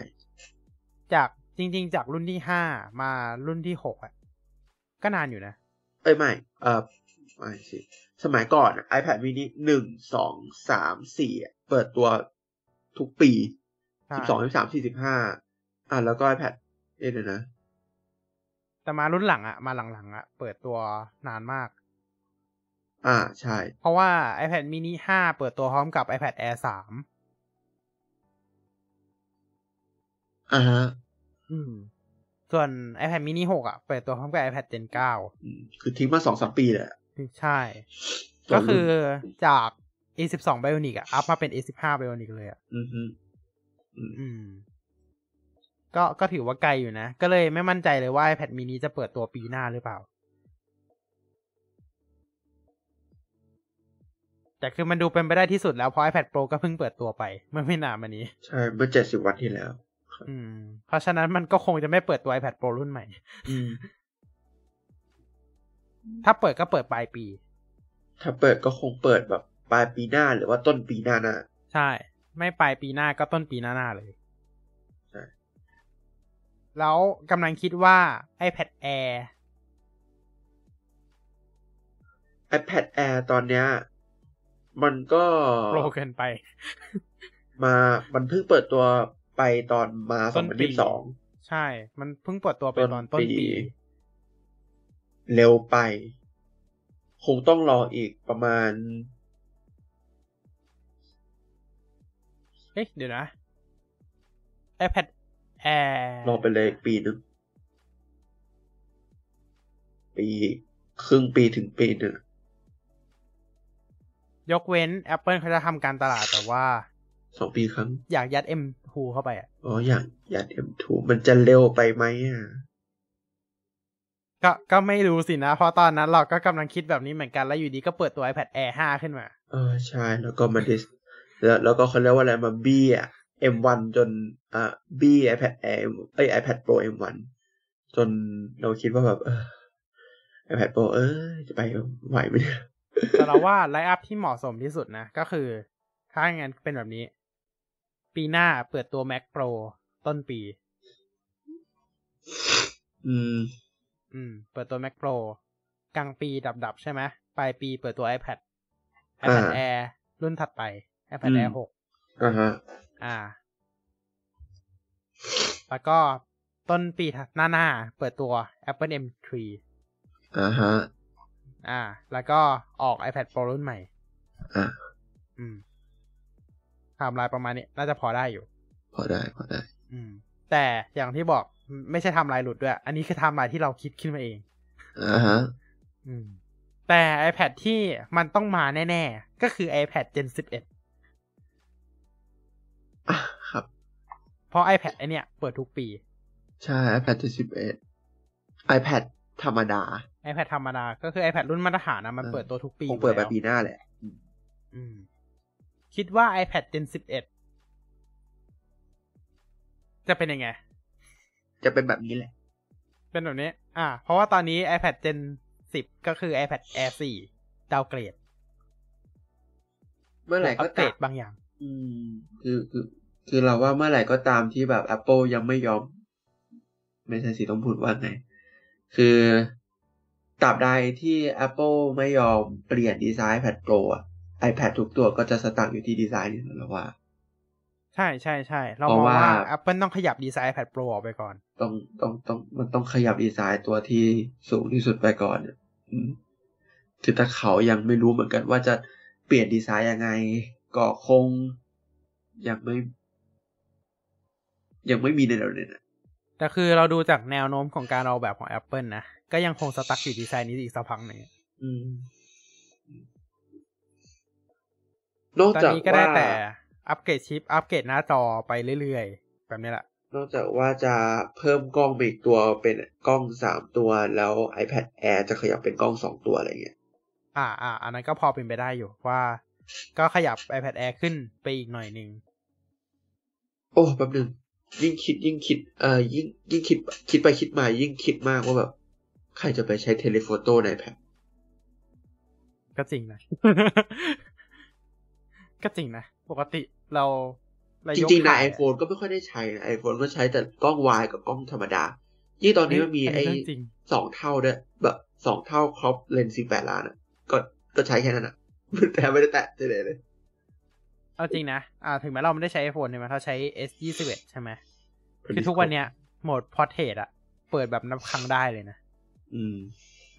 จากจริง ๆ จากรุ่นที่ห้ามารุ่นที่หกอะ ก็นานอยู่นะ เอ้ยไม่เออไม่สิสมัยก่อนอะ iPad mini หนึ่งสองสามสี่อะเปิดตัวทุกปีใช่สิบสองสิบสามสี่สิบห้าอะแล้วก็ iPad เอ๊ะเดี๋ยวนะ แต่มารุ่นหลังอะมาหลังๆอะเปิดตัวนานมาก อ่าใช่ เพราะว่า iPad mini 5 เปิดตัวพร้อมกับ iPad Air 3อ่าฮะ อืม ส่วน iPad mini 6อะเปิดตัวพร้อมกับ iPad Gen อืมคือทิ้งมาสองสามปีเลยอะ9ใช่ส่วนรุ่นก็คือจาก A12 Bionic อะอัพมาเป็น A15 Bionic เลยอะอือฮึอืมอืม ก็ก็ถือว่าไกลอยู่นะ ก็เลยไม่มั่นใจเลยว่า iPad mini จะเปิดตัวปีหน้าหรือเปล่า แต่คือมันดูเป็นไปได้ที่สุดแล้ว เพราะ iPad Pro ก็เพิ่งเปิดตัวไป เมื่อไม่นานมานี้ ใช่เมื่อเจ็ดสิบวันที่แล้ว อืม เพราะฉะนั้นมันก็คงจะไม่เปิดตัว iPad Pro รุ่นใหม่ อืม ถ้าเปิดก็เปิดปลายปี ถ้าเปิดก็คงเปิดแบบปลายปีหน้าหรือว่าต้นปีหน้าน่ะใช่ ไม่ปลายปีหน้าก็ต้นปีหน้าๆเลยใช่ แล้วกำลังคิดว่า iPad Air iPad Air ตอนเนี้ย มันก็โปรเกินไป มามันเพิ่งเปิดตัวไปตอนมาสต้องนพันปียี่สิบสองใช่ มันเพิ่งเปิดตัวไปตอนต้นปี เร็วไป คงต้องรออีกประมาณเฮ้ยเดี๋ยวนะ iPad Air รอไปเลยปีหนึ่งปีครึ่งปีถึงปีหนึ่งยกเว้น Apple เขาจะทำการตลาดแต่ว่าสองปีครั้ง อยากยัด M2 เข้าไปอะอ๋ออย่างอย่าง M2 มันจะเร็วไปไหมอะก็ก็ไม่รู้สินะ เพราะตอนนั้นเราก็กำลังคิดแบบนี้เหมือนกัน แล้วอยู่ดีก็เปิดตัว iPad Air 5 ขึ้นมา เออใช่ แล้วก็มาดิสแล้วแล้วก็เขาเรียกว่าอะไรมาบี้อะ M1 จนอ่าบี้ iPad Air เอ้ย iPad Pro M1 จนเราคิดว่าแบบเออ iPad Pro เออจะไปไหวไหมเนี่ยแต่เราว่าไลฟ์อัพที่เหมาะสมที่สุดนะ ก็คือ ถ้างั้นเป็นแบบนี้ ปีหน้าเปิดตัว Mac Pro ต้นปี อืม อืม เปิดตัว Mac Pro กลางปีดับๆใช่ไหมปลายปีเปิดตัว iPad iPad อ่า Air รุ่นถัดไป iPad อืม Air 6อ่าฮะ อ่า แล้วก็ต้นปีหน้าหน้าๆเปิดตัว Apple M3 อ่าฮะ อ่า แล้วก็ออก iPad Pro รุ่นใหม่ อ่า อืมไทม์ไลน์ประมาณนี้ น่าจะพอได้อยู่ พอได้ พอได้ อืม แต่อย่างที่บอกไม่ใช่ไทม์ไลน์หลุดด้วย อันนี้คือไทม์ไลน์ที่เราคิดขึ้นมาเอง อ่าฮะ อืม แต่ iPad ที่มันต้องมาแน่ ๆ ก็คือ iPad Gen 11 อะครับ เพราะ iPad ไอเนี้ยเปิดทุกปี ใช่ iPad 11 iPad ธรรมดา iPad ธรรมดา ก็คือ iPad รุ่นมาตรฐานนะมันเออเปิดตัวทุกปีคงเปิดอยู่แบแล้บวปีหน้าแหละอืมคิดว่า iPad Gen 11 จะเป็นยังไง จะเป็นแบบนี้แหละ เป็นแบบนี้ อ่า เพราะว่าตอนนี้ iPad Gen 10 ก็คือ iPad Air 4 ดาวเกรด เมื่อไหร่อัก็ปเกรตาดมบางอย่าง อืม คือคือ คือเราว่าเมื่อไหร่ก็ตามที่แบบ Apple ยังไม่ยอม ไม่ใช่สิต้องพูดว่าไง คือตราบใดที่ Apple ไม่ยอมเปลี่ยนดีไซน์ iPad Pro อะ iPad ทุกตัวก็จะสตั๊กอยู่ที่ดีไซน์นี่แหละเราว่า ใช่ใช่ใช่เราเพมราะองว่าว่า Apple ต้องขยับดีไซน์ iPad Pro ออกไปก่อน ต้องต้องต้องมันต้องขยับดีไซน์ตัวที่สูงที่สุดไปก่อนอะอืมคือถ้าเขายังไม่รู้เหมือนกันว่าจะเปลี่ยนดีไซน์ยังไง ก็คงยังไม่ ยังไม่มีในเร็วนี้นะแต่คือเราดูจากแนวโน้มของการออกแบบของ Apple นะ ก็ยังคงสตั๊กอยู่ดีไซน์นี้อีกสักพักหนึ่งอืมนอกตอนจากนี้ก็ได้ว่าแต่อัปเกรดชิป อัปเกรดหน้าจอไปเรื่อยๆ แบบนี้แหละ นอกจากว่าจะเพิ่มกล้องไปอีกตัวเป็นกล้องสามตัวแล้ว iPad Air จะขยับเป็นกล้องสองตัวอะไรเงี้ย อ่าอ่า อันนั้นก็พอเป็นไปได้อยู่ว่า ก็ขยับ iPad Air ขึ้นไปอีกหน่อยหนึ่ง โอ้แป๊บนึงยิ่งคิดยิ่งคิดเอ่อยิ่งยิ่งคิดคิดไปคิดมายิ่งคิดมากว่าแบบ ใครจะไปใช้เทเลโฟโต้ใน iPad ก็จริงนะ ก็จริงนะ ปกติเราเราจยกริงๆในถ่าย iPhone ก็ไม่ค่อยได้ใช้นะ iPhone ก็ใช้แต่กล้องวายกับกล้องธรรมดา ยิ่งตอนนี้มันมีเฮ้ไอ้ยอันนี้เรื่องจริงสองเท่าด้วยแบบสองเท่าครอบเลนส์สิบแปดล้านอะก็ก็ใช้แค่นั้นอะ แต่ไม่ได้แตะเลยเลย เอาจริงนะ อ่า ถึงแม้เราไม่ได้ใช้ iPhone ใช่ไหมเราใช้ S ยี่สิบเอ็ดใช่ไหมคือทุกวันเนี้ยโหมด Portrait อะเปิดแบบนับครั้งได้เลยนะอืม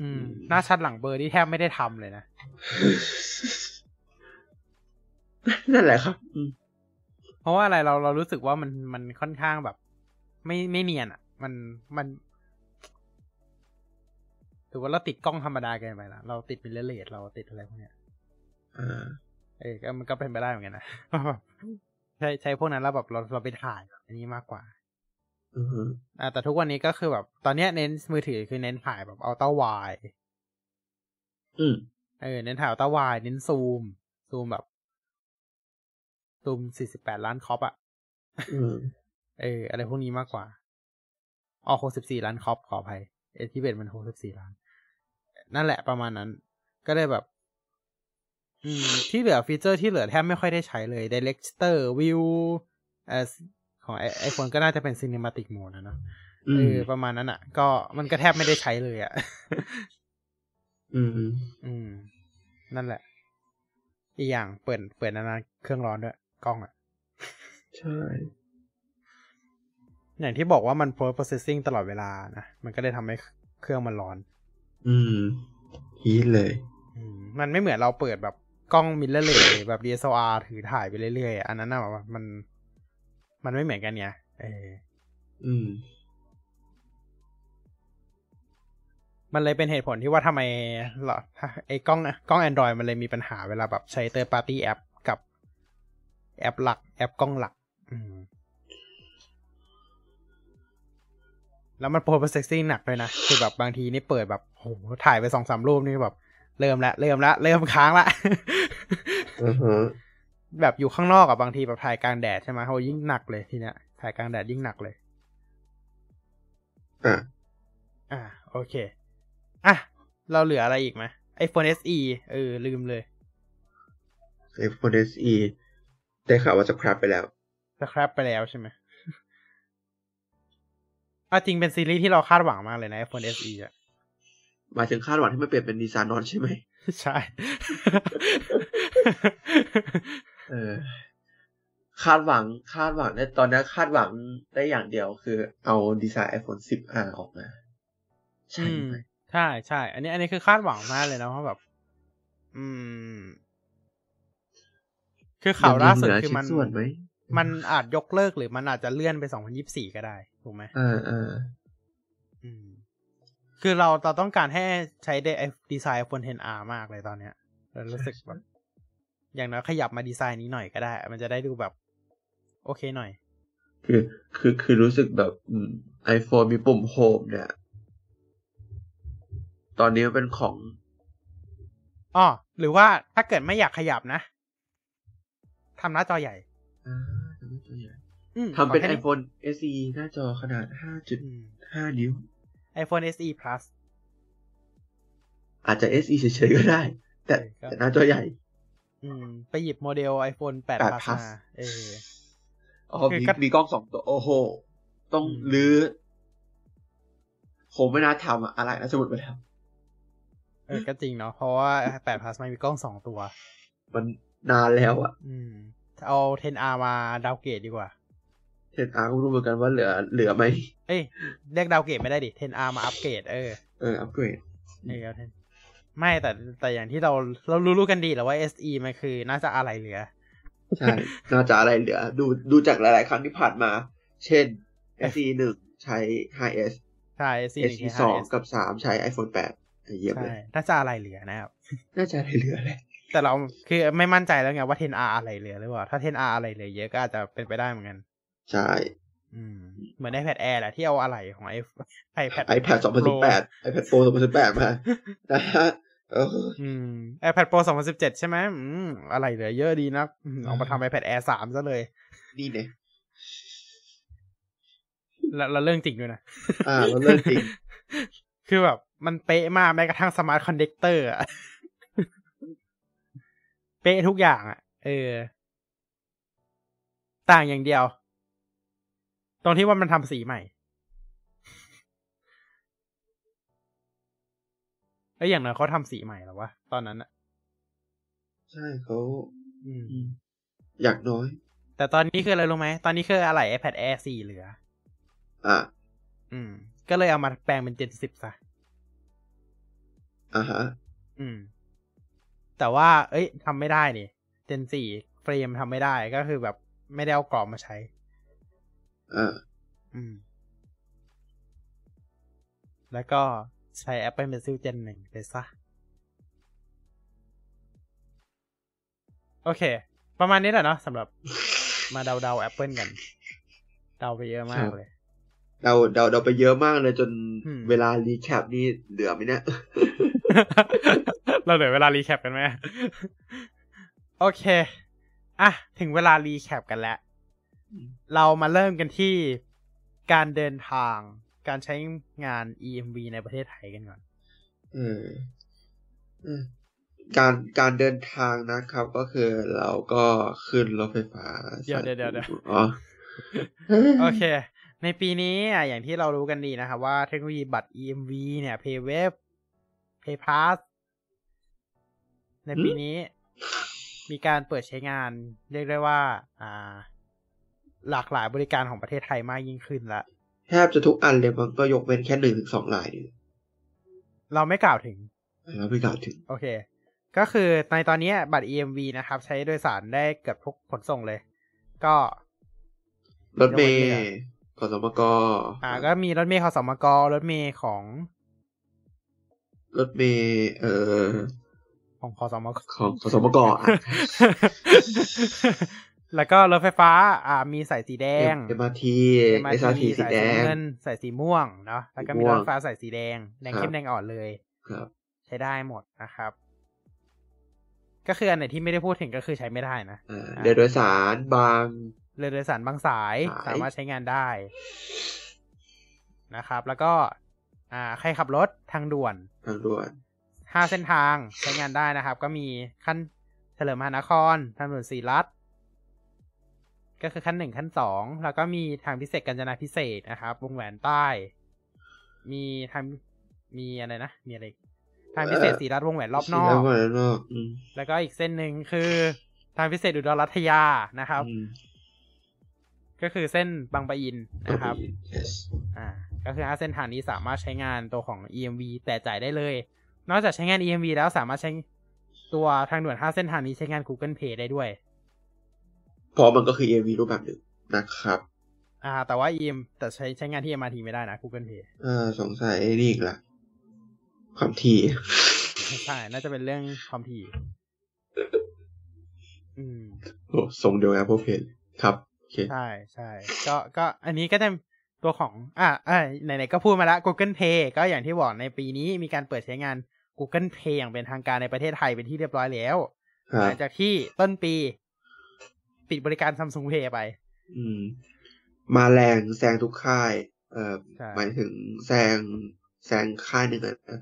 อืม อืม หน้าชัดหลังเบอร์ที่แทบไม่ได้ทำเลยนะ นั่นแหละครับอืมเพราะว่าอะไรเราเรารู้สึกว่ามันมันค่อนข้างแบบ ไม่ไม่เนียนอะมันมันถือว่าเราติดกล้องธรรมดาเกินไปละเราติดมิเรเลสเราติดอะไรพวกเนี้ยอ่า เออก็มันก็เป็นไปได้เหมือนกันนะใช้ใช้พวกนั้นแล้วแบบเราเราไปถ่ายแบบอันนี้มากกว่าอือฮึอ่า แต่ทุกวันนี้ก็คือแบบ ตอนเนี้ยเน้นมือถือคือเน้นถ่ายแบบ ultrawide อืมเออเน้นถ่าย ultrawide เน้นซูม ซูมแบบ ซูมสี่สิบแปดล้าน crop อะอืมเออ อะไรพวกนี้มากกว่าออกหกสิบสี่ล้าน crop ขออภัยเอที่เบตมันหกสิบสี่ล้าน นั่นแหละประมาณนั้น ก็เลยแบบอืม ที่เหลือฟีเจอร์ที่เหลือแทบไม่ค่อยได้ใช้เลย Director View เอ่อของไอโฟนก็น่าจะเป็น Cinematic Mode นะเนอะอืเอมอประมาณนั้นอะ ก็มันก็แทบไม่ได้ใช้เลยอะ อืม อืม นั่นแหละ อีกอย่างเปิดเปิดนานๆเครื่องร้อนด้วย กล้องอะ ใช่ อย่างที่บอกว่ามัน post processing ตลอดเวลานะ มันก็เลยทำให้เครื่องมันร้อน อืมฮีทเลย อืม มันไม่เหมือนเราเปิดแบบ กล้อง mirrorless แบบ DSLR ถือถ่ายไปเรื่อยๆ อันนั้นน่ะแบบว่ามัน มันไม่เหมือนกันเนี่ยเอออืม มันเลยเป็นเหตุผลที่ว่าทำไมเหรอไอ้กล้องกล้อง Android มันเลยมีปัญหาเวลาแบบใช้ third party app กับแอปหลัก แอปกล้องหลัก อืม แล้วมัน post processing หนักเลยนะ คือแบบบางทีนี่เปิดแบบโหถ่ายไปสองสามรูปนี่แบบ เริ่มละเริ่มละเริ่มค้างละอือฮะแบบอยู่ข้างนอกอะบางทีแบบถ่ายกลางแดดใช่ไหมโหยิ่งหนักเลยทีเนี้ยถ่ายกลางแดดยิ่งหนักเลยอะอ่าโอเค อะ เราเหลืออะไรอีกไหม iPhone SE เออ ลืมเลย iPhone SE ได้ข่าวว่าจะคราบไปแล้วสครับไปแล้วใช่ไหมอะจริงเป็นซีรีส์ที่เราคาดหวังมากเลยนะ iPhone SE อะ หมายถึงคาดหวังที่มันเปลี่ยนเป็นดีไซน์นอนใช่ไหม ใช่ เออ คาดหวังคาดหวังในตอนนี้คาดหวังได้อย่างเดียวคือ เอาดีไซน์ iPhone 10R ออกมา ใช่อืมไหมใช่ใช่ อันนี้ อันนี้คือคาดหวังมากเลยนะเพราะแบบ อืม คือข่าวล่าสุดยังเหลืคือมันชิ้ส่วนไหมมันอาจยกเลิกหรือมันอาจจะเลื่อนไป2024ก็ได้ ถูกไหมอ่าอ่าอืม คือเราเราต้องการให้ใช้ได้ดีไซน์ iPhone 10R มากเลยตอนเนี้ยเรารู้สึกแบบอย่างน้อยขยับมาดีไซน์นี้หน่อยก็ได้ มันจะได้ดูแบบ โอเคหน่อย คือคือคือรู้สึกแบบไอโฟนมีปุ่มโฮมเนี่ย ตอนนี้มันเป็นของอ๋อหรือว่าถ้าเกิดไม่อยากขยับนะทำหน้าจอใหญ่อ่าทำเป็นตัวใหญ่อืมทำเป็นขอแค่ iPhone SE หน้าจอขนาดอืม5.5นิ้ว iPhone SE Plus อาจจะ SE เฉยๆก็ได้ แต่เออก็แต่หน้าจอใหญ่ อืม ไปหยิบโมเดล iPhone 8 8 Plus Plus มาเอออ๋อคือมีก็มีกล้องสองตัว โอ้โห ต้องอืมรื้อผมไม่น่าทำอะอะไรนะสมมติมาทเออก็จริงเนาะเพราะว่า 8 Plus มันมีกล้องสองตัวำมันนานแล้วอะอืม เอา 10R มาดาวเกรดดีกว่า เทนอาร์ก็ไม่รู้เหมือนกันว่าเหลือเหลือไหมเอ้ยเรียกดาวเกรดไม่ได้ดิ 10R มาอัปเกรดเออเอออัปเกรดเออเอาเถอะไม่แต่แต่อย่างที่เราเรารู้ๆกันดีแหล้วว่า SE มันคือน่าจะอะไรเหลือ ใช่ น่าจะอะไรเหลือ ดูดูจากหลาย ๆ ครั้งที่ผ่านมา เช่น SE หนึ่งใช้ 5S ใช่ SE 1 SE สองกับสามใช้ iPhone 8เยี่ยมใช่เลยน่าจะอะไรเหลือนะครับ น่าจะอะไรเหลือแหละแต่เราคือไม่มั่นใจแล้วไงว่า 10R อะไรเหลือหรือเปล่า ถ้า 10R อะไรเหลือเยอะก็อาจจะเป็นไปได้เหมือนกัน ใช่อืมเหมือน iPad Air แหละที่เอาอะไรของ i iPad iPad 2018 iPad Pro 2018 มานะฮะเอออืม iPad Pro 2017ใช่ไหมอืมอะไรเหลือเยอะดีนะอืมเอามาทำ iPad Air 3ซะเลยนี่เนี่ยแล้วแล้วเรื่องจริงด้วยนะ อ่าเราเรื่องจริง คือแบบ มันเป๊ะมากแม้กระทั่ง Smart Connector อะเป๊ะทุกอย่างอะเออ ต่างอย่างเดียวต รงที่ว่ามันทำสีใหม่เอ้ยอย่างน้อยเขาทำสีใหม่แล้ววะ ตอนนั้นอะใช่เขาอืมอืมอยากน้อย แต่ตอนนี้คืออะไรรู้ไหม ตอนนี้คืออะไร iPad Air 4 เหลือ อ่าอืม ก็เลยเอามาแปลงเป็น Gen 10ซะ อ่าฮะ อืม แต่ว่า เอ้ยทำไม่ได้นี่ Gen 4เฟรมทำไม่ได้ก็คือแบบไม่ได้เอากรอบมาใช้ อ่าอืม แล้วก็ใช้ Apple Pencil Gen 1ไปซะ โอเค ประมาณนี้แหละเนาะสำหรับมาเดาเดา Apple กัน เดาไปเยอะมากเลยเราเราเราไปเยอะมากเลยจนอืมเวลารีแคปนี่เหลือไหมเนี่ย เราเหลือเวลารีแคปกันไหมโอเค อะ ถึงเวลารีแคปกันแล้ว เรามาเริ่มกันที่การเดินทางการใช้งาน EMV ในประเทศไทยกันก่อนเออเออการการเดินทางนะครับ ก็คือเราก็ขึ้นรถไฟฟ้าเดี๋ยวเดี๋ยวเดี๋ยวเดี๋ยวอ๋อโอเค ในปีนี้อะอย่างที่เรารู้กันดีนะครับว่าเทคโนโลยีบัตร EMV เนี่ย PayWave PayPass ในปีนี้ มีการเปิดใช้งาน เรียกได้ว่า อ่า หลากหลายบริการของประเทศไทยมากยิ่งขึ้นละแทบจะทุกอันเลยมันก็ยกเว้นแค่หนึ่งถึงสองลายนี่เราไม่กล่าวถึง เราไม่กล่าวถึง โอเค ก็คือในตอนนี้บัตร EMV นะครับ ใช้โดยสารได้เกือบทุกขนส่งเลย ก็ รถเมยกเว้นเรือย์ขอสมกอ่า ก็มีรถเมล์ขอสมกรถเมล์ของ รถเมย์เอ่อของขอสมกของขอสมกอะ แล้วก็รถไฟฟ้า อ่า มีสายสีแดงเอ็มอาร์ทีเอสอาร์ทีสีสายแดสีงเงินสายสีม่วงเนาะ แล้วก็มีม่วรงถไฟฟ้าสายสีแดง แดงครับเข้มแดงอ่อนเลย ครับ ใช้ได้หมดนะครับ ก็คืออันไหนที่ไม่ได้พูดถึงก็คือใช้ไม่ได้นะอ่าเรือโดยสารบาง เรือโดยสารบางสายสายสามารถใช้งานได้ นะครับ แล้วก็ อ่า ใครขับรถทางด่วน ทางด่วน ห้าเส้นทางใช้งานได้นะครับ ก็มีขั้นเฉลิมพระนครทางด่วนสีรัฐ ก็คือขั้นหนึ่งขั้นสองแล้วก็มีทางพิเศษกาญจนาพิเศษนะครับ วงแหวนใต้ มีทางมีอะไรนะ มีอะไรอีกทางพิเศษสีรัฐวงแหวนรอบนอแล้กวก็รอบนอกอืมแล้วก็อีกเส้นหนึ่งคือ ทางพิเศษอุดรรัตยานะครับอืมก็คือเส้นบางปะอินนะครับ yes อ่า ก็คือห้าเส้นทางนี้สามารถใช้งานตัวของ EMV แต่จ่ายได้เลย นอกจากใช้งาน EMV แล้วสามารถใช้ตัวทางด่วนห้าเส้นทางนี้ใช้งาน Google Pay ได้ด้วย เพราะมันก็คือ AV รูปแบบหนึ่งนะครับอ่า แต่ว่า EM แต่ใช้ใช้งานที่ MRT ไม่ได้นะ Google Pay อ่าสงสัยไอ้นี่อีกละความถี่ใช่ น่าจะเป็นเรื่องความถี่อืมโอ้ทรงเดียวกับ Apple Pay ครับโอเคใช่ใช่ก็ก็อันนี้ก็จะตัวของ อ่าอ่าไหนๆก็พูดมาแล้ว Google Pay ก็อย่างที่บอกในปีนี้มีการเปิดใช้งาน Google Pay อย่างเป็นทางการในประเทศไทยเป็นที่เรียบร้อยแล้วครัหบลังจากที่ต้นปี ปิดบริการ Samsung Pay ไป อืม มาแรงแซงทุกค่าย เอ่อใช่หมายถึงแซงแซงค่ายหนึ่งอะนะ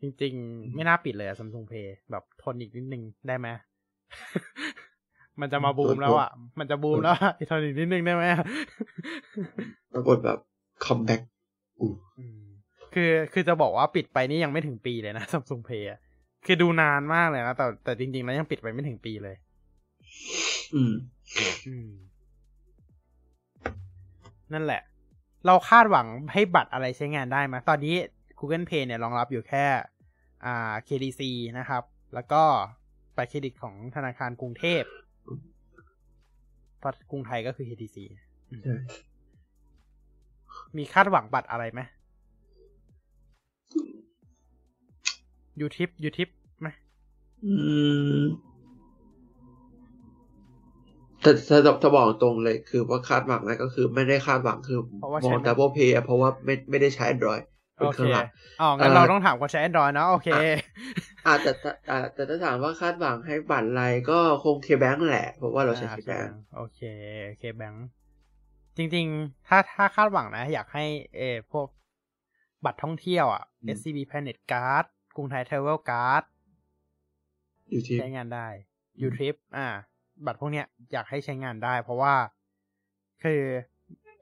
จริงๆ ไม่น่าปิดเลยอะ Samsung Pay แบบทนอีกนิดนึงได้ไหมมันจะมาบูมแล้วอะ มันจะบูมแล้วอะทนอีกนิดนึงได้ไหมปรากฏแบบ comeback อู้อืมคือคือจะบอกว่าปิดไปนี่ยังไม่ถึงปีเลยนะ Samsung Pay อะคือดูนานมากเลยนะแต่แต่จริงๆแล้วยังปิดไปไม่ถึงปีเลย อืมอืม นั่นแหละ เราคาดหวังให้บัตรอะไรใช้งานได้ไหมตอนนี้ Google Pay เนี่ยรองรับอยู่แค่ อ่า KDC นะครับ แล้วก็บัตรเครดิตของธนาคารกรุงเทพเพราะกรุงไทยก็คือ KDC อืมใช่มีคาดหวังบัตรอะไรไหมยูทิปยูทิปไหมอืม แต่ถ้าจะบอกตรงเลยคือว่าคาดหวังอะไรก็คือไม่ได้คาดหวังคือเพราะว่ามใช้องไม่ Double Pay อะเพราะว่าไม่ไม่ได้ใช้ Android เป็นโอเคเครื่องหลักอ๋องั้นเอ่อเราต้องถามคนใช้ Android เนอะโอเคอ่าแต่แต่แต่แต่ถ้าถามว่าคาดหวังให้บัตรอะไรก็คงเคแบงแหละ เพราะว่าเราใช้เคแบงโอเคโอเคแบงค์จริง ๆ ถ้าถ้าคาดหวังนะ อยากให้เออพวกบัตรท่องเที่ยวอะ SCB Planet Card กรุงไทย Travel Card อยู่ที่ใช้งานได้ u t r i p อ่า บัตรพวกเนี้ยอยากให้ใช้งานได้ เพราะว่าคือ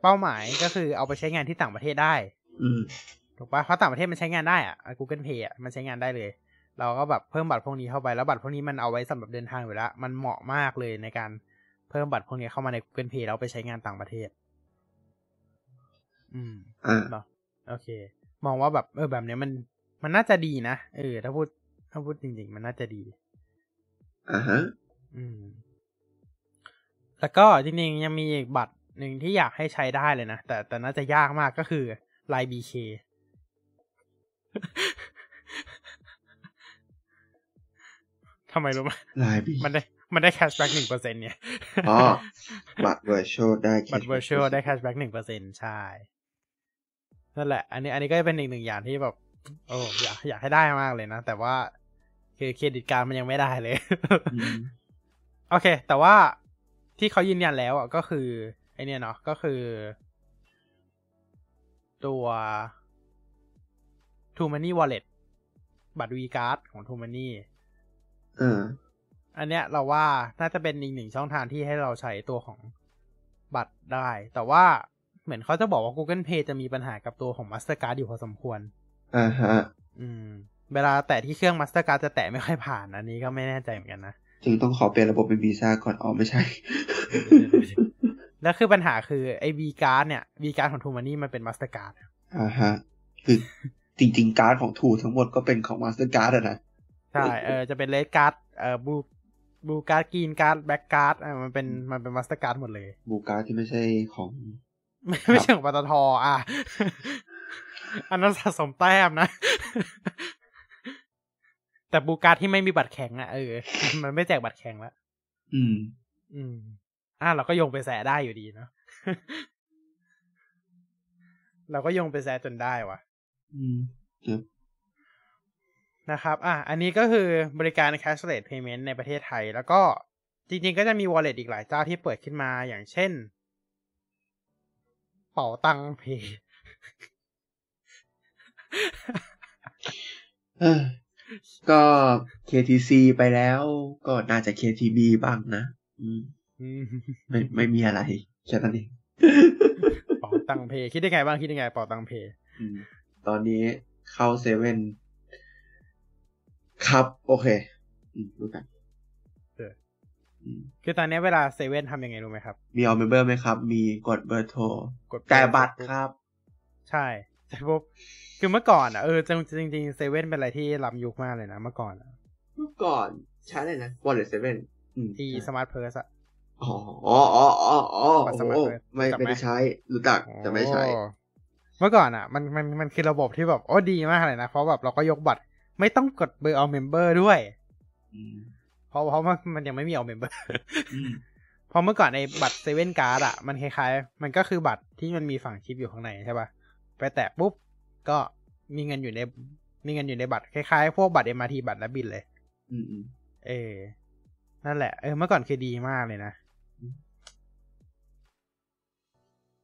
เป้าหมายก็คือเอาไปใช้งานที่ต่างประเทศได้ อืมถูกปะเพราะต่างประเทศมันใช้งานได้อะอะ Google Pay อะมันใช้งานได้เลย เราก็แบบเพิ่มบัตรพวกนี้เข้าไปแล้วบัตรพวกนี้มันเอาไว้สำหรับเดินทางอยู่แล้วมันเหมาะมากเลยในการเพิ่มบัตรพวกนี้เข้ามาใน Google Pay แล้วไปใช้งานต่างประเทศ อืมอ่าเนาะโอเค มองว่าแบบเออแบบเนี้ยมันมันน่าจะดีนะเออถ้าพูดถ้าพูดจริงๆ มันน่าจะดีอ่าฮะ อืม แล้วก็จริงๆยังมีอีกบัตรหนึ่งที่อยากให้ใช้ได้เลยนะ แต่แต่น่าจะยากมากก็คือ Line BK ทำไมรู้ไหม LINE BK มันได้มันได้ cashback หนึ่งเปอร์เซ็นเนี่ยอ๋อบัตร virtual ได้แค่บัตร virtual ได้ cashback หนึ่งเปอร์เซ็นใช่ นั่นแหละ อันนี้อันนี้ก็เป็นอีกหนึ่งอย่างที่แบบ โอ้อยากอยากให้ได้มากเลยนะ แต่ว่าคือเครดิตการดมันยังไม่ได้เลยอืมโอเค แต่ว่า ที่เขายืนยันแล้วอะก็คือ ไอเนี่ยเนาะก็คือ ตัว True Money Wallet บัตร V Card ของ True Money อ่าอันเนี้ยเราว่าน่าจะเป็นอีกหนึ่งช่องทางที่ให้เราใช้ตัวของบัตรได้ แต่ว่าเหมือนเขาจะบอกว่า Google Pay จะมีปัญหากับตัวของ Mastercard อยู่พอสมควร อ่าฮะ อืม เวลาแตะที่เครื่อง Mastercard จะแตะไม่ค่อยผ่าน อันนี้ก็ไม่แน่ใจเหมือนกันนะ จึงต้องขอเปลี่ยนระบบเป็นวีซ่าก่อนอ๋อไม่ใช่ แล้วคือปัญหาคือไอ้ V Card เนี่ย V Card ของ True Money มันเป็น Mastercard อ่าฮะ คือจริง ๆ การ์ดของถูทั้งหมดก็เป็นของ Mastercard อะนะใช่เออจะเป็น Red Card เอ่อ Blue Blue Card Green Card Black Card อะมันเป็นมันเป็น Mastercard หมดเลย Blue Card ที่ไม่ใช่ของไม่ไม่ใช่ของปตทอะอันนั้นสะสมแต้มนะ แต่ Blue Card ที่ไม่มีบัตรแข็งอะเออ มันไม่แจกบัตรแข็งแล้วอืม อืม อะเราก็โยงไปแตะได้อยู่ดีเนาะเราก็โยงไปแตะจนได้วะอืมครับนะครับ อะ อันนี้ก็คือบริการ cashless payment ในประเทศไทย แล้วก็จริงๆ ก็จะมี wallet อีกหลายเจ้าที่เปิดขึ้นมา อย่างเช่น เป๋าตังเพย์เออ ก็ KTC ไปแล้วก็น่าจะ KTB บ้างนะอืมอืมไม่ไม่มีอะไรแค่นั้นเองเป่าตังเพย์คิดได้ไงบ้างคิดได้ไงเป่าตังเพย์อืมตอนนี้เข้าเซเว่นครับ โอเคอืมรู้กันอืมคือตอนนี้เวลาเซเว่นทำยังไงรู้ไหมครับ มี ALL member ไหมครับ มีกดเบอร์โทรกดแต่ายบัตรครับ ใช่ แตะปุ๊บคือเมื่อก่อนอะเออจริงจริงๆเซเว่นเป็นอะไรที่ล้ำยุคมากเลยนะเมื่อก่อนอะเมื่อก่อนใช้อะไรนะ Wallet 7อืมที่ Smart Purse อะอ๋ออ๋ออ๋ออ๋ออ๋อโอ้โหบัตร Smart Purse ไม่รู้จักไหมไม่ได้ใช้รู้จักแต่ไม่ใช้โอ้เมื่อก่อนอะมันมันมันคือระบบที่แบบโอ้ดีมากเลยนะ เพราะแบบเราก็ยกบัตร ไม่ต้องกดเบอร์ ALL member ด้วยอืมเพราะเพราะมันมันยังไม่มี ALL member อืมเพราะเมื่อก่อนในบัตร Seven Card อะมันคล้ายๆ มันก็คือบัตรที่มันมีฝังชิปอยู่ข้างในใช่ปะ ไปแตะปุ๊บ ก็มีเงินอยู่ใน มีเงินอยู่ในบัตรคล้ายๆ พวกบัตร MRT บัตร Rabbit เลยอืมอืมเออ นั่นแหละ เออ เมื่อก่อนคือดีมากเลยนะอืม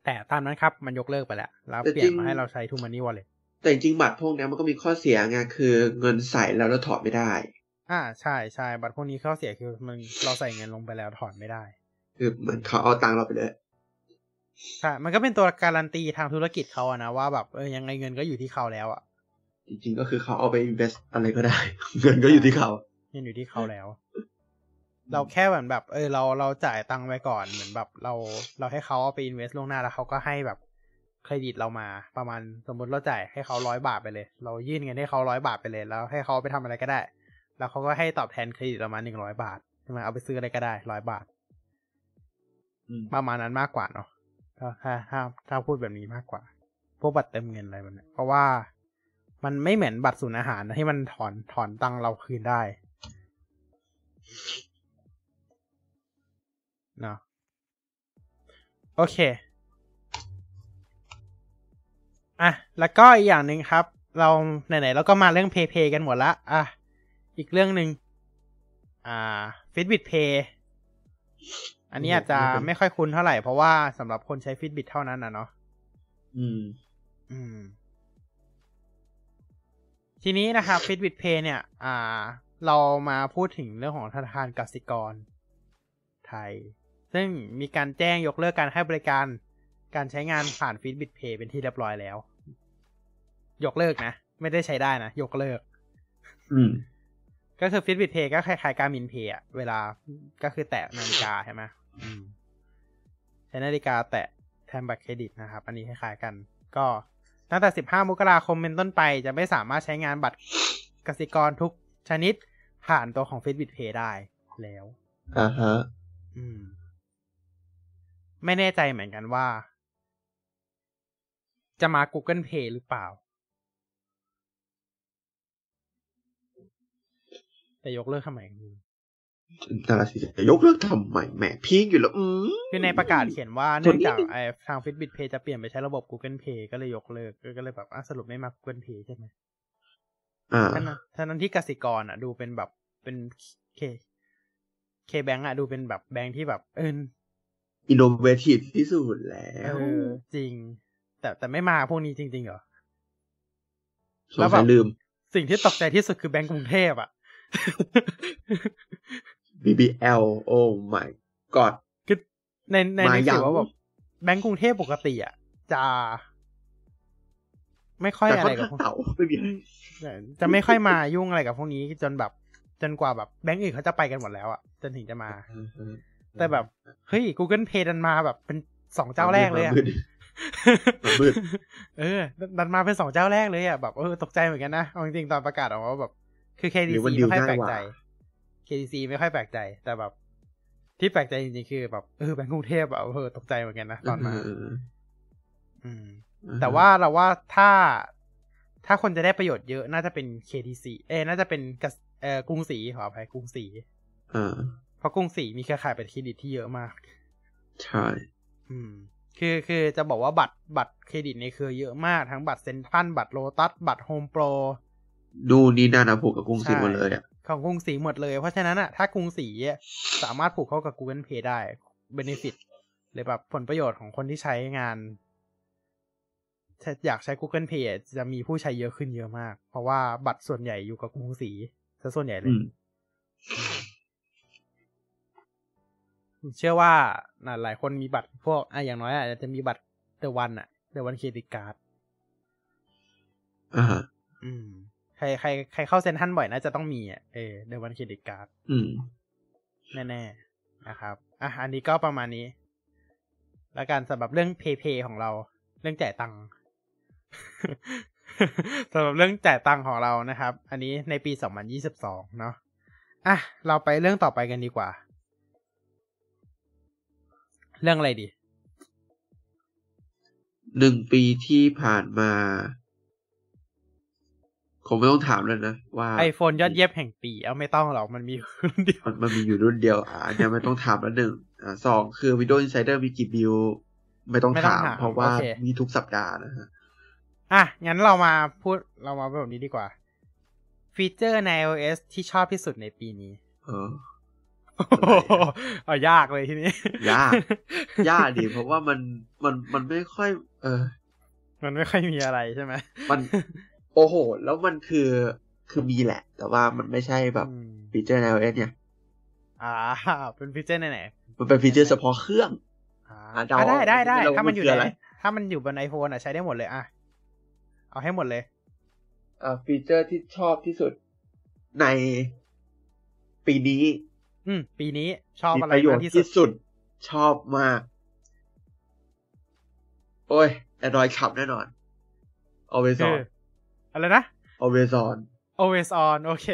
แต่ตามนั้นครับ มันยกเลิกไปแล้ว แล้วแต่เปลี่ยจรินงมาให้เราใช้ทูมันนี่วอลเล็ตแต่จริงๆบัตรพวกเนี้ยมันก็มีข้อเสียไง คือเงินใส่แล้วเราถอดไม่ได้ อ่า ใช่ใช่บัตรพวกนี้ข้อเสียคือมันเราใส่เงินลงไปแล้วถอนไม่ได้ คือเหมือนเขาเอาตังค์เราไปเลย ใช่มันก็เป็นตัวการันตีทางธุรกิจเขาอะนะว่าแบบเออยังไงเงินก็อยู่ที่เขาแล้วอะจริงๆก็คือเขาเอาไป invest อะไรก็ได้ เงินก็อยู่ที่เขาเงินอยู่ที่เขาแล้ว เราแค่เหมือนแบบ เออ เราเราจ่ายตังค์ไปก่อนเหมือนแบบ เราเราให้เขาเอาไปอินเวสต์ล่วงหน้าแล้วเขาก็ให้แบบเครดิตเรามาประมาณสมมติเราจ่ายให้เขาร้อยบาทไปเลย เรายื่นเงินให้เขาร้อยบาทไปเลย แล้วให้เขาไปทำอะไรก็ได้ แล้วเขาก็ให้ตอบแทนเครดิตเรามาหนึ่งร้อยบาทใช่ไหมเอาไปซื้ออะไรก็ได้ร้อยบาทอืมประมาณนั้นมากกว่าเนาะ ถ้าถ้าถ้าถ้าพูดแบบนี้มากกว่า พวกบัตรเติมเงินอะไรแบบเนี้ยเพราะว่ามันไม่เหมือนบัตรศูนย์อาหารที่มันถอนถอนตังค์เราคืนได้เนาะโอเคอะแล้วก็อีกอย่างหนึ่งครับ เราไหนๆเราก็มาเรื่อง Pay Pay กันหมดละอะอีกเรื่องหนึ่งอ่า Fitbit Pay อันนี้อาจจะไม่ค่อยคุ้นเท่าไหร่ เพราะว่าสำหรับคนใช้ Fitbit เท่านั้นนะเนาะอืม อืม ทีนี้นะครับ Fitbit Pay เนี่ย อ่า เรามาพูดถึงเรื่องของธนาคารกสิกร ไทย ซึ่งมีการแจ้งยกเลิกการให้บริการ การใช้งานผ่าน Fitbit Pay เป็นที่เรียบร้อยแล้ว ยกเลิกนะ ไม่ได้ใช้ได้นะ ยกเลิก อืมก็คือ Fitbit Pay ก็คล้ายๆการมินเพย์อะเวลาก็คือแตะนาฬิกาใช่ไหมอืม ใช้นาฬิกาแตะแทนบัตรเครดิตนะครับ อันนี้คล้ายๆกัน ก็ตั้งแต่ 15 มกราคมเป็นต้นไปจะไม่สามารถใช้งานบัตรกสิกรทุกชนิดผ่านตัวของ Fitbit Pay ได้แล้วอ่าฮะอืม ไม่แน่ใจเหมือนกันว่า จะมา Google Pay หรือเปล่า แต่ยกเลิกทำไม ไม่รู้นาราศีจะยกเลิกทำไมแหมพีคอยู่แล้วอืมคือในประกาศเขียนว่าเนื่องจากไอ้ทาง Fitbit Pay จะเปลี่ยนไปใช้ระบบ Google Pay ก็เลยยกเลิกก็เลยแบบอะสรุปไม่มา Google Pay ใช่ไหมอ่าท่านั้นท่านั้นที่กสิกรอะ ดูเป็นแบบเป็นเคเคแบงอะ ดูเป็นแบบแบงค์ที่แบบเอออินโนเวทีฟที่สุดแล้เอวอจริง แต่แต่ไม่มาพวกนี้จริง ๆ เหรอสงสัยลืม สิ่งที่ตกใจที่สุดคือแบงก์กรุงเทพอะ BBL โอ้ my god คือในในมาในยัสืงอว่าแบบแบงก์กรุงเทพปกติอะ จะ ไม่ค่อยแต่อะค่อไรนกับข้างพวกเต่าไม่มีจะไม่ค่อยมายุ่งอะไรกับพวกนี้จนแบบ จนกว่าแบบแบงก์อื่นเขาจะไปกันหมดแล้วอะ จนถึงจะมา แต่แบบ เฮ้ย Google Pay ดันมาแบบเป็นสองเจ้าแรกเลยอะมามืดมามืดเออ ดันมาเป็นสองเจ้าแรกเลยอะแบบเออตกใจเหมือนกันนะเอาจริงๆตอนประกาศออกมาว่าแบบ คือหรือ KDC มันดิวไม่ค่อยแปลกง่ายกว่าใจ KDC ไม่ค่อยแปลกใจ แต่แบบ ที่แปลกใจจริงๆคือแบบเออแบงก์กรุงเทพอะเออตกใจเหมือนกันนะตอนมาเอออืม แต่ว่าเราว่าถ้าถ้าคนจะได้ประโยชน์เยอะน่าจะเป็น KTC เอ้ยน่าจะเป็นกสเอ่อกรุงศรีขออภัยกรุงศรีอ่าเพราะกรุงศรีมีเครือข่ายบัตรเครดิตที่เยอะมาก ใช่ อืม คือคือจะบอกว่าบัตรบัตรเครดิตในเครือเยอะมาก ทั้งบัตรเซ็นทรัลบัตรโลตัสบัตรโฮมโปร ดูนี่น่านะผูกกับกรุงศรีใช่หมดเลยอะ ของกรุงศรีหมดเลย เพราะฉะนั้นอะถ้ากรุงศรีอะสามารถผูกเข้ากับ Google Pay ได้ Benefit หรือแบบผลประโยชน์ของคนที่ใช้งาน อยากใช้ Google Pay อะจะมีผู้ใช้เยอะขึ้นเยอะมาก เพราะว่าบัตรส่วนใหญ่อยู่กับกรุงศรีซะส่วนใหญ่เลอืยมเชื่อว่าน่ะหลายคนมีบัตรพวกอะอย่างน้อยอาจจะมีบัตร The 1 อะ The 1 credit card อ่าฮะอืม ใครใครใครเข้าเซ็นทรัลบ่อยน่าจะต้องมีอะเออ The 1 credit card อืม แน่ๆนะครับ อะ อันนี้ก็ประมาณนี้ แล้วกันสำหรับเรื่อง pay pay ของเรา เรื่องจ่ายตังค์สำหรับเรื่องจ่ายตังค์ของเรานะครับ อันนี้ในปี2022เนาะอะ เราไปเรื่องต่อไปกันดีกว่า เรื่องอะไรดี หนึ่งปีที่ผ่านมา คงไม่ต้องถามแล้วนะว่าไอโฟนยอดเยี่ยมแห่งปี เอาไม่ต้องหรอกมันมีอยู่รุ่นเดียวมันมันมีอยู่รุ่นเดียวอ่าอันเนี้ยไม่ต้องถามแล้วหนึ่งอ่าสองคือ Windows Insider มีกี่บิลไม่ต้องไม่ต้องถามถาม เพราะว่าโอเคมีทุกสัปดาห์นะฮะอะ งั้นเรามาพูดเรามาแบบนี้ดีกว่า ฟีเจอร์ใน iOS ที่ชอบที่สุดในปีนี้ เออเอายากเลยทีนี้ ยาก ยากดีเพราะว่ามันมันมันไม่ค่อย เออ มันไม่ค่อยมีอะไรใช่ไหมมันโอ้โห แล้วมันคือคือมีแหละ แต่ว่ามันไม่ใช่แบบอืมฟีเจอร์ใน iOS เนี่ย อ่า เป็นฟีเจอร์ไหนไหนมันเป็นฟีเจอร์เฉพาะเครื่องๆอ่าอ่าเดาอะได้ได้ได้เราถ้ามันอยู่มันคือในอะไรถ้ามันอยู่บนไอโฟนอะใช้ได้หมดเลยอะเอาให้หมดเลยอ่าฟีเจอร์ที่ชอบที่สุดในปีนี้ อืม ปีนี้ชอบมีอะไรประโยชมากน์ที่สุที่ดสุด ชอบมาก โอ้ย Android ขับแน่นอน always คือ on อะไรนะ always on always on โอเค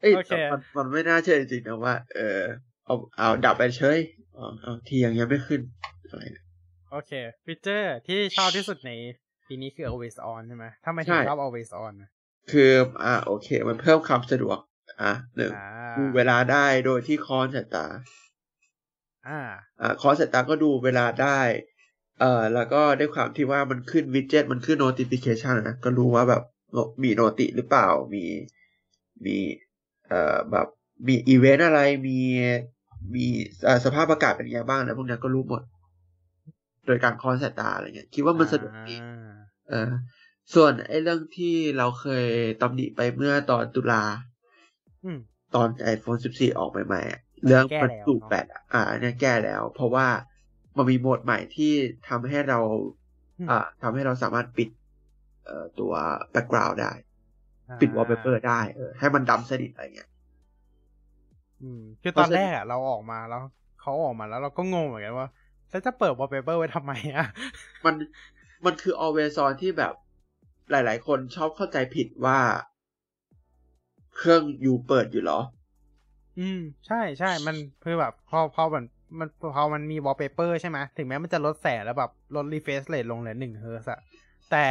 เอ้ยโอเคแต่มันมันไม่น่าเชื่อจริงๆนะว่า เออเอาเอาดับไปเฉยเอาเอาทียังยังไม่ขึ้นอะไรเนี่ยโอเคฟีเจอร์ที่ชอบที่สุดในปีนี้คือ always on ใช่ไหมถ้าไม่ถึงชอบ always on นะคืออ่าโอเค มันเพิ่มความสะดวก อะหนึ่งอ่าดูเวลาได้โดยที่คอนสายตา อ่า อ่าคอนสายตาก็ดูเวลาได้ เอ่อแล้วก็ด้วยความที่ว่ามันขึ้นวิดเจ็ตมันขึ้น notification นะก็รู้ว่าแบบมีโนติหรือเปล่ามีมีเอ่อแบบมีอีเวนต์อะไรมีมีเอ่อสภาพอากาศเป็นยังไงบ้างแล้วพวกนี้ก็รู้หมด โดยการคอนสายตาอะไรเงี้ย คิดว่ามันสะดวกดีอ่าเออส่วนไอ้เรื่องที่เราเคยตำหนิไปเมื่อตอนตุลาอืมตอน iPhone 14 ออกใหม่ๆอะเรื่องแก้มันแล้วสูบเนอะแบตอะอ่าอันเนี้ยแก้แล้ว เพราะว่า มันมีโหมดใหม่ที่ทำให้เรา อ่าทำให้เราสามารถปิดเอ่อตัว background ได้ ปิด wallpaper ได้เออให้มันดำสนิทอะไรเงี้ยอืมคือตอนแรกอะเราออกมาแล้วเขาออกมาแล้วเราก็งงเหมือนกันว่าแล้วจะเปิด wallpaper ไว้ทำไมอะ มันมันคือ always on ที่แบบหลาย ๆ คนชอบเข้าใจผิดว่า เครื่องอยู่เปิดอยู่เหรอ อืม ใช่ใช่มันคือแบบพอพอมัน มันพอมันมี wallpaper ใช่ไหมถึงแม้มันจะลดแสงแล้วแบบลด refresh rate ลงเหลือหนึ่งเฮิร์ตซ์อะแต่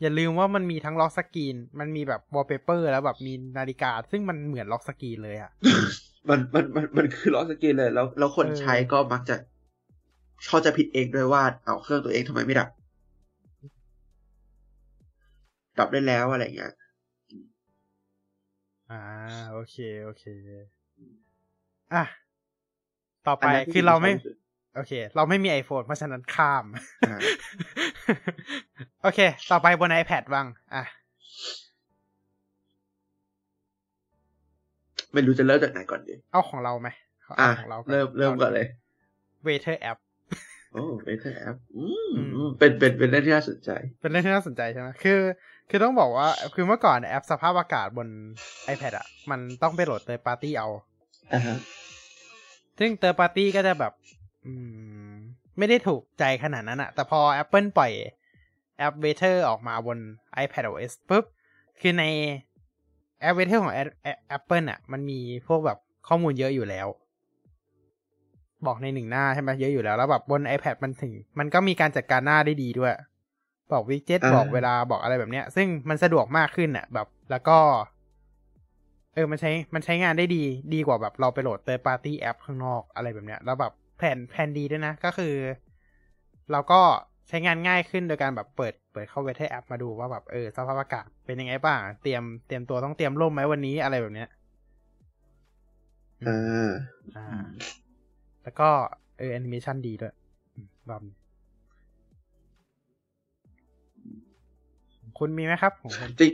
อย่าลืมว่ามันมีทั้งล็อกสกรีน มันมีแบบ wallpaper แล้วแบบมีนาฬิกา ซึ่งมันเหมือนล็อกสกรีนเลยอะมันมันมันมันคือล็อกสกรีนเลย แล้วแล้วคนเออใช้ก็มักจะเข้าใจผิดเองด้วยว่าเอาเครื่องตัวเองทำไมไม่ดับ ดับได้แล้วอะไรเงี้ยอ่า โอเค โอเค อะ ต่อไปอันนั้นที่คือเราไม่ชอบที่สุดโอเค เราไม่มี iPhone เพราะฉะนั้นข้ามอ่าโอเค ต่อไปบน iPad บ้างอะไม่รู้จะเริ่มจากไหนก่อนดีเอาของเราไหมเอาอะของเราเริ่มเริ่มก่อนเลย Waiter App โอ้เป็นแอปอืมอืมอืมเป็นเป็นเป็นเรื่องที่น่าสนใจ เป็นเรื่องที่น่าสนใจใช่ไหมคือ คือต้องบอกว่า คือเมื่อก่อนแอปสภาพอากาศบน iPad อะ มันต้องไปโหลด third party เอา อ่าฮะซึ่ง third party ก็จะแบบ อืม ไม่ได้ถูกใจขนาดนั้นอะแต่พอ Apple ปล่อยแอป Waiter ออกมาบน iPad OS ปุ๊บ คือในแอป Waiter ของ Apple อะมันมีพวกแบบข้อมูลเยอะอยู่แล้ว บอกในหนึ่งหน้าใช่ไหมเยอะอยู่แล้ว แล้วแบบบน iPad มันถึง มันก็มีการจัดการหน้าได้ดีด้วย บอก widget อ่าบอกเวลาบอกอะไรแบบเนี้ย ซึ่งมันสะดวกมากขึ้นอะแบบ แล้วก็ เออมันใช้มันใช้งานได้ดีดีกว่าแบบเราไปโหลด third-party app ข้างนอกอะไรแบบเนี้ยแล้วแบบแผนแผนดีด้วยนะ ก็คือ เราก็ใช้งานง่ายขึ้นโดยการแบบเปิดเปิดเข้าเว็บแอปมาดูว่าแบบเออสภาพอากาศเป็นยังไงบ้างเตรียมเตรียมตัวต้องเตรียมร่มไหมวันนี้อะไรแบบเนี้ยเอออ่า แล้วก็เออแอนิเมชันดีด้วยบอมคุณมีไหมครับจริง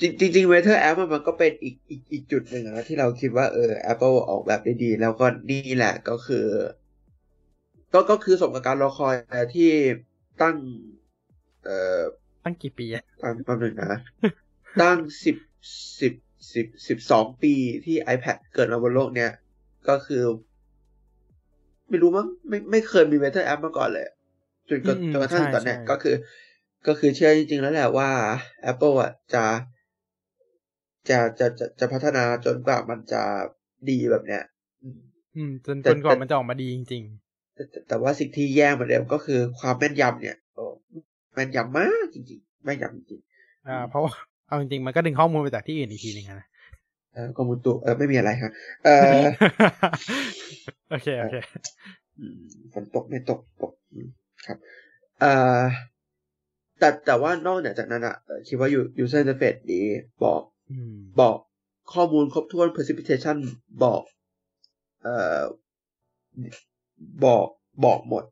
จริงจริง weather app มันก็เป็นอีกอีกอีกจุดหนึ่งนะที่เราคิดว่าเออ Apple ออกแบบได้ดี แล้วก็นี่แหละก็คือ ก็ก็คือสมกับการรอคอยที่ตั้ง เอ่อ ตั้งกี่ปีอะแป๊บแป๊บหนึ่งนะ ตั้งสิบสิบสิบสิบสองปีที่ iPad เกิดมาบนโลกเนี้ย ก็คือ ไม่รู้มั้งไม่ไม่เคยมี weather app มาก่อนเลยจนกระจนกระทั่งตอนเนี้ยก็คือ ก็คือเชื่อจริงๆแล้วแหละว่า Apple อะจะ จะจะจะจะพัฒนาจนกว่ามันจะดีแบบเนี้ย อืม จนแต่จนกว่าแต่มันจะออกมาดีจริงแต่แต่แต่ว่าสิ่งที่แย่เหมือนเดิมก็คือความแม่นยำเนี่ยโอ้แม่นยำมากจริงๆแม่นยำจริงๆอ่า เพราะว่าเอาจริงๆมันก็ดึงข้อมูลมาจากที่อื่นอีกทีหนึ่งอะนะๆเออกรมอุตุเออไม่มีอะไรฮะเออโอเคโอเคอืมฝนตกไม่ตกตกอืมครับ เอ่อแต่แต่ว่านอกเหนือจากนั้นอะเอ่อคิดว่า user interface ดีบอกอืม บอกข้อมูลครบถ้วน precipitation บอก เอ่อ บอกบอกหมด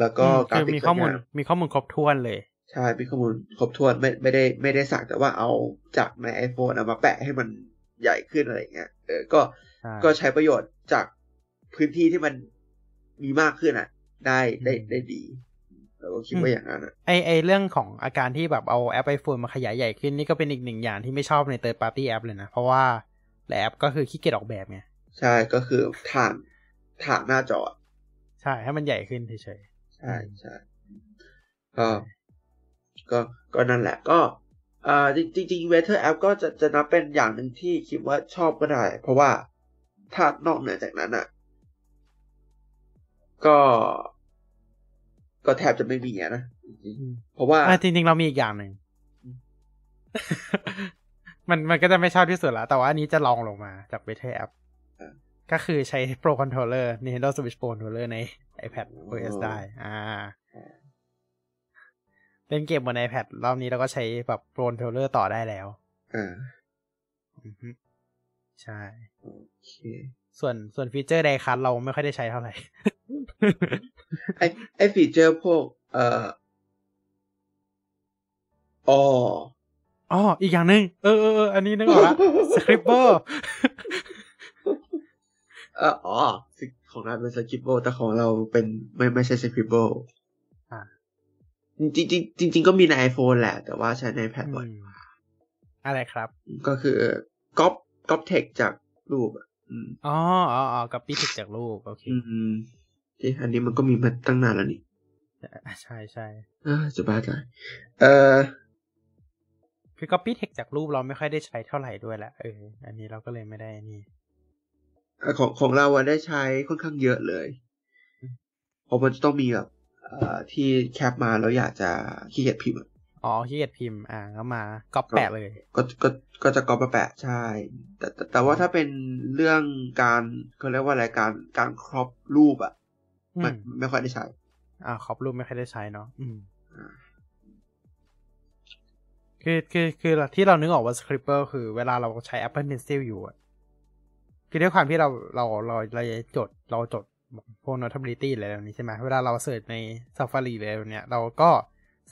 แล้วก็อืมกราคือฟิกมีข้อมูลสวยงามมีข้อมูลครบถ้วนเลย ใช่ มีข้อมูลครบถ้วนไม่ไม่ได้ไม่ได้สั่งแต่ว่าเอาจากใน iPhone เอามาแปะให้มันใหญ่ขึ้นอะไรอย่างเงี้ย เออ ก็ใช่ก็ใช้ประโยชน์จากพื้นที่ที่มันมีมากขึ้นอะ ได้ได้ได้ดีเรา ก็คิดว่าอย่างนั้นอะไอไอเรื่องของอาการที่แบบเอาแอปไอโฟนมาขยายใหญ่ขึ้นนี่ก็เป็นอีกหนึ่งอย่างที่ไม่ชอบใน third party app เลยนะ เพราะว่าแอปก็คือขี้เกียจออกแบบไง ใช่ก็คือถ่างถ่างหน้าจอ ใช่ให้มันใหญ่ขึ้นเฉยใช่ใช่ก็ก็ก็นั่นแหละก็อ่าจริงจริง wea ther app ก็จะจะนับเป็นอย่างหนึ่งที่คิดว่าชอบก็ได้ เพราะว่าถ้านอกเหนือจากนั้นอะ ก็ ก็แทบจะไม่มีอะนะจริงๆอืมๆเพราะว่าอะจริงๆ เรามีอีกอย่างหนึ่งอืมมันมันก็จะไม่ชอบที่สุดละแต่ว่าอันนี้จะลองลงมาจาก Better App ก็คือใช้ Pro Controller Nintendo Switch Pro Controller ใน iPad OS ได้ อ่า เล่นเกมบน iPad รอบนี้เราก็ใช้แบบ Pro Controller ต่อได้แล้ว อ่าอือฮึใช่ โอเค ส่วนส่วนฟีเจอร์ไดคัทเราไม่ค่อยได้ใช้เท่าไหร่ไอไอฟีเจอร์พวก เอ่ออ๋ออ๋ออีกอย่างหนึ่งเออเออเอออันนี้นึกออกละ Scribble เอออ๋อสิ่งของเราเป็น Scribble แต่ของเราเป็นไม่ไม่ใช่ Scribble อ่าจริงจริงๆจริงๆก็มีใน iPhone แหละ แต่ว่าใช้ใน iPad บ่อยอืมอะไรครับ ก็คือก๊อปก๊อปเทคจากรูปอะ อืมอ๋ออ๋ออ๋อกับปี้ผิดจากรูปโอเคอืมที่อันนี้มันก็มีมาตั้งนานแล้วนี่ใช่ใช่เอ้อจะบ้าใจเออคือ copy text จากรูปเราไม่ค่อยได้ใช้เท่าไหร่ด้วยแหละเออ อันนี้เราก็เลยไม่ได้นี่ของของเราอะได้ใช้ค่อนข้างเยอะเลยเพราะมันจะต้องมีแบบเอ่อที่แคปมาแล้วอยากจะขี้เกียจพิมพ์ อะอ๋อขี้เกียจพิมพ์อ่าก็มาก๊อปแปะเลย ก็ก็ก็จะก๊อปมาแปะใช่ แต่แต่แต่ว่าถ้าเป็นเรื่องการเขาเรียกว่าอะไรการการครอปรูปอะอืมันมไม่ค่อยได้ใช้ อ่าครอบรูปไม่ค่อยได้ใช้เนาะอืมอ่าคือคือคือที่เรานึกออกว่า Scribble คือเวลาเราใช้ Apple Pencil อยู่อะคือด้วยความที่เราเราเราเราจดเราจดพวก notability อะไรแบบนี้ใช่ไหมเวลาเราเสิร์ชใน Safari อะไรแบบเนี้ยเราก็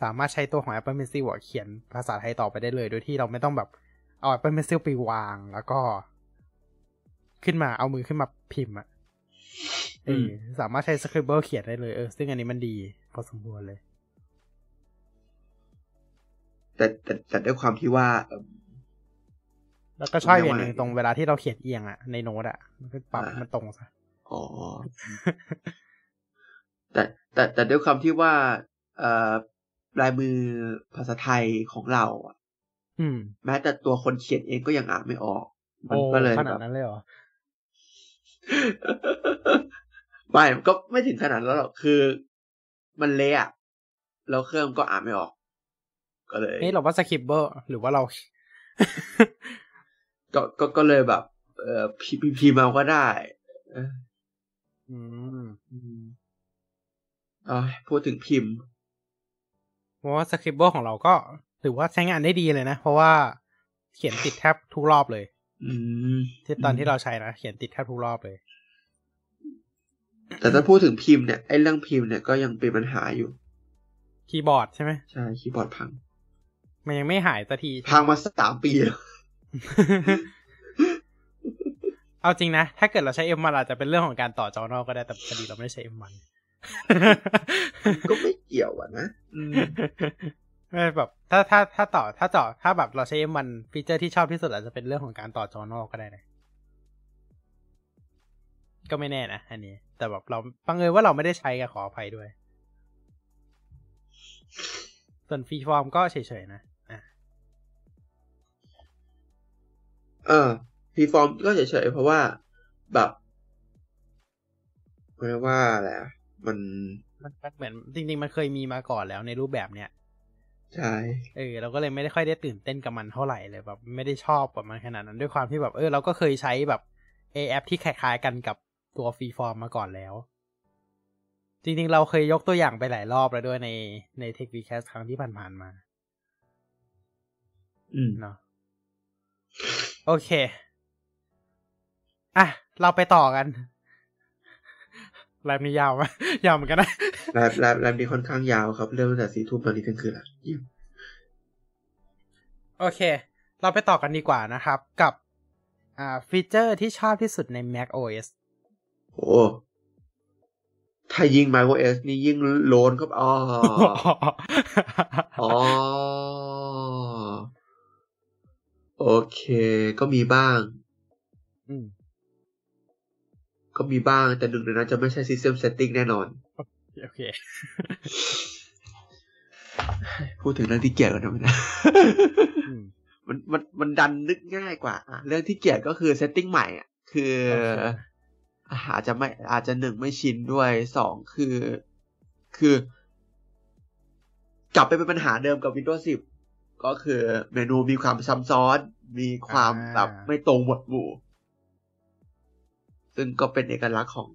สามารถใช้ตัวของ Apple Pencil อะเขียนภาษาไทยต่อไปได้เลย โดยที่เราไม่ต้องแบบเอา Apple Pencil ไปวางแล้วก็ ขึ้นมาเอามือขึ้นมาพิมพ์อะเออสามารถใช้ Scribble เขียนได้เลยเออซึ่งอันนี้มันดีพอสมควรเลย แต่แต่แต่ด้วยความที่ว่าเอิ่มแล้วก็ชอบเรีอยกย่าว่างหนึ่งไงตรงเวลาที่เราเขียนเอียงอะในโน้ตอะมันก็ปรับอ่าให้มันตรงซะอ๋อแต่แต่แต่ด้วยความที่ว่าเอ่อ ลายมือภาษาไทยของเราอะอืมแม้แต่ตัวคนเขียนเองก็ยังอ่านไม่ออก มัโอ้นก็เลยขแบนาดบนั้นเลยเหรอไม่มันก็ไม่ถึงขนาดนั้นหรอกคือ มันเละอะแล้วเครื่องก็อ่านไม่ออก ก็เลยนี่เราว่าสคริปเบอร์หรือว่าเรา ก็ก็ก็เลยแบบ เอ่อพีพีพีมาก็ได้เอออืมอืมเอยพูดถึงพิมพ์ เพราะว่า Scribble ของเราก็ถือว่าใช้งานได้ดีเลยนะ เพราะว่าเขียนติดแทบทุกรอบเลย อืมที่ตอนที่เราใช้นะ เขียนติดแทบทุกรอบเลย แต่ถ้าพูดถึงพิมพ์เนี่ยไอ้เรื่องพิมพ์เนี่ยก็ยังเป็นปัญหาอยู่ คีย์บอร์ดใช่ไหมใช่คีย์บอร์ดพัง มันยังไม่หายสักที พังมาสามปีแล้วเอาจริงนะ ถ้าเกิดเราใช้ M1 อาจจะเป็นเรื่องของการต่อจอนอกก็ได้แต่พอดีเราไม่ได้ใช้ M1 ก็ไม่เกี่ยวอะนะอืมไม่แบบถ้าถ้าถ้าต่อถ้าต่อถ้าแบบเราใช้ M1 ฟีเจอร์ที่ชอบที่สุดอาจจะเป็นเรื่องของการต่อจอนอกก็ได้นะก็ไม่แน่นะอันนี้ แต่แบบเราบังเอิญว่าเราไม่ได้ใช้ก็ขออภัยด้วย ส่วน Freeform ก็เฉยๆนะอะเออ Freeform ก็เฉยๆเพราะว่าแบบเรียกว่าอะไรอะ มันมันมันเหมือนจริง ๆ มันเคยมีมาก่อนแล้วในรูปแบบเนี้ยใช่เออเราก็เลยไม่ได้ค่อยได้ตื่นเต้นกับมันเท่าไหร่เลยแบบไม่ได้ชอบกับมันขนาดนั้นด้วยความที่แบบเออเราก็เคยใช้แบบเอแอปที่คล้ายๆกันกับตัว Freeform มาก่อนแล้ว จริง ๆ เราเคยยกตัวอย่างไปหลายรอบแล้วด้วยในใน TechWeCast ครั้งที่ผ่านๆมา อืมเนาะโอเค อะ เราไปต่อกัน ไลฟ์นี้ยาวไหมยาวเหมือนกันนะไลฟ์ไลฟ์ไลฟ์นี้ค่อนข้างยาวครับ เริ่มตั้งแต่สี่ทุ่มตอนนี้เที่ยงคืนละเยี่ยมโอเค เราไปต่อกันดีกว่านะครับ กับ อ่า ฟีเจอร์ที่ชอบที่สุดใน Mac OS โอ้ถ้ายิง macOS นี่ยิ่งโลนครับอ๋ออ๋อโอเค ก็มีบ้างอืม ก็มีบ้างแต่หนึ่งในนั้นจะไม่ใช่ System Setting แน่นอน โอเค พูดถึงเรื่องที่เกลียดกันนะมันนะอืมมันมันมันดันนึกง่ายกว่าอะเรื่องที่เกลียดก็คือ setting ใหม่อะคือโอเคอาจจะไม่อาจจะหนึ่งไม่ชินด้วยสองคือ คือ กลับไปเป็นปัญหาเดิมกับ Windows 10 ก็คือเมนูมีความซ้ำซ้อน มีความแบบไม่ตรงหมวดหมู่ ซึ่งก็เป็นเอกลักษณ์ของ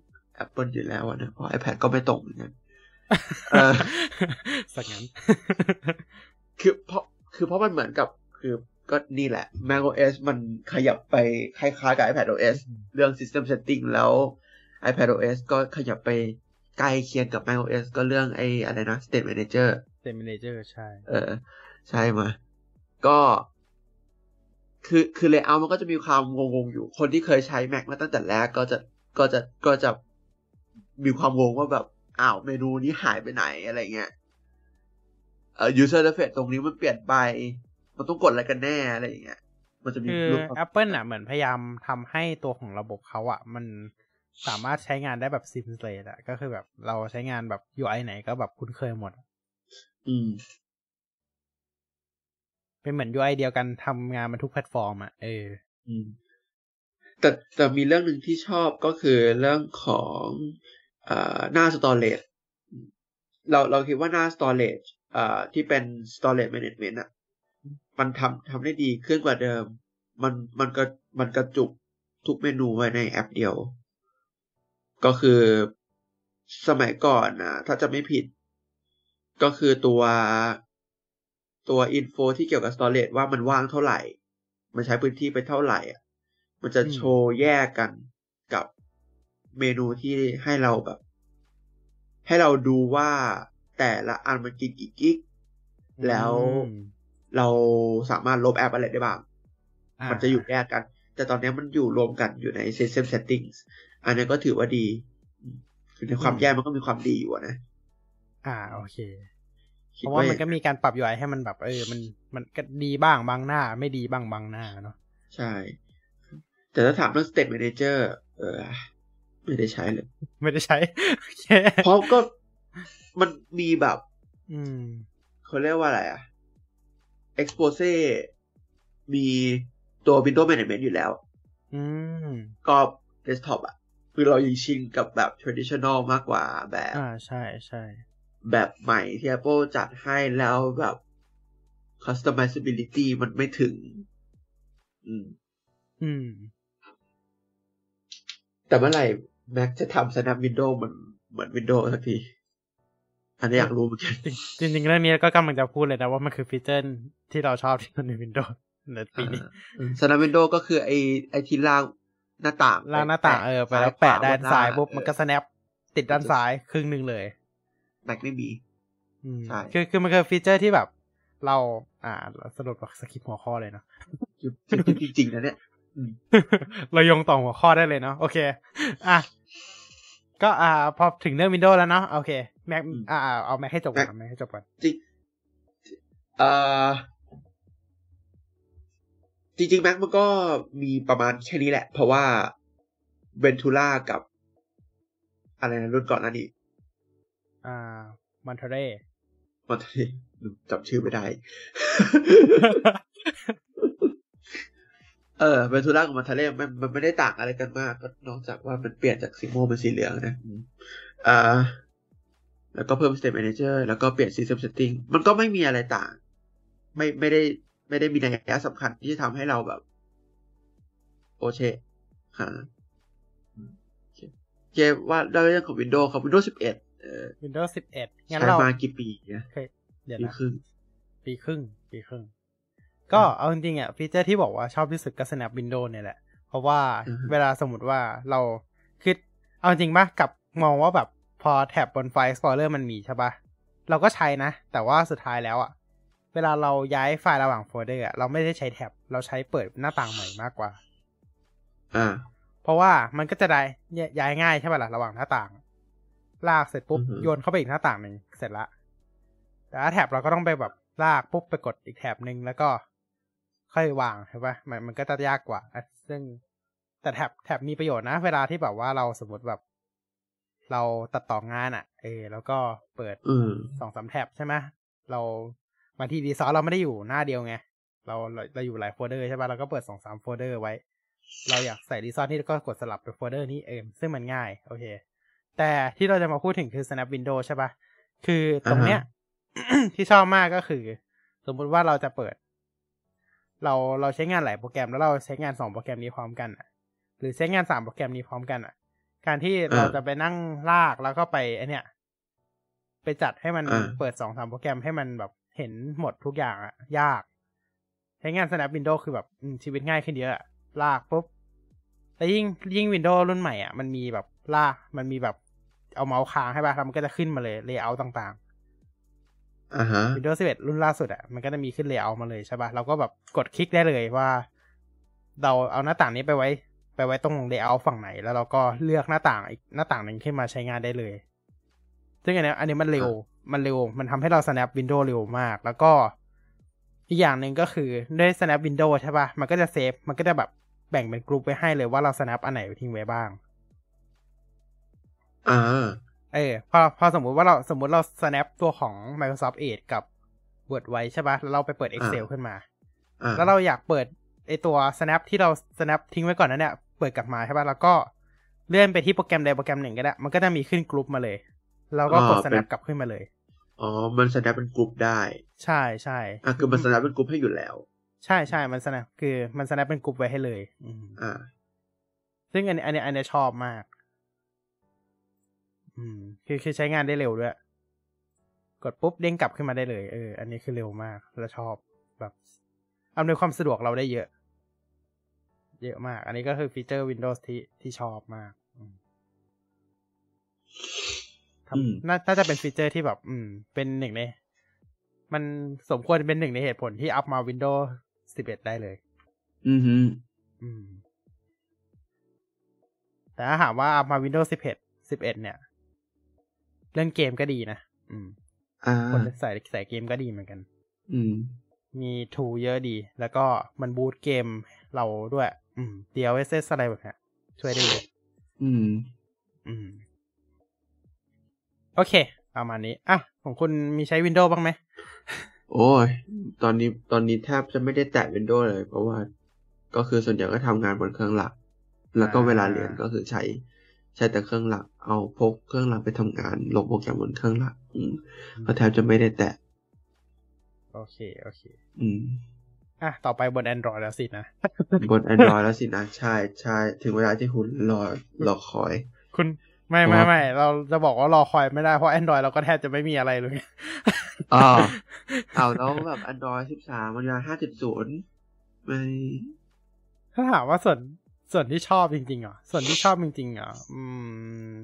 Apple อยู่แล้วอะนะเพราะ iPad ก็ไม่ตรงเหมือนกันเออสักงั้น คือเพราะคือเพราะมันเหมือนกับคือก็นี่แหละ macOS มันขยับไปคล้ายๆกับ iPadOS เรื่อง system setting แล้ว iPadOS ก็ขยับไปใกล้เคียงกับ macOS ก็เรื่องไอ้อะไรนะ state manager เต็มเมนเจอร์ใช่ เออ ใช่มา ก็ คือคือ layout มันก็จะมีความงงๆอยู่คนที่เคยใช้ Mac มาตั้งแต่แรกก็จะก็จะก็จะมีความงงว่าแบบอ้าวเมนูนี้หายไปไหนอะไรเงี้ยเอ่อ user interface ตรงนี้มันเปลี่ยนไป มันต้องกดอะไรกันแน่อะไรอย่างเงี้ยมันจะมีคือรูปความ Apple น่ะเหมือนพยายามทำให้ตัวของระบบเขาอะมันสามารถใช้งานได้แบบ seamless อะก็คือแบบเราใช้งานแบบ UI ไหนก็แบบคุ้นเคยหมด อืม เป็นเหมือน UI เดียวกันทำงานมันทุกแพลตฟอร์มอะเออแต่แต่มีเรื่องหนึ่งที่ชอบก็คือเรื่องของอหน้า storage เราเราคิดว่าหน้า storage เอ่อที่เป็น storage management อะมันทำทำได้ดีขึ้นกว่าเดิม มันมันก็มันกระจุกทุกเมนูไว้ในแอปเดียว ก็คือสมัยก่อนนะถ้าจะไม่ผิด ก็คือตัว ตัวอินโฟที่เกี่ยวกับ storage ว่ามันว่างเท่าไหร่ มันใช้พื้นที่ไปเท่าไหร่อะมันจะอืมโชว์แยกกันกับเมนูที่ให้เราแบบ ให้เราดูว่าแต่ละอันมันกินกี่กิก แล้วอืมเราสามารถลบแอปอะไรได้บ้างอ่ามันจะอยู่แยกกัน แต่ตอนนี้มันอยู่รวมกันอยู่ใน system settings อันนี้ก็ถือว่าดีอืมคือในความแยกมันก็มีความดีอยู่อะนะ อ่า โอเคคิ เพดราะว่าว่ามันก็มีการปรับ UI ให้มันแบบเออ มันมันก็ดีบ้างบางหน้า ไม่ดีบ้างบางหน้าเนาะใช่ แต่ถ้าถามเรื่อง state manager เออ ไม่ได้ใช้เลย ไม่ได้ใช้โอเคเพราะก็มันมีแบบ อืมเขาเรียกว่าอะไรอะ expose มีตัว Windows Management อยู่แล้ว อืมก็ desktop อะคือเรายังชินกับแบบ traditional มากกว่าแบบ อ่าใช่ใช่ แบบใหม่ที่ Apple จัดให้แล้วแบบ customizability มันไม่ถึง อืม อืม แต่เมื่อไหร่ Mac จะทำ Snap Window เหมือนเหมือน Windows สักที อันนี้อยากรู้เหมือนกันจริงจริงๆเรื่องนี้ก็กำลังจะพูดเลยนะว่ามันคือฟีเจอร์ที่เราชอบที่สุดใน Windows ในปีนี้สนาวินโดก็คือไอไอที่ล่างหน้าต่างล่างหน้าต่างเออไปแล้วแปะด้านซ้ายปุ๊บมันก็ snap ติดด้านซ้ายครึ่งหนึ่งเลย แม็กไม่มีอืมใช่คือคือมันคือฟีเจอร์ที่แบบ เราอ่าเราสรุปสคริปต์หัวข้อเลยเนาะจริงๆนะเนี่ยเรายงต่อหัวข้อได้เลยเนาะโอเค อะก็อ่า พอถึงเรื่อง Windows แล้วเนาะโอเคแม็กอ่าเอาแม็กให้จบก่อนแม็กให้จบก่อนจริงเอ่อจริงๆแม็กมันก็มีประมาณแค่นี้แหละ เพราะว่าเวนทูล่ากับ อะไรนะรุ่นก่อนหน้านี้ อ่ามันเทเรมันจำชื่อไม่ได้ เออเวนทูล่ากับมันทาเล่มันมันไม่ได้ต่างอะไรกันมากก็นอกจากว่ามันเปลี่ยนจากสีม่วงเป็นสีเหลืองนะอ่าแล้วก็เพิ่ม Step Manager แล้วก็เปลี่ยน System Setting มันก็ไม่มีอะไรต่าง ไม่ไม่ได้ไม่ได้มีนัยยะสำคัญที่จะทำให้เราแบบ โอเชฮะโอเคว่าเรื่องของ Windows ครับ Windows 11 เออ Windows 11งั้นใช้เรามากี่ปีเนี่ยเดี๋ยวปีนะครึ่ง ปีครึ่ง ปีครึ่ง ก็เอาจริงๆอะฟีเจอร์ที่บอกว่าชอบที่สุดก็ Snap Window เนี่ยแหละ เพราะว่าอือฮึเวลาสมมติว่าเราคือเอาจริงปะกับมองว่าแบบพอแท็บบนไฟล์ Explorer มันมีใช่ปะเราก็ใช้นะ แต่ว่าสุดท้ายแล้วอะ เวลาเราย้ายไฟล์ระหว่างโฟลเดอร์อะเราไม่ได้ใช้แท็บ เราใช้เปิดหน้าต่างใหม่มากกว่า อ่า เพราะว่ามันก็จะได้ย้ายง่ายใช่ป่ะล่ะระหว่างหน้าต่าง ลากเสร็จปุ๊บอือฮึโยนเข้าไปอีกหน้าต่างหนึ่งเสร็จละ แต่ถ้าแท็บเราก็ต้องไปแบบลากปุ๊บไปกดอีกแท็บหนึ่งแล้วก็ค่อยวางใช่ป่ะมันมันก็จะยากกว่าอะซึ่งแต่แท็บแท็บมีประโยชน์นะ เวลาที่แบบว่าเราสมมติแบบ เราตัดต่องานอะ่ะ เออแล้วก็เปิดอืมสองสามแท็บใช่ไหมเราบางทีดีซอสเราไม่ได้อยู่หน้าเดียวไงเราเราเราอยู่หลายโฟลเดอร์ใช่ป่ะเราก็เปิดสองสามโฟลเดอร์ไว้ เราอยากใส่ดีซอสนี่ก็กดสลับไปโฟลเดอร์นี้เองซึ่งมันง่าย โอเค แต่ที่เราจะมาพูดถึงคือ Snap Window ใช่ป่ะคือตรงเนี้ย ที่ชอบมากก็คือ สมมุติว่าเราจะเปิด เราเราใช้งานหลายโปรแกรมแล้วเราใช้งานสองโปรแกรมนี้พร้อมกันอะหรือใช้งานสามโปรแกรมนี้พร้อมกันอะการที่เราจะไปนั่งลากแล้วก็ไปไอเนี้ยไปจัดให้มันอ่าเปิดสองสามโปรแกรมให้มันแบบเห็นหมดทุกอย่างอะยาก ใช้งาน Snap Window คือแบบอืมชีวิตง่ายขึ้นเยอะอะลากปุ๊บแต่ยิ่งยิ่ง Windows รุ่นใหม่อะมันมีแบบลากมันมีแบบ เอาเมาส์ค้างให้ป่ะแล้วมันก็จะขึ้นมาเลย layer ต่างอ่าฮะๆ Windows 11 รุ่นล่าสุดอะมันก็จะมีขึ้น layer มาเลยใช่ป่ะเราก็แบบกดคลิกได้เลยว่า เราเอาหน้าต่างนี้ไปไว้ ไปไว้ตรง layer ฝั่งไหน แล้วเราก็เลือกหน้าต่างอีกหน้าต่างหนึ่งขึ้นมาใช้งานได้เลย ซึ่งอันเนี้ยอันนี้มันเร็วมันเร็ว มันทำให้เรา snap window เร็วมาก แล้วก็อีกอย่างหนึ่งก็คือด้วย snap window ใช่ป่ะ มันก็จะเซฟ มันก็จะแบบแบ่งเป็นกลุ่มไว้ให้เลยว่าเรา snap อันไหนไว้ทิ้งไว้บ้าง อ่าเออพอพอสมมุติว่าเราสมมุติเรา snap ตัวของ Microsoft Edge กับ Word ไว้ใช่ป่ะแล้วเราไปเปิด Excel อ่าขึ้นมาอ่าแล้วเราอยากเปิดไอตัว snap ที่เรา snap ทิ้งไว้ก่อนนั้นเนี่ยเปิดกลับมาใช่ป่ะแล้วก็เลื่อนไปที่โปรแกรมใดโปรแกรมหนึ่งก็ได้ มันก็จะมีขึ้นกลุ่มมาเลย เราก็กด snap กลับขึ้นมาเลย อ๋อ มันแสดงเป็นกลุ่มได้ ใช่ใช่อะคือมันแสดงเป็นกลุ่มให้อยู่แล้ว ใช่ใช่มัน snap คือมัน snap เป็นกลุ่มไว้ให้เลยอืมอ่า ซึ่งอันนี้อันนี้อันนี้ชอบมาก อืมคือคือใช้งานได้เร็วด้วย กดปุ๊บเด้งกลับขึ้นมาได้เลย เออ อันนี้คือเร็วมาก แล้วชอบแบบอำนวยความสะดวกเราได้เยอะ เยอะมาก อันนี้ก็คือฟีเจอร์ Windows ที่ที่ชอบมากอืมครับอืมน่าน่าจะเป็นฟีเจอร์ที่แบบ อืม เป็นหนึ่งในมันสมควรเป็นหนึ่งในเหตุผลที่อัพมา Windows 11 ได้เลย อือฮึอืม แต่ถ้าถามว่าอัพมา Windows 11 11 เนี่ย เรื่องเกมก็ดีนะอืมอ่าคนใส่ใส่เกมก็ดีเหมือนกัน อืม มีทูเยอะดี แล้วก็มันบูตเกมเราด้วย อืม DLSS อะไรแบบเนี้ยช่วยได้เยอะอืม อืม โอเค ประมาณนี้ อะ ของคุณมีใช้ Windows บ้างไหม โอ้ย ตอนนี้ตอนนี้แทบจะไม่ได้แตะ Windows เลย เพราะว่า ก็คือส่วนใหญ่ก็ทำงานบนเครื่องหลัก แล้วก็เวลาเรียนก็คือใช้ ใช้แต่เครื่องหลัก เอาพกเครื่องหลักไปทำงานลงโปรแกรมบนเครื่องหลัก อืมก็แทบจะไม่ได้แตะ โอเค โอเค อืม อะ ต่อไปบน Android แล้วสินะ บน Android แล้วสินะ ใช่ใช่ถึงเวลาที่คุณรอรอคอย คุณไม่เพไม่ราะว่าไม่เราจะบอกว่ารอคอยไม่ได้ เพราะ Android เราก็แทบจะไม่มีอะไรเลยอ้าวเอาแล้วแบบ Android 13มันมา5.0ไม่ถ้าถามว่าส่วน ส่วนที่ชอบจริงๆเหรอส่วนที่ชอบจริงๆเหรออืม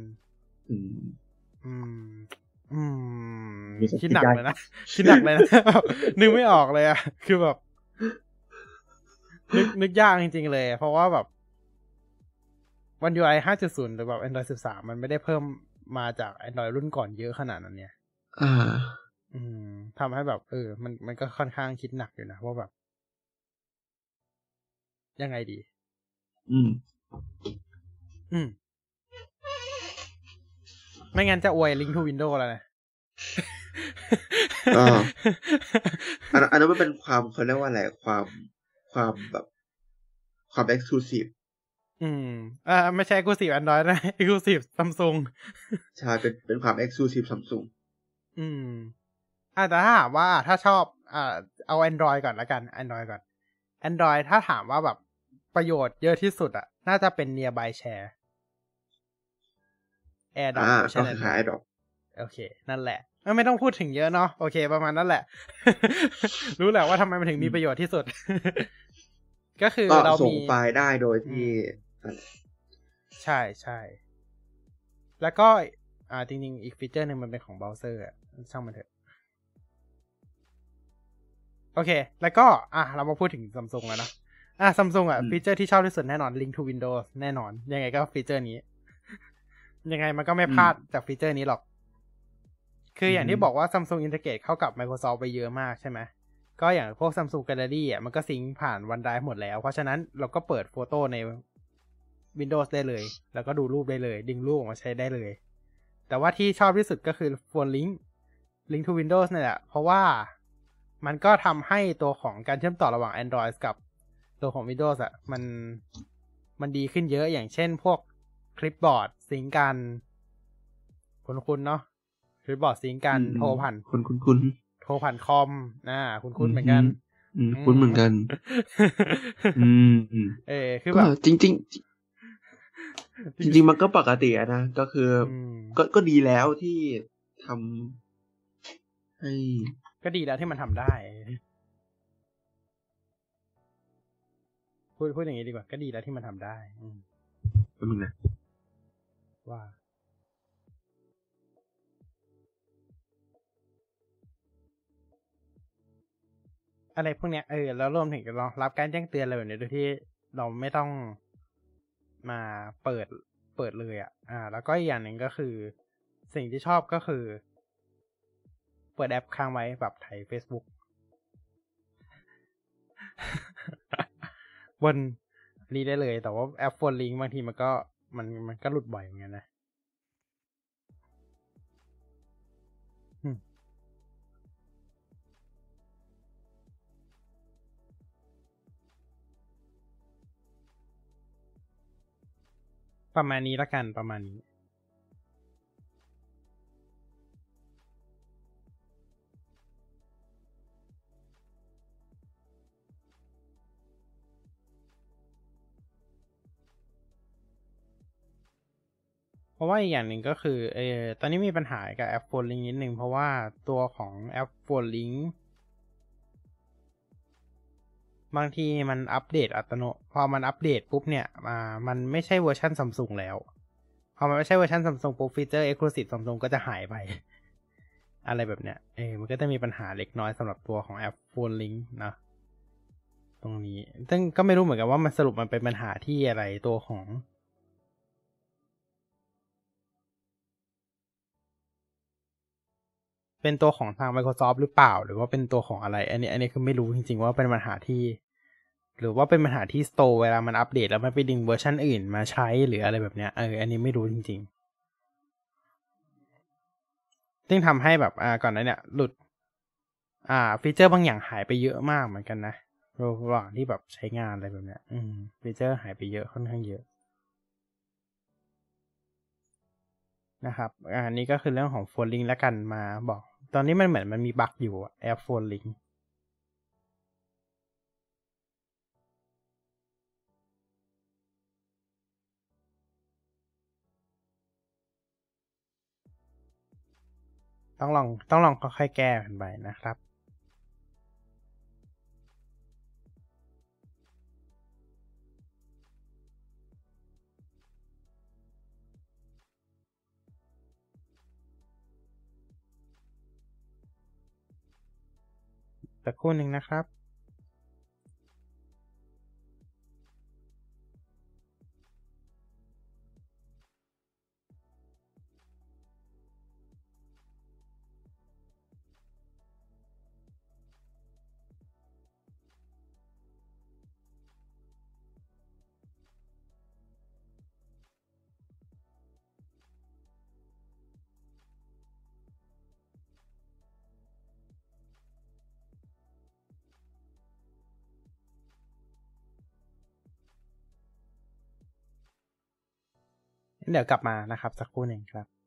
อืม อืม อืมมีสติคิดหนักได้เลยนะ คิดหนักเลยนะแบบนึกไม่ออกเลยอะคือแบบ นึกนึกยากจริงๆเลย เพราะว่าแบบวัน UI 5.0หรือแบบ Android 13มันไม่ได้เพิ่มมาจาก Android รุ่นก่อนเยอะขนาดนั้นเนี่ย อ่า อืมทำให้แบบ เออ มันมันก็ค่อนข้างคิดหนักอยู่นะว่าแบบ ยังไงดี อืม อืม ไม่งั้นจะอวย Link to Windows แล้วนะอ่าอันนั้นอันนั้นมันเป็นความเขาเรียกว่าอะไรความความแบบความเอ็กซ์คลูซีฟอืม อ่า ไม่ใช่ Exclusive Android นะ Exclusive Samsung ใช่เป็นเป็นความ exclusive Samsungอืม อ่าแต่ถ้าถามว่าถ้าชอบ อ่า เอา Android ก่อนละกัน Android ก่อน Android ถ้าถามว่าแบบ ประโยชน์เยอะที่สุดอะน่าจะเป็น Nearby Share AirDrop อ่าไม่ใช่ก็อะไรคล้ายๆดอกโอเค นั่นแหละเอ้ยไม่ต้องพูดถึงเยอะเนาะโอเค ประมาณนั้นแหละ รู้แหละว่าทำไมมันถึงมีประโยชน์ที่สุด ก็คือก็เราส่งมีไฟล์ได้โดยที่ ใช่ใช่แล้วก็ อ่าจริงๆ อีกฟีเจอร์หนึ่งมันเป็นของเบราว์เซอร์อะช่างมันเถอะ โอเค แล้วก็ อะเรามาพูดถึงซัมซุงแล้วเนอะ อะซัมซุงอะอืมฟีเจอร์ที่ชอบที่สุดแน่นอน Link to Windows แน่นอน ยังไงก็ฟีเจอร์นี้ ยังไงมันก็ไม่พลาดจากฟีเจอร์นี้หรอก คืออย่างที่บอกว่า Samsung Integrate เข้ากับ Microsoft ไปเยอะมากใช่ไหม ก็อย่างพวก Samsung Gallery อะมันก็ sync ผ่าน OneDrive หมดแล้ว เพราะฉะนั้นเราก็เปิด Photo ใน Windows ได้เลย แล้วก็ดูรูปได้เลย ดึงรูปออกมาใช้ได้เลย แต่ว่าที่ชอบที่สุดก็คือ Phone Link Link to Windows เนี่ยแหละ เพราะว่ามันก็ทำให้ตัวของการเชื่อมต่อระหว่าง Android กับ ตัวของ Windows อะมันมันดีขึ้นเยอะอย่างเช่นพวกคลิปบอร์ดซิงก์กันคุ้นๆเนาะคลิปบอร์ดซิงก์กันโทรผ่านคุณคุณคุณโทรผ่านคอมอ่าคุ้นๆเหมือนกัน อืมคุ้นเหมือนกันอืมอืมเออคือก็แบบจริงจริงๆจริงๆมันก็ปกติอะนะ ก็คือออืมก็ก็ดีแล้วที่ทำให้ก็ดีแล้วที่มันทำได้ พูดพูดอย่างนี้ดีกว่า ก็ดีแล้วที่มันทำได้ อืมแป๊บนึงนะว่า อะไรพวกเนี้ยเออแล้วรวมถึงเรารับการแจ้งเตือนอะไรแบบเนี้ยโดยที่เราไม่ต้องมาเปิดเปิดเลยอะ่ะ อ่า แล้วก็อีกอย่างหนึ่งก็คือ สิ่งที่ชอบก็คือ เปิดแอปค้างไว้แบบไถ Facebook บนนี้ได้เลย แต่ว่าแอปโฟนลิงบางทีมันก็มันมันก็หลุดบ่อยเหมือนกันนะประมาณนี้ละกันประมาณนี้ เพราะว่าอีกอย่างหนึ่งก็คือเออตอนนี้มีปัญหากับแอปโฟนลิงนิดนึงเพราะว่าตัวของแอปโฟนลิงบางทีมันอัปเดตอัตโนพอมันอัปเดตปุ๊บเนี่ยอ่ามันไม่ใช่เวอร์ชันซัมซุงแล้ว พอมันไม่ใช่เวอร์ชันซัมซุงปุ๊บฟีเจอร์ exclusive Samsung ก็จะหายไป อะไรแบบเนี้ยเออมันก็จะมีปัญหาเล็กน้อยสำหรับตัวของแอป Phone Link นะตรงนี้ ซึ่งก็ไม่รู้เหมือนกันว่ามันสรุปมันเป็นปัญหาที่อะไรตัวของ เป็นตัวของทาง Microsoft หรือเปล่า หรือว่าเป็นตัวของอะไร อันนี้ อันนี้คือไม่รู้จริง ๆ ว่าเป็นปัญหาที่ หรือว่าเป็นปัญหาที่ Store เวลามันอัปเดต แล้วมันไปดึงเวอร์ชันอื่นมาใช้หรืออะไรแบบเนี้ยเอออันนี้ไม่รู้จริง ๆ ซึ่งทำให้แบบอ่าก่อนหนั้นเนี่ยหลุด อ่า ฟีเจอร์บางอย่างหายไปเยอะมากเหมือนกันนะระหว่างที่แบบใช้งานอะไรแบบเนี้ย อืมฟีเจอร์หายไปเยอะค่อนข้างเยอะนะครับ อันนี้ก็คือเรื่องของโฟนลิงแล้วกันมาบอก ตอนนี้มันเหมือนมันมีบั๊กอยู่แอปโฟนลิงต้องลองต้องลองค่อยๆแก้กันไปนะครับ สักครู่หนึ่งนะครับ เดี๋ยวกลับมานะครับ สักครู่หนึ่งครับ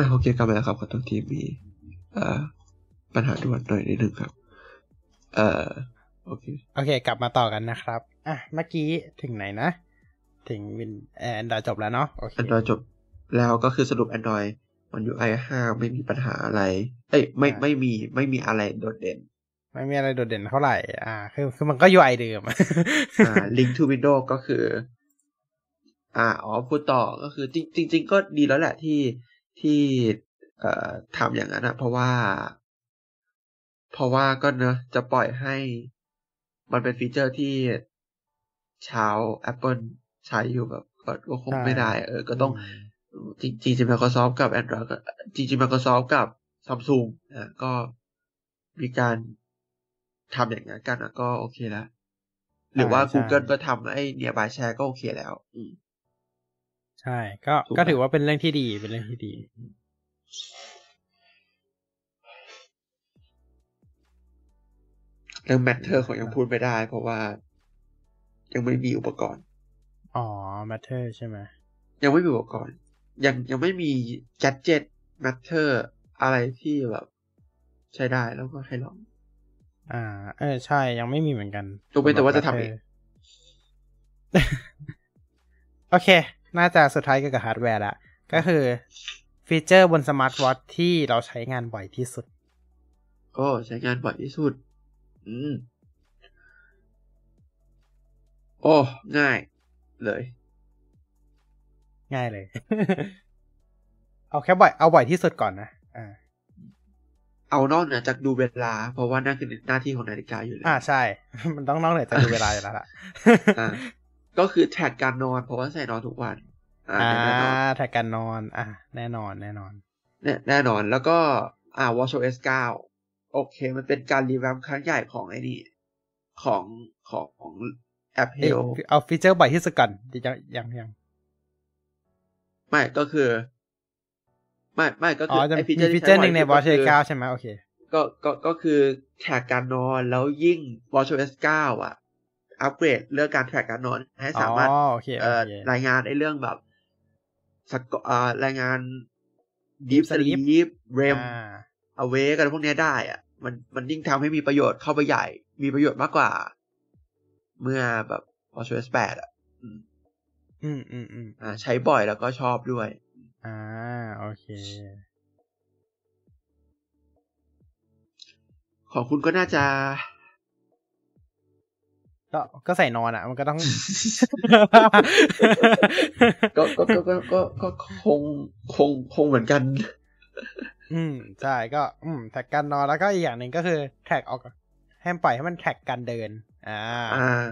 อะโอเคกลับมาแล้วครับขอโทษทีมีเอ่อปัญหาด่วนหน่อยนิดนึงครับเอ่อโอเคโอเค กลับมาต่อกันนะครับ อะเมื่อกี้ถึงไหนนะ ถึงวินแอนดรอยจบแล้วเนาะโอเค Android จบแล้วก็คือสรุป Android มัน UI 5ไม่มีปัญหาอะไร เอ้ยไม่อ่าไม่มีไม่มีอะไรโดดเด่น ไม่มีอะไรโดดเด่นเท่าไหร่ อ่า คือคือมันก็ UI เดิม อ่า Link to Windows ก็คือ อ่าอ๋อพูดต่อก็คือจริงจริงๆก็ดีแล้วแหละที่ ที่เอ่อทำอย่างนั้นนะเพราะว่า เพราะว่าก็เนอะจะปล่อยให้มันเป็นฟีเจอร์ที่ชาว Apple ใช้อยู่แบบก็ก็คงใช่ไม่ได้ เออ ก็ต้องจริงจริงๆ Microsoft กับ Android ก็จริงๆ Microsoft กับ Samsung อะก็มีการทำอย่างนั้นกันอะก็โอเคแล้ว หรือว่าใช่ Google ก็ทำไอ้ Nearby Share ก็โอเคแล้วอืม ใช่ ก็ถูกก็ปะถือว่าเป็นเรื่องที่ดีเป็นเรื่องที่ดี เรื่อง Matter ของยังพูดไม่ได้ เพราะว่ายังไม่มีอุปกรณ์ อ๋อ Matter ใช่ไหมยังไม่มีอุปกรณ์ ยังยังไม่มี gadget Matter อะไรที่แบบ ใช้ได้แล้วก็ให้ลอง อ่า เออใช่ยังไม่มีเหมือนกันยกเว้นแต่ว่าจะทำสำหรับเอง Matter โอเค น่าจะสุดท้ายเกี่ยวกับฮาร์ดแวร์ละก็คือฟีเจอร์บนสมาร์ทวอทที่เราใช้งานบ่อยที่สุดก็ใช้งานบ่อยที่สุด อืม โอ้ ง่าย เลย ง่ายเลย เอาแค่บ่อย เอาบ่อยที่สุดก่อนนะ อ่า เอานอกเหนือจากดูเวลา เพราะว่านั่นคือหน้าที่ของนาฬิกาอยู่แล้ว อ่า ใช่ มันต้องนอกเหนือจากดูเวลาอยู่แล้วล่ะอ่า ก็คือแท็กการนอน เพราะว่าใส่นอนทุกวัน อ่าอ่าแน่นอนแท็กการนอน อ่าแน่นอนแน่นอน แน่แน่นอนแล้วก็อ่า watchOS 9 โอเค มันเป็นการรีแวมครั้งใหญ่ของไอ้นี่ของของของแอปเอ้ย Hell เอาฟีเจอร์บ่อยที่สุดก่อนยังยังยัง ไม่ก็คือ ไม่ไม่ก็อ๋คืออจะไอฟีมีเจอร์ฟีที่เจอใช้ร์หนึ่งในบ่วออยชที่สุดก็คือเก้าใช่ไหมโอเค ก็ก็ก็คือแท็กการนอนแล้วยิ่ง watchOS 9อะ อัปเกรดเรื่องการแท็กการนอน ให้อ๋อสามารถโอเคโอเอ่อเครายงานไอ้เรื่องแบบสกอ่ารายงาน deep Sleep sleep REM อ่า awake กันพวกเนี้ยได้อะ มันมันยิ่งทำให้มีประโยชน์เข้าไปใหญ่ มีประโยชน์มากกว่า เมื่อแบบ watchOS 8อะอืมอืมอืมอืมอ่า ใช้บ่อยแล้วก็ชอบด้วย อ่า โอเค ของคุณก็น่าจะ ก็ก็ใส่นอนอะ มันก็ต้องก็ก็ก็ก็ก็ก็คงคงคงเหมือนกัน อืมใช่ก็ อืม track การนอนแล้วก็อีกอย่างหนึ่งก็คือ track ออกให้มันปล่อยให้มัน track การเดินอ่าอ่า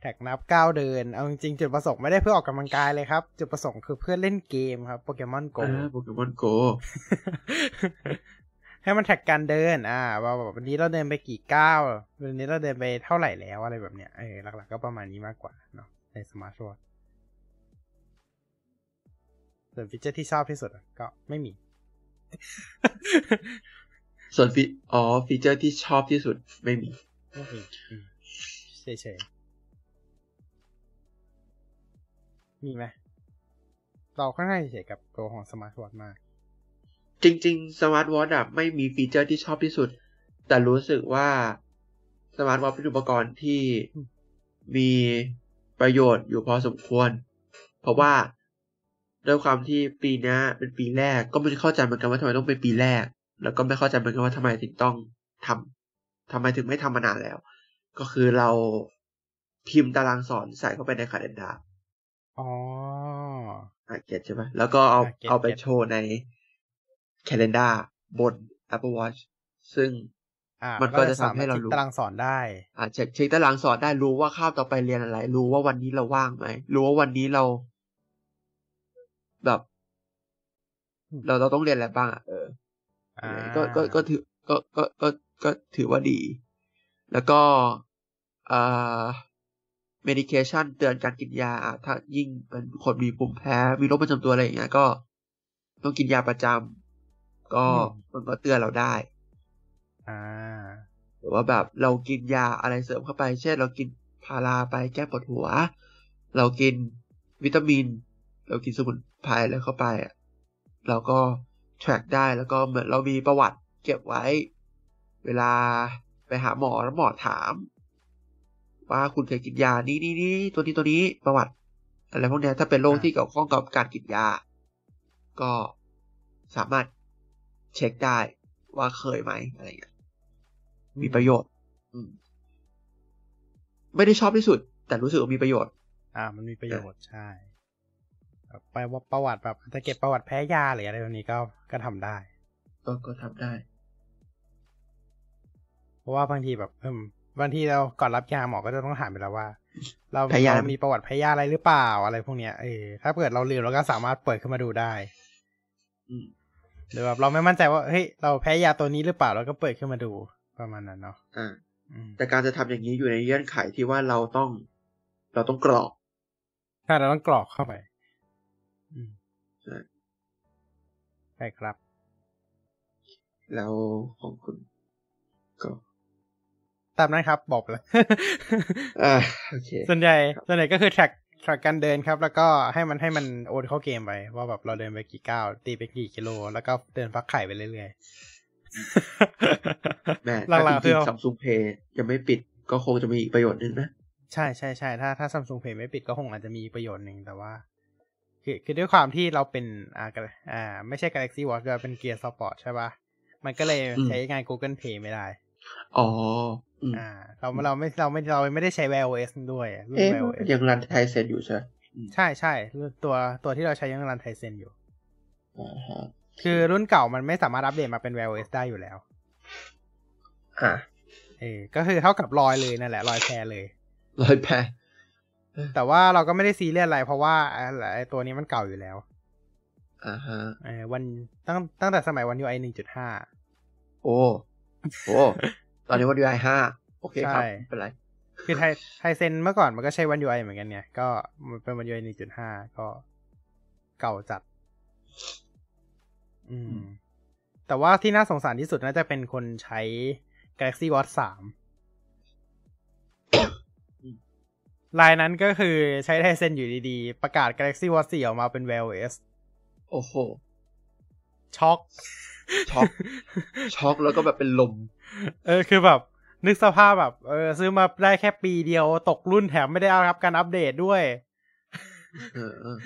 track นับก้าวเดิน เอาจริงๆจุดประสงค์ไม่ได้เพื่อออกกำลังกายเลยครับ จุดประสงค์คือเพื่อเล่นเกมครับ Pokémon GO อ่า Pokémon GO ให้มัน track การเดิน อ่าว่าแบบวันนี้เราเดินไปกี่ก้าววันนี้เราเดินไปเท่าไหร่แล้วอะไรแบบเนี้ยเออหลักๆก็ประมาณนี้มากกว่าเนาะในสมาร์ทวอทส่วนฟีเจอร์ที่ชอบที่สุดอะก็ไม่มี ส่วนฟีอ๋อฟีเจอร์ที่ชอบที่สุดไม่มีไม่มีอืมเฉยๆมีไหมเราค่อนข้างเฉยๆกับตัวของสมาร์ทวอทช์มาก จริงๆสมาร์ทวอทช์อะไม่มีฟีเจอร์ที่ชอบที่สุด แต่รู้สึกว่าสมาร์ทวอทช์เป็นอุปกรณ์ที่มีประโยชน์อยู่พอสมควร เพราะว่าด้วยความที่ปีนี้เป็นปีแรก ก็ไม่เข้าใจเหมือนกันว่าทำไมต้องเป็นปีแรก แล้วก็ไม่เข้าใจเหมือนกันว่าทำไมถึงต้องทำทำไมถึงไม่ทำมานานแล้ว ก็คือเราพิมพ์ตารางสอนใส่เข้าไปในคาล endar อ๋ออะเก็ตใช่ไหมแล้วก็เอาอะเก็ตเอาไปเก็ตโชว์ใน calendar บน Apple Watch ซึ่งอ่ามันก็จะทำให้เรารู้ตารางสอนได้ อ่าเช็คเช็คตารางสอนได้รู้ว่าข้าวต่อไปเรียนอะไร รู้ว่าวันนี้เราว่างไหมรู้ว่าวันนี้เรา แบบอืมเราเราต้องเรียนอะไรบ้างอะเอออ่าก็ก็ก็ถือก็ก็ก็ก็ถือว่าดี แล้วก็อ่า medication เตือนการกินยาอะถ้ายิ่งเป็นคนมีภูมิแพ้ มีโรคประจำตัวอะไรอย่างเงี้ยก็ต้องกินยาประจำ ก็มันก็เตือนเราได้ อ่า หรือว่าแบบเรากินยาอะไรเสริมเข้าไป เช่น เรากินพาราไปแก้ปวดหัว เรากินวิตามิน เรากินสมุนไพรอะไรเข้าไปอะเราก็ track ได้แล้วก็เหมือนเรามีประวัติเก็บไว้ เวลาไปหาหมอแล้วหมอถาม ว่าคุณเคยกินยานี้นี้นี้ตัวนี้ตัวนี้ประวัติอะไรพวกเนี้ยถ้าเป็นโรคอ่าที่เกี่ยวข้องกับการกินยา ก็สามารถ เช็คได้ว่าเคยไหมอะไรอย่างเงี้ยมีประโยชน์อืมไม่ได้ชอบที่สุด แต่รู้สึกว่ามีประโยชน์ อ่า มันมีประโยชน์ใช่แบบไปว่าประวัติแบบจะเก็บประวัติแพ้ยาหรืออะไรแบบนี้ก็ก็ทำได้ ก็ก็ทำได้ เพราะว่าบางทีแบบเอิ่มบางทีเราก่อนรับยาหมอก็จะต้องถามไปแล้วว่า เราแพ้ยาเรามีประวัติแพ้ยาอะไรหรือเปล่าอะไรพวกเนี้ยเออถ้าเกิดเราลืมเราก็สามารถเปิดขึ้นมาดูได้ อืม หรือแบบเราไม่มั่นใจว่าเฮ้ยเราแพ้ยาตัวนี้หรือเปล่าเราก็เปิดขึ้นมาดูประมาณนั้นเนาะอ่าอืมแต่การจะทำอย่างนี้อยู่ในเงื่อนไขที่ว่าเราต้อง เราต้องกรอกถ้าเราต้องกรอกเข้าไปอืมใช่ใช่ครับ แล้วของคุณก็ตามนั้นครับ บอกเลยอ่าโอเค ส่วนใหญ่ครับส่วนใหญ่ก็คือ track track การเดินครับ แล้วก็ให้มันให้มันโอนเข้าเกมไปว่าแบบเราเดินไปกี่ก้าวตีไปกี่กิโล แล้วก็เดินฟักไข่ไปเรื่อยๆแม่หลัถ้ากๆจคืริองๆซัมซุงเพย์ยังไม่ปิดก็คงจะมีอีกประโยชน์หนึ่งนะ ใช่ใช่ใช่ถ้าถ้าซัมซุงเพย์ไม่ปิดก็คงอาจจะมีประโยชน์หนึ่งแต่ว่า คือคือด้วยความที่เราเป็นอ่ากะอ่า ไม่ใช่ Galaxy Watch เราเป็น Gear Sport ใช่ปะมันก็เลยอืมใช้งาน Google Pay ไม่ได้ อ๋อ อืมอ่า เราเราไม่เราไม่เราไม่ได้ใช้ Wear OS ด้วยรุ่นเอ๊ะ Wear OS ยัง run Tizen อยู่ใช่ไหมอืมใช่ใช่ตัวตัวที่เราใช้ยัง run Tizen อยู่อ่าฮะคือรุ่นเก่ามันไม่สามารถอัปเดตมาเป็น Wear OS ได้อยู่แล้ว อ่าเออก็คือเท่ากับรอยเลยนั่นแหละรอยแพรเลยร้อยแพรแต่ว่าเราก็ไม่ได้ซีเรียสอะไร เพราะว่าอ่าไอตัวนี้มันเก่าอยู่แล้วอ่าฮะเออวันตั้งตั้งแต่สมัยวัน UI หนึ่งจุดห้าโอ้โอ้ ตอนนี้วันดีไอห้าโอเคครับใช่ไม่เป็นไร คือไทไทเซนเมื่อก่อนมันก็ใช้วัน UI เหมือนกันเนี่ย ก็มันเป็นวัน UI หนึ่งจุดห้าก็เก่าจัด อืม แต่ว่าที่น่าสงสารที่สุดน่าจะเป็นคนใช้ Galaxy Watch สามลายนั้นก็คือใช้ไทเซนอยู่ดีๆ ประกาศ Galaxy Watch 4 ออกมาเป็น Wear OS โอ้โห ช็อก ช็อกช็อกแล้วก็แบบเป็นลม เออคือแบบ นึกสภาพแบบ เออ ซื้อมาได้แค่ปีเดียวตกรุ่นแถมไม่ได้รับการอัปเดตด้วยเออเออ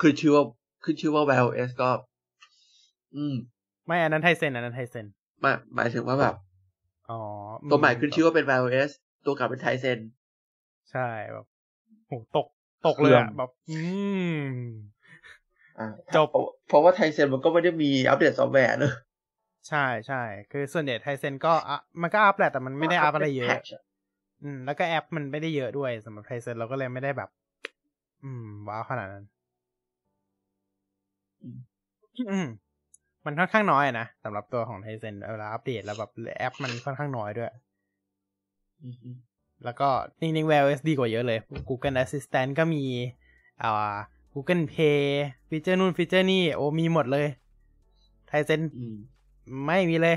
ขึ้นชื่อว่าขึ้นชื่อว่า Wear OS ก็ อืม ไม่อันนั้นไทเซนอันนั้นไทเซนหมายหมายถึงว่าแบบ อ๋อ ตัวใหม่ขึ้นชื่อว่าเป็น Wear OS ตัวเก่าเป็น Tizen ใช่แบบโหตกตกเลยอะเครื่องแบบ อืมอ่า จบเพราะเพราะว่า Tizen มันก็ไม่ได้มีอัปเดตซอฟต์แวร์เนอะใช่ใช่คือส่วนใหญ่ Tizen ก็อะมันก็อัพแหละแต่มันไม่ได้อัพอะไรเยอะ patch อืม แล้วก็แอปมันไม่ได้เยอะด้วยสำหรับ Tizen เราก็เลยไม่ได้แบบ อืม ว้าวขนาดนั้น อืมอืมมันค่อนข้างน้อยอะนะสำหรับตัวของ Tizen เวลาอัปเดตแล้วแบบแอปมันค่อนข้างน้อยด้วยอืมอืมแล้วก็จริงๆ Wear OS ดีกว่าเยอะเลย Google Assistant ก็มีอ่า Google Pay ฟีเจอร์นู่นฟีเจอร์นี่ โอ้มีหมดเลย Tizen อืมไม่มีเลย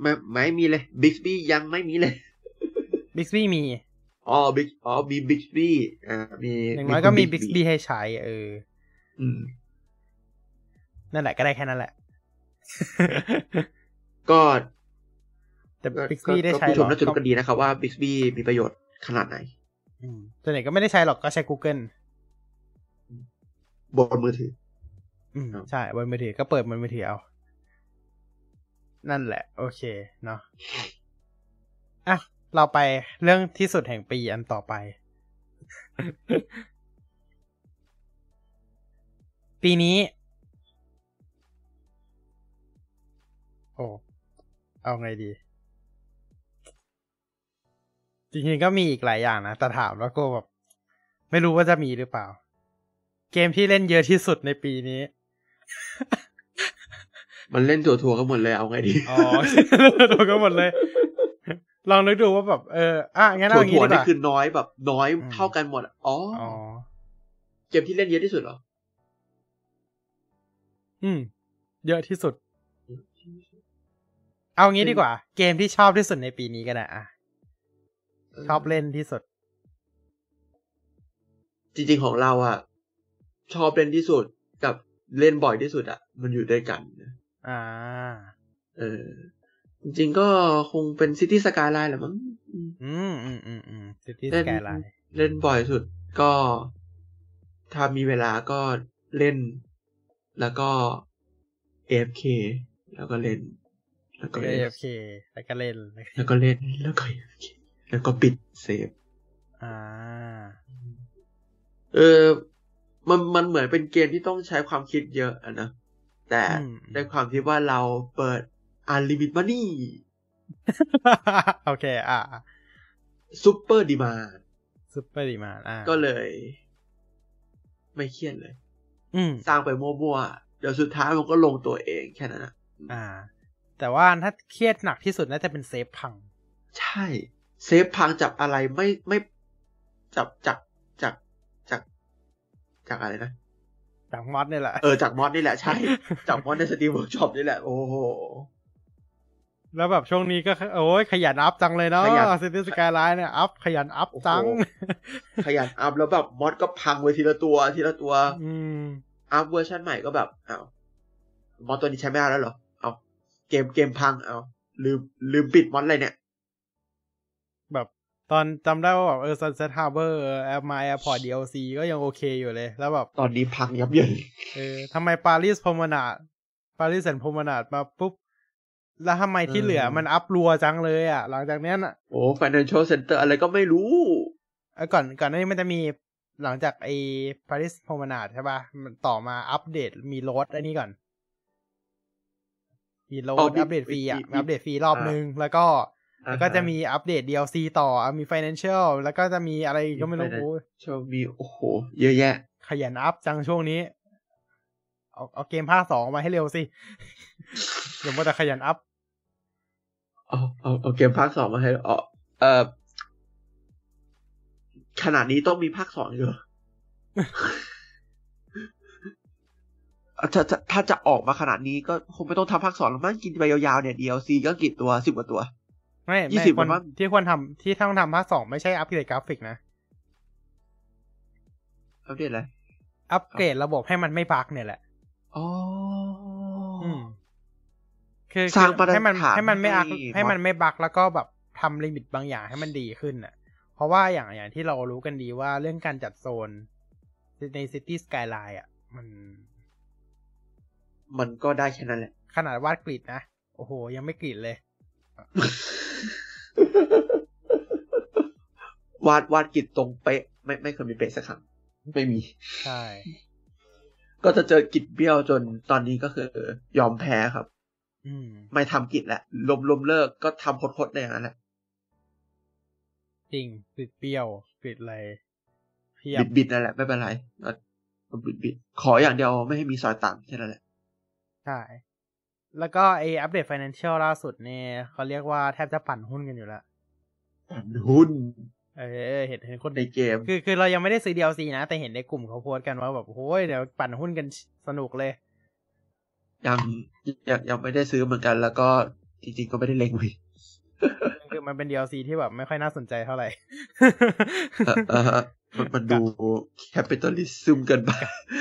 ไม่ไม่มีเลย Bixby ยังไม่มีเลย Bixby มี อ๋อ Big อ๋อมี Bixby อ่ามีอย่างน้อยก็มีคุณ Bixby ให้ใช้เอออืมนั่นแหละก็ได้แค่นั้นแหละ ก็แต่ก็ Bixby ได้ก็ใช้ผู้ชมหรอน่าจะรู้กันดีนะครับว่า Bixby มีประโยชน์ขนาดไหนอืมส่วนใหญ่ก็ไม่ได้ใช้หรอกก็ใช้ Google บนมือถือ อืมครับใช่บนมือถือก็เปิดบนมือถือเอา นั่นแหละ โอเค เนาะอะ เราไปเรื่องที่สุดแห่งปีอันต่อไป ปีนี้ โอ้ เอาไงดีจริงๆก็มีอีกหลายอย่างนะ แต่ถามแล้วก็แบบ ไม่รู้ว่าจะมีหรือเปล่า เกมที่เล่นเยอะที่สุดในปีนี้ มันเล่นตัวทัวร์ก็หมดเลยเอาไงดี อ๋อตัวก็หมดเลย ลองนึกดูว่าแบบเอออะงั้นทัเอาวอร์ย่างทังี้วร์ดีกนี่ว่าคือน้อยแบบ น้อยอืมเท่ากันหมดอะอ๋อออ๋อ เกมที่เล่นเยอะที่สุดเหรอ อืม เยอะที่สุด เอางี้ดีกว่า เกมที่ชอบที่สุดในปีนี้ก็ได้อะชอบเล่นที่สุด จริงๆของเราอะ ชอบเล่นที่สุดกับเล่นบ่อยที่สุดอะ มันอยู่ด้วยกันนะอ่า เออ จริงๆก็คงเป็น Cities: Skylines แหละมั้ง อืมอืมอืมอืมอืม Cities: Skylines เล่นบ่อยสุดก็ ถ้ามีเวลาก็เล่น แล้วก็ AFK แล้วก็เล่น แล้วก็เอ AFK ฟเคแล้วก็เล่น แล้วก็เล่น แล้วก็ AFK แล้วก็ปิดเซฟ อ่า เออ มันมันเหมือนเป็นเกมที่ต้องใช้ความคิดเยอะอะนะ แต่อืมด้วยความที่ว่าเราเปิด Unlimited Money โอเค อ่า Super Demand ซุปเปอร์ดีมาอ่าก็เลย ไม่เครียดเลยอืมสร้างไปมั่วๆ เดี๋ยวสุดท้ายมันก็ลงตัวเองแค่นั้นนะอ่า แต่ว่าถ้าเครียดหนักที่สุดน่าจะเป็น save พัง ใช่ save พังจับอะไรไม่ไม่จับจากจากจาก จากอะไรนะจาก mod เนี่ยแหละ เออจาก mod นี่แหละใช่ จาก mod ในสตีมเวิร์กช็อปนี่แหละ โอ้โห แล้วแบบช่วงนี้ก็ โอ้ยขยันอัพจังเลยเนาะขยัน Cities: Skylines เนี่ยอัพขยันอัพจังโอ้โหขยันอัพแล้วแบบ mod ก็พังไปทีละตัวทีละตัว อืมอัพเวอร์ชันใหม่ก็แบบอ้าว mod ตัวนี้ใช้ไม่ได้แล้วเหรอ เอาเกมเกมพังเอาลืมลืมปิด mod อะไรเนี่ยแบบ ตอนจำได้ว่าแบบเออ Sunset Harbor อัพมา Airport DLC ก็ยังโอเคอยู่เลย แล้วแบบ ตอนนี้พังยับเยินเออทำไม Plaza Promenade Plaza and Promenade มาปุ๊บ แล้วทำไมที่เหลือมันอัพรัวจังเลยอะ หลังจากเนี้ยน่ะ โอ้ financial center อะไรก็ไม่รู้เออก่อนก่อนหน้านี้มันจะมีหลังจากไอ้ปารีสพรมนาดใช่ป่ะ มันต่อมาอัปเดตมีโลดอันนี้ก่อนมีโลอ๋อดมีอัปเดตฟรีอะมีมีอัปเดตฟรีรอบอ่านึงแล้วก็ แล้วก็จะมีอัปเดต DLC ต่ออะมี Financial แล้วก็จะมีอะไรอีกก็ไม่รู้มีโอ้ยชอบมีโอ้โห เยอะแยะ ขยันอัพจังช่วงนี้ เอาเอาเกมภาคสองมาให้เร็วสิเดี๋ยวมัวแต่ขยันอัพ เอาเอาเอาเกมภาคสองมาให้เออเออขนาดนี้ต้องมีภาคสองอยู่เหรอถ้าถ้าถ้าจะออกมาขนาดนี้ก็คงไม่ต้องทำภาคสองแล้วมั้งกินไปยาวๆเนี่ย DLC ก็กี่ตัวสิบกว่าตัว ไม่ยี่ไม่สิบควรมั้งที่ควรทำที่ต้องทำภาคสองไม่ใช่อัปเกรดกราฟิกนะ อัปเดตอะไร อัปเกรดระบบให้มันไม่บั๊กเนี่ยแหละ อ๋อออืมคือสร้างมาตรให้มันฐานให้มันไม่อักให้ให้มัน mod ไม่บั๊กแล้วก็แบบทำลิมิตบางอย่างให้มันดีขึ้นน่ะเพเพราะว่าอย่างอย่างที่เรารู้กันดีว่าเรื่องการจัดโซนในซิตี้สกายไลน์อะ มัน มันก็ได้แค่นั้นแหละ ขนาดวาดกริดนะ โอ้โห ยังไม่กริดเลย วาดวาดกิจตรงเป๊ะ ไม่ไม่เคยมีเป๊ะสักครั้งไม่มี ใช่ ก็จะเจอกิจเบี้ยวจนตอนนี้ก็คือยอมแพ้ครับ อืม ไม่ทำกิจแหละลมลมเลิกก็ทำคดๆได้อย่างนั้นแหละจริงกริดเปรี้ยวกริดอะไรเพียบิบดบิดนั่นแหละไม่เป็นไรก็บิดบิดขออย่างเดียวไม่ให้มีซอยต่ำแค่นั้นแหละใช่ แล้วก็ไออัปเดต Financial ล่าสุดเนี่ยเขาเรียกว่าแทบจะปั่นหุ้นกันอยู่แล้วหุ้น เออเห็นเห็นคนในเกม คือคือเรายังไม่ได้ซื้อ DLC นะ แต่เห็นในกลุ่มเขาโพสต์กันว่าแบบโอ้ยเดี๋ยวปั่นหุ้นกันสนุกเลย ยังยังยังไม่ได้ซื้อเหมือนกัน แล้วก็จริงๆก็ไม่ได้เล็งไว้คือมันเป็น DLC ที่แบบไม่ค่อยน่าสนใจเท่าไหร่เออเออมันมันดู capitalism เกินไป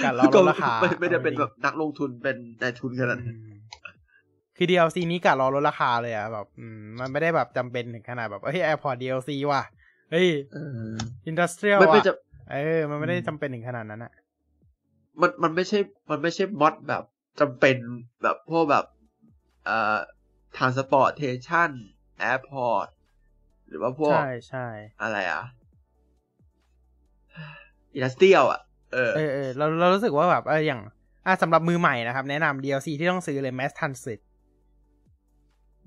การรอลดราคาไม่ไม่ได้เป็นแบบนักลงทุนเป็นนายทุนขนาดอืนั้นม คือ DLC นี้กะรอลดราคาเลยอะแบบอืมมันไม่ได้แบบจำเป็นถึงขนาดแบบเฮ้ย AirPod DLC ว่ะเฮ้ยเออ Industrial ไม่ไม่ว่ะจะเออ มันไม่ได้จำเป็นถึงขนาดนั้นอะมันมันไม่ใช่ มันไม่ใช่มอดแบบจำเป็นแบบพวกแบบเอ่อ transportation airport หรือว่าพวก ใช่ใช่อะไรอะอินดัสเตียลอะเออเออเออเราเรารู้สึกว่าแบบเอออย่างอะสำหรับมือใหม่นะครับ แนะนำ DLC ที่ต้องซื้อเลย Mass Transit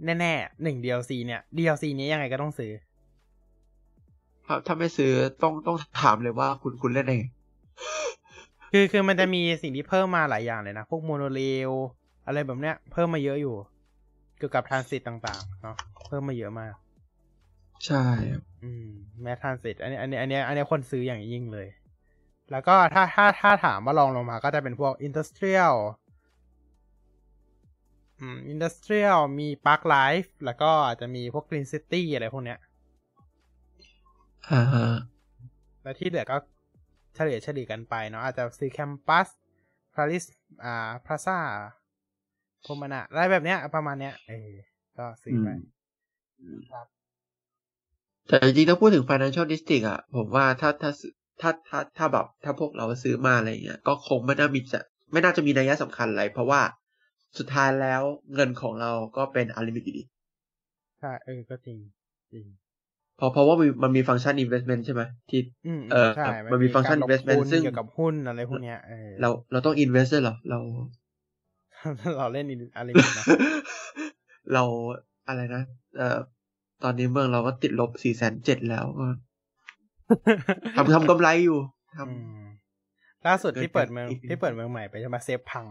แน่ๆหนึ่ง DLC เนี่ย DLC นี้ยังไงก็ต้องซื้อถ้าถ้าไม่ซื้อต้องต้องถามเลยว่าคุณคุณเล่นยังไงคือคือมันจะมีสิ่งที่เพิ่มมาหลายอย่างเลยนะ พวกโมโนเรลอะไรแบบเนี้ย เพิ่มมาเยอะอยู่ เกี่ยวกับทรานสิตต่างๆเนาะเพิ่มมาเยอะมาก ใช่ อืม แมททรานสิตอันนี้ อันนี้ อันนี้ อันนี้คนซื้ออย่างยิ่งเลย แล้วก็ถ้าถ้าถ้าถามว่าลองลงมาก็จะเป็นพวก Industrial อืม Industrial มี Parklife แล้วก็อาจจะมีพวก Green Cities อะไรพวกเนี้ยอ่าฮะแล้วที่เหลือก็เฉลี่ยเฉลี่ยกันไปเนาะอาจจะซื้อ Campus Plaza อ่า Plaza Promenade อะไรแบบเนี้ย ประมาณเนี้ยเออก็ซื้อไปครับ แต่จริงๆถ้าพูดถึง financial district อะ ผมว่าถ้าถ้าซื้อถ้าถ้าถ้าแบบถ้าพวกเราซื้อมาอะไรเงี้ย ก็คงไม่น่ามีจะไม่น่าจะมีนัยสำคัญอะไร เพราะว่า สุดท้ายแล้วเงินของเราก็เป็น unlimited อยู่ดีใช่เออก็จริงจริงเพราะเพราะว่ามันมันมีฟังก์ชัน investment ใช่ไหมที่อืมเออใช่มันมีฟังก์ชันการล investment ทุนซึ่งเกี่ยวกับหุ้นอะไรพวกเนี้ยเออเราเราต้อง invest ด้วยเหรอเรา เราเล่นอะไรแบบนะเราอะไรนะเอ่อตอนนี้เมืองเราก็ติดลบสี่แสนเจ็ดแล้วก็ทำทำกำไรอยู่ทอืมล่าสุดเกินที่เปิดเมืองอีกนิดที่เปิดเมืองใหม่ไปใช่ไหม save พัง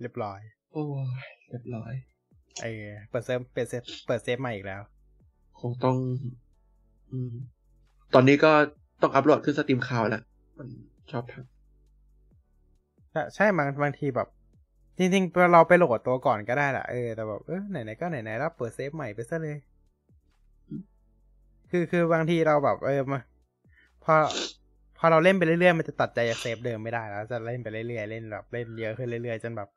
เรียบร้อยำ โอ้ยเรียบร้อยเออเปิด save เปิด save เปิด save ใหม่อีกแล้ว คงต้อง อืม ตอนนี้ก็ต้องอัพโหลดขึ้น Steam Cloud แล้วมันชอบทใช่ใช่บางบางทีแบบ จริงๆเราไปโหลดตัวก่อนก็ได้แหละเออแต่แบบเออไหนๆก็ไหนๆแล้วเปิด save ใหม่ไปซะเลย คือคือบางทีเราแบบเออมาพอพอเราเล่นไปเรื่อยๆมันจะตัดใจจาก save เดิมไม่ได้แล้ว จะเล่นไปเรื่อยๆเล่นแบบเล่นเยอะขึ้นเรื่อยๆจนแบบ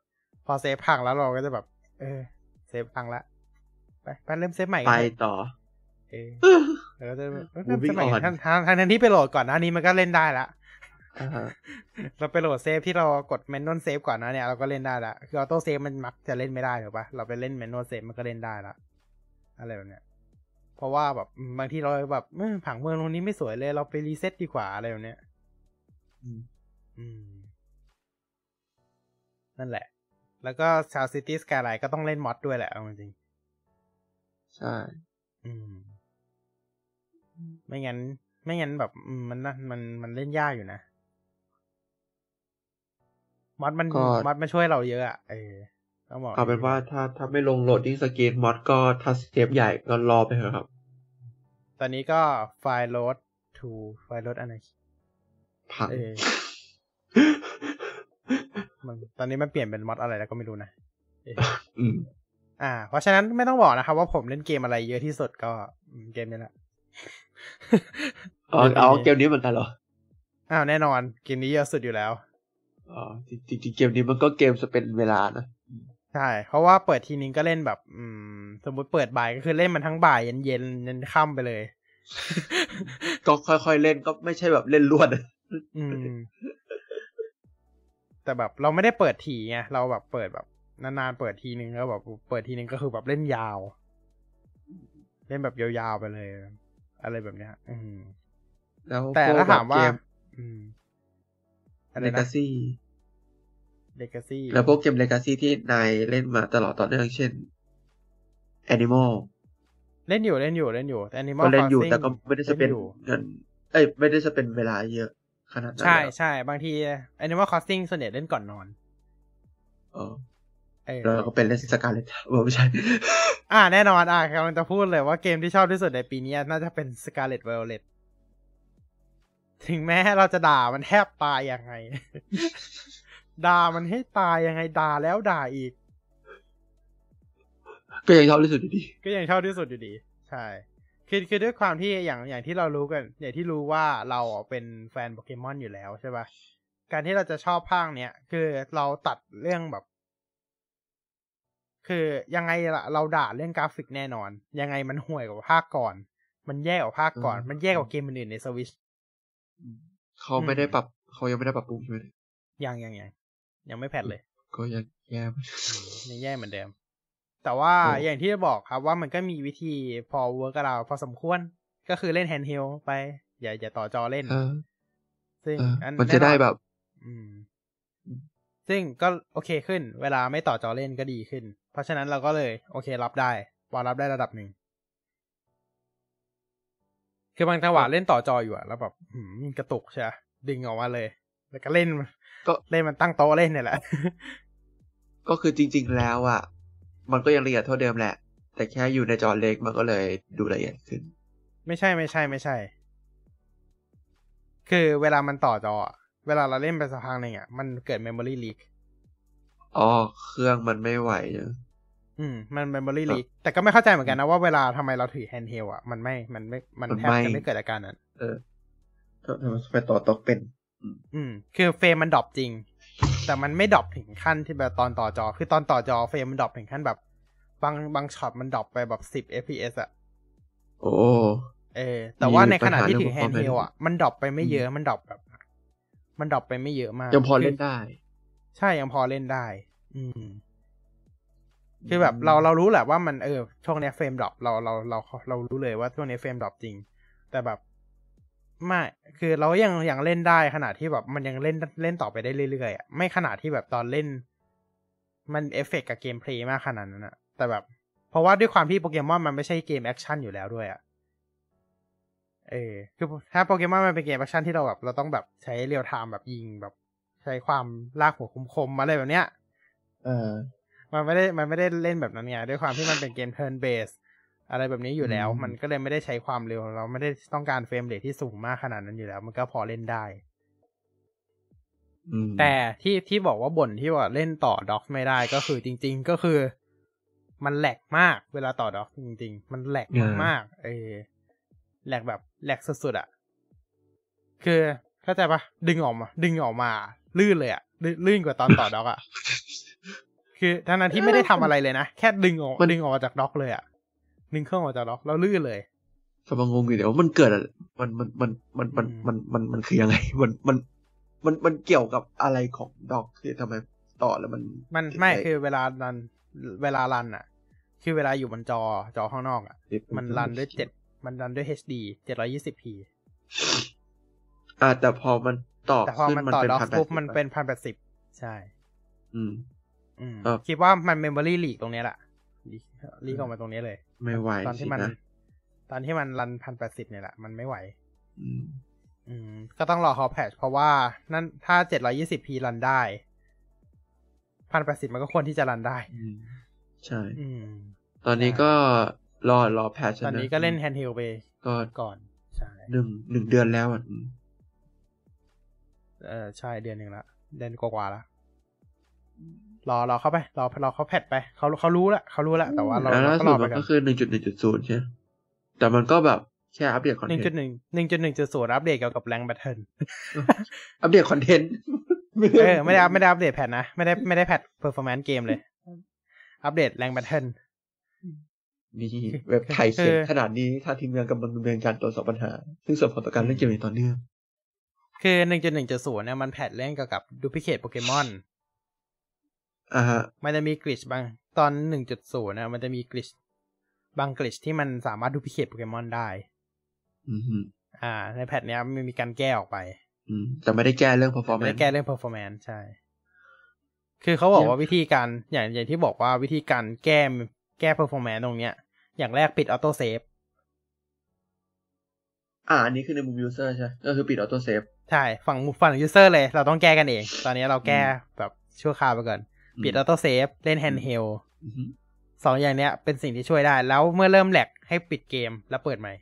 พอ save พังแล้วเราก็จะแบบ เออ save พังละไปไปเริ่ม save ใหม่ำกัไปนเถอะไปต่อเออแล้วก็จะแบบเออ Moving เริ่ม save ใหม่ ทั้งทั้งทั้งที่ไปโหลดก่อนหน้านี้มันก็เล่นได้ละอ่าฮะเราไปโหลดเซฟที่เรากด manual save ก่อนนะเนี่ยเราก็เล่นได้ละคือ auto save มันมักจะเล่นไม่ได้ถูกปะเราไปเล่น manual save มันก็เล่นได้ละอะไรแบบเนี้ยเพราะว่าแบบอืมบางทีเราแบบเออผังเมืองตรงนี้ไม่สวยเลย เราไปรีเซ็ตดีกว่าอะไรแบบเนี้ยอืมอืมนั่นแหละ แล้วก็ชาว Cities Skylines ก็ต้องเล่น mod ด้วยแหละเอาจริงใช่ๆอืม ไม่งั้น ไม่งั้นแบบอืมมันน่ะมันมันเล่นยากอยู่นะ mod มันก็ mod มันช่วยเราเยอะอะเออต้องบอกเอาเป็นว่าถ้าถ้าไม่ลง loading screen mod ก็ถ้าเซฟใหญ่ก็รอไปเถอะครับ ตอนนี้ก็ไฟล์โหลด to ไฟล์โหลดอันไหนพังเออ มันตอนนี้มันเปลี่ยนเป็น mod อะไรแล้วก็ไม่รู้นะเอออืมอ่า เพราะฉะนั้นไม่ต้องบอกนะครับว่าผมเล่นเกมอะไรเยอะที่สุดก็อืมเกมนี้แหละอ๋อเอาเกมนี้เหมือนกันเหรออ้าวแน่นอนเกมนี้เยอะสุดอยู่แล้วอ๋อจริงๆจริงๆเกมนี้มันก็เกมจะเป็นเวลานะใช่เพราะว่าเปิดทีนึงก็เล่นแบบ อืม สมมติเปิดบ่ายก็คือเล่นมันทั้งบ่ายเย็นเย็นยันค่ำไปเลย ก็ค่อยๆเล่นก็ไม่ใช่แบบเล่นรวดอืม แต่แบบเราไม่ได้เปิดทีไงเราแบบเปิดแบบนานๆเปิดทีนึงแล้วแบบเปิดทีนึงก็คือแบบเล่นยาว เล่นแบบยาวๆไปเลย อะไรแบบเนี้ย อืมแล้วแต่ถ้าถามว่าเกมอืมอะไรเลนะกาซี่เลกาซี่แล้วพวกเกมเลกาซี่ที่นายเล่นมาตลอดต่อเนื่องเช่น Animal เล่นอยู่เล่นอยู่เล่นอยู่แต่ Animal ก็เล่นอยู่ Crossing แต่ก็ไม่ได้จะเป็นล่อยู่เงินเอ้ยไม่ได้จะเป็นเวลาเยอะ ขนาดนั้นใช่แล้วใช่บางที Animal Crossing ส่วนใหญ่เล่นก่อนนอนเออเออแล้วก็เป็นเล่นสกาเลตเออไม่ใช่ อ่า แน่นอนอะกำลังจะพูดเลยว่าเกมที่ชอบที่สุดในปีนี้น่าจะเป็น Scarlet Violet ถึงแม้เราจะด่ามันแทบตายยังไง ด่ามันให้ตายยังไงด่าแล้วด่าอีก ก็ยังชอบที่สุดอยู่ดี ก็ยังชอบที่สุดอยู่ดี ใช่ คือคือด้วยความที่อย่างอย่างที่เรารู้กัน อย่างที่รู้ว่าเราเป็นแฟนโปเกมอนอยู่แล้วใช่ปะการที่เราจะชอบภาคเนี้ยคือเราตัดเรื่องแบบ คือยังไงล่ะเราด่าเรื่องกราฟิกแน่นอน ยังไงมันห่วยกว่าภาคก่อน มันแย่กว่าภาคก่อนอืมมันแย่กว่าเกมอื่นๆในสวิชเขาไม่ได้ปรับเขายังไม่ได้ปรับปรุงใช่ไหมยังยังยังยังไม่ patch เลย ก็ยังแย่ไปอืมยังแย่เหมือนเดิม แต่ว่าโอ้อย่างที่บอกครับว่ามันก็มีวิธีพอ work กับเราพอสมควร ก็คือเล่น handheld ไป อย่าอย่าต่อจอเล่นเออซึ่งเอออันมันจะได้แอแบบอืมอืม ซึ่งก็โอเคขึ้น เวลาไม่ต่อจอเล่นก็ดีขึ้น เพราะฉะนั้นเราก็เลย โอเครับได้ว่ารับได้ระดับหนึ่งคือบางจังหวะเล่นต่อจออยู่อะแล้วแบบหืมกระตุกใช่ปะดึงออกมาเลย แล้วก็เล่นก็เล่นมันตั้งโต๊ะเล่นเนี่ยแหละ ก็คือจริง ๆ แล้วอะ มันก็ยังละเอียดเท่าเดิมแหละ แต่แค่อยู่ในจอเล็กมันก็เลยดูละเอียดขึ้น ไม่ใช่ไม่ใช่ไม่ใช่ คือเวลามันต่อจออะเวลาเราเล่นไปสักพักหนึ่งอะ มันเกิด memory leak อ๋อ เครื่องมันไม่ไหวเนอะอืม มัน memory ครับ leak แต่ก็ไม่เข้าใจเหมือนกันนะว่าเวลาทำไมเราถือ handheld อะ มันไม่ มันไม่ มันมันแทบไม่จะไม่เกิดอาการนั้น เออทำไมไปต่อตกเป็น อืม คือเฟรมมัน drop จริง แต่มันไม่ drop ถึงขั้นที่แบบตอนต่อจอ คือตอนต่อจอเฟรมมัน drop ถึงขั้นแบบ บางบางช็อตมัน drop ไปแบบสิบ fps อะโอ้เออ แต่ว่าในขณะที่มีถือปัญหาเรื่อง handheld อะ มัน drop ไปไม่เยอะอืมมัน drop แบบ มัน drop ไปไม่เยอะมากยังพอคืเล่นได้ ใช่ยังพอเล่นได้ อืม คือแบบเราเรารู้แหละว่ามันเออช่วงเนี้ยเฟรม drop เราเราเราเรารู้เลยว่าช่วงนี้เฟรม drop จริง แต่แบบ ไม่คือเรายังยังเล่นได้ขนาดที่แบบมันยังเล่นเล่นต่อไปได้เรื่อยๆอะไม่ขนาดที่แบบตอนเล่น มันเอฟเฟกกับ gameplay มากขนาดนั้นอะแต่แบบ เพราะว่าด้วยความที่โปเกมอนมันไม่ใช่เกม action อยู่แล้วด้วยอะเออคือถ้าโปเกมอนมันเป็นเกม action ที่เราแบบเราต้องแบบใช้ real time แบบยิงแบบ ใช้ความลากหัวคมๆอะไรแบบเนี้ย เออ มันไม่ได้มันไม่ได้เล่นแบบนั้นไงด้วยความที่มันเป็นเกม turn based อะไรแบบนี้อยู่แล้วอืมมันก็เลยไม่ได้ใช้ความเร็ว เราไม่ได้ต้องการ frame rate ที่สูงมากขนาดนั้นอยู่แล้ว มันก็พอเล่นได้อืมแต่ที่ที่บอกว่าบ่นที่ว่าเล่นต่อด็อกไม่ได้ก็คือจริง ๆ ก็คือ มันแหลกมากเวลาต่อด็อกจริง ๆ มันแหลกมากๆเออแหลกแบบแหลกสุดๆอะ คือเข้าใจปะดึงออกมา ดึงออกมา ลื่นเลยอะลื่นลื่นกว่าตอนต่อด็อกอะคือทั้งนั้นที่ไม่ได้ทำอะไรเลยนะ แค่ดึงออกมันดึงออกมาจากด็อกเลยอะ ดึงเครื่องออกจากด็อกแล้วลื่นเลยกำลังงงอยู่เดี๋ยวว่ามันเกิดอะไรมันมันมันมันมันอืมมันมันมันคือยังไงมันมันมันมันเกี่ยวกับอะไรของ dock คือทำไมต่อแล้วมัน มันไม่คือเวลา run เวลา run อะ คือเวลาอยู่บนจอจอข้างนอกอะ มัน run ด้วยเจ็ดมัน run ด้วย HD 720p อ่าแต่พอมันต่อแต่พอขึ้นมันมันต่อเป็น dock พันแปดปุ๊บสิบมันเป็นพันแปดสิบใช่ อืม อืมเออคิดว่ามัน memory leak ตรงเนี้ยแหละ leak ออกมาตรงเนี้ยเลย ไม่ไหวตอนที่มันสินะตอนที่มัน run พันแปดสิบเนี่ยแหละ มันไม่ไหว อืมอืมก็ต้องรอเขา patch เพราะว่านั่นถ้าเจ็ดร้อยยี่สิบ p run ได้พันแปดสิบมันก็ควรที่จะ run ได้อืมใช่อืมตอนนี้ก็รอรอ patch ตอนนี้ก็เล่น handheld ไปก็ก่อน ใช่หนึ่งหนึ่งเดือนแล้วอะอืมเออใช่เดือนหนึ่งละ เดือนกว่าๆละ รอรอเข้าไปรอรอเขาแพทไปเขาเขารู้ละเขารู้ละแต่ว่าเราแล้วเราล่าก็สุรดอไปมันกัก็นคือหนึ่งจุดหนึ่งจุดศูนย์ใช่ไหมแต่มันก็แบบแค่อัปเดตคอนหนึ่งเทจุนดต์หนึ่งหนึ่งจุดหนึ่งจุดศูนย์อัปเดตเกี่ยวกับแรงแบทเทิลอัปเดตคอนเทนต์เออไม่ได้อัพไม่ได้อัปเดตแพทนะไม่ได้ไม่ได้แพทเพอร์ฟอร์แมนซ์เกมเลย อัปเดตแรงแบทเทิลนี่เว็บไทยเขียนขนาดนี้ทางทีมงานกำลังดำเนินการตรวจสอบปัญหา ซึ่งส่งผลต่อการเล่นเกมอย่างต่อเนื่องคือหนึ่งจุดหนึ่งจุดศูนย์เนี่ยมัน patch เล่นเกี่ยวกับ duplicate โปเกมอน อ่าฮะมันจะมี glitch บางตอนหนึ่งจุดศูนย์นะมันจะมี glitch บาง glitch ที่มันสามารถ duplicate โปเกมอนได้ อืมฮึอ่า ใน patch เนี้ยมันมีการแก้ออกไป อืมแต่ไม่ได้แก้เรื่องไม่ performance ได้แก้เรื่อง performance ใช่ คือเขาบอกว่าวิธีการอย่างอย่างที่บอกว่าวิธีการแก้แก้ performance ตรงเนี้ย อย่างแรกปิด auto saveอ่าอันนี้คือในมุม user ใช่ไหมก็คือปิด auto save ใช่ ฝั่งฝั่ง user เลย เราต้องแก้กันเอง ตอนนี้เราแก้แบบชั่วคราวไปก่อน ปิด auto save เล่น handheld อืมฮึสองอย่างเนี้ยเป็นสิ่งที่ช่วยได้ แล้วเมื่อเริ่ม lag ให้ปิดเกมแล้วเปิดใหม่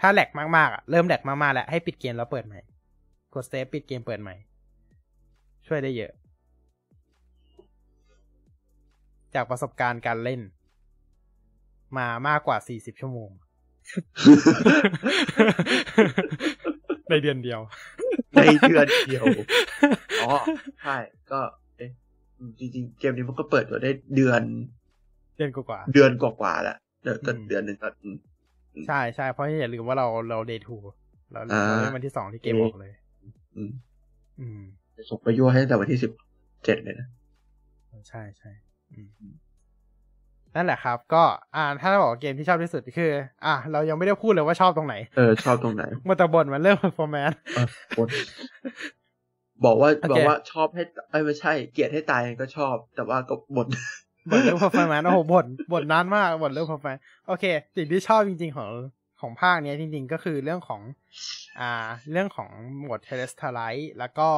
ถ้า lag มากๆอะเริ่ม lag มากๆแล้วให้ปิดเกมแล้วเปิดใหม่ กดเซฟปิดเกมเปิดใหม่ ช่วยได้เยอะ จากประสบการณ์การเล่น มามากกว่าสี่สิบชั่วโมง ในเดือนเดียว ในเดือนเดียว อ๋อ ใช่ ก็เอ๊ะอืมจริงๆ เกมนี้มันก็เปิดตัวได้เดือน เดือนกว่าๆเดือนกว่าๆแล้วเดือนก็อืมเดือนหนึ่งก็อืมใช่ใช่เพราะอย่าลืมว่าเราเราเดย์ทูเราอ่าเราเล่นวันที่สองที่เกมออกเลย อืม อืมส่งไปยั่วให้ตั้งแต่วันที่สิบเจ็ดเลยนะ ใช่ใช่อืม นั่นแหละครับ ก็อ่าถ้าเราบอกว่าเกมที่ชอบที่สุดคือ อะเรายังไม่ได้พูดเลยว่าชอบตรงไหน เออ ชอบตรงไหนมันแต่บ่นมันเรื่อง performance เออบ่นบอกว่าโอเคบอกว่าชอบให้เอ้ยไม่ใช่ เกลียดให้ตายก็ชอบ แต่ว่าก็บ่นบ่นเรื่อง performance โอ้โหบ่นบ่นนานมากบ่นเรื่อง performance โอเค สิ่งที่ชอบจริง ๆ ของของภาคเนี้ยจริง ๆ ก็คือเรื่องของ อ่า เรื่องของโหมด terrestrialite แล้วก็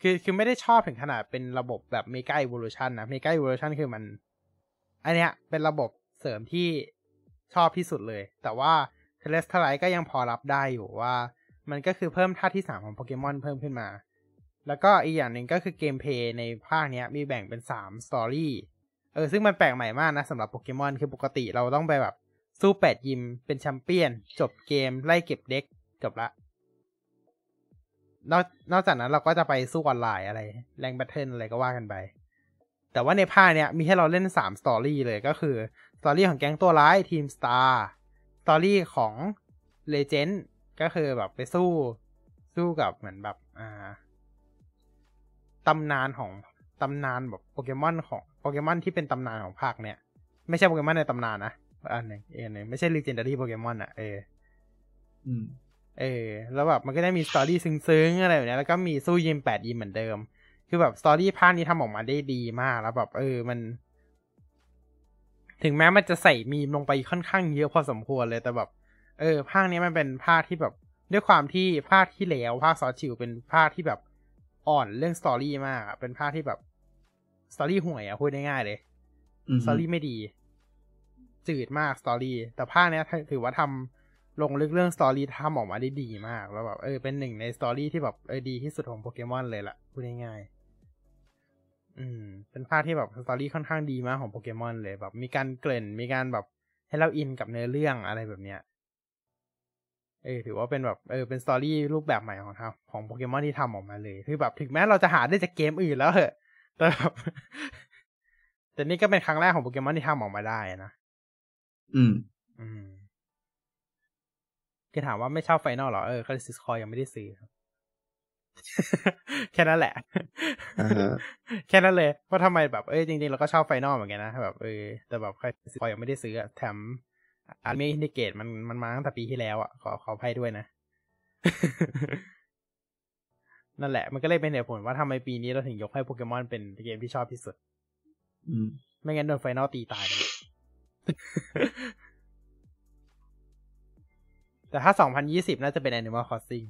คือคือไม่ได้ชอบถึงขนาดเป็นระบบแบบ mega evolution นะ mega evolution คือมัน อันเนี้ยเป็นระบบเสริมที่ชอบที่สุดเลย แต่ว่า terrestrialite ก็ยังพอรับได้อยู่ว่า มันก็คือเพิ่มท่าที่สามของโปเกมอนเพิ่มขึ้นมา แล้วก็อีกอย่างหนึ่งก็คือเกมเพย์ในภาคเนี้ยมีแบ่งเป็นสามสตอรี่เออซึ่งมันแปลกใหม่มากนะสำหรับโปเกมอนคือปกติเราต้องไปแบบสู้แปดยิมเป็นแชมเปี้ยน จบเกมไล่เก็บ dex จบละนอกนอกจากนั้นเราก็จะไปสู้ออนไลน์อะไร ranked battle อะไรก็ว่ากันไป แต่ว่าในภาคเนี้ยมีให้เราเล่นสาม story เลยก็คือ story ของแก๊งตัวร้าย Team Star story ของ legend ก็คือแบบไปสู้สู้กับเหมือนแบบอ่าตำนานของตำนานแบบโปเกมอนของโปเกมอนที่เป็นตำนานของภาคเนี้ยไม่ใช่โปเกมอนในตำนานนะอันหนึ่งเออันหนึ่งไม่ใช่ legendary โปเกมอนอะเอออืมเออ แล้วแบบมันก็ได้มี story ซึ้งๆอะไรแบบเนี้ยแล้วก็มีสู้ยิมแปดยิมเหมือนเดิม คือแบบ story ภาคนี้ทำออกมาได้ดีมากแล้วแบบเออมัน ถึงแม้มันจะใส่มีมลงไปค่อนข้างเยอะพอสมควรเลยแต่แบบ เออ ภาคนี้มันเป็นภาคที่แบบด้วยความที่ภาคที่แล้วภาคซอสชิวเป็นภาคที่แบบอ่อนเรื่อง story มากอะเป็นภาคที่แบบstory ห่วยอะพูดง่ายๆเลยอืม story ไม่ดี จืดมาก story แต่ภาคเนี้ยถือว่าทำลงลึกเรื่อง story ทำออกมาได้ดีมาก แล้วแบบเออเป็นหนึ่งใน story ที่แบบเออดีที่สุดของโปเกมอนเลยล่ะพูดง่ายๆ อืม เป็นภาคที่แบบ story ค่อนข้างดีมากของโปเกมอนเลยแบบมีการเกริ่นมีการแบบให้เราอินกับเนื้อเรื่องอะไรแบบเนี้ย เออถือว่าเป็นแบบเออเป็น story รูปแบบใหม่ของทางของโปเกมอนที่ทำออกมาเลยคือแบบถึงแม้เราจะหาได้จากเกมอื่นแล้วเหอะแต่แบบแต่นี่ก็เป็นครั้งแรกของโปเกมอนที่ทำออกมาได้นะ อืม อืมคือถามว่าไม่ชอบไฟนอลเหรอ เออคาริสิสคอยยังไม่ได้ซื้อครับ แค่นั้นแหละอ่าฮะแค่นั้นเลยว่าทำไมแบบเอ้ยจริงๆเราก็ชอบไฟนอลเหมือนกันนะแบบเออแต่แบบคาริสิสคอยยังไม่ได้ซื้ออะแถมอาร์เมอินดิเกตมันมันมาตั้งแต่ปีที่แล้วอะขอขออภัยด้วยนะนั่นแหละ มันก็เลยเป็นเหตุผลว่าทำไมปีนี้เราถึงยกให้โปเกมอนเป็นเกมที่ชอบที่สุดอืมไม่งั้นโดนไฟนอลตีตายไปเลยแต่ถ้า 2020 น่าจะเป็น Animal Crossing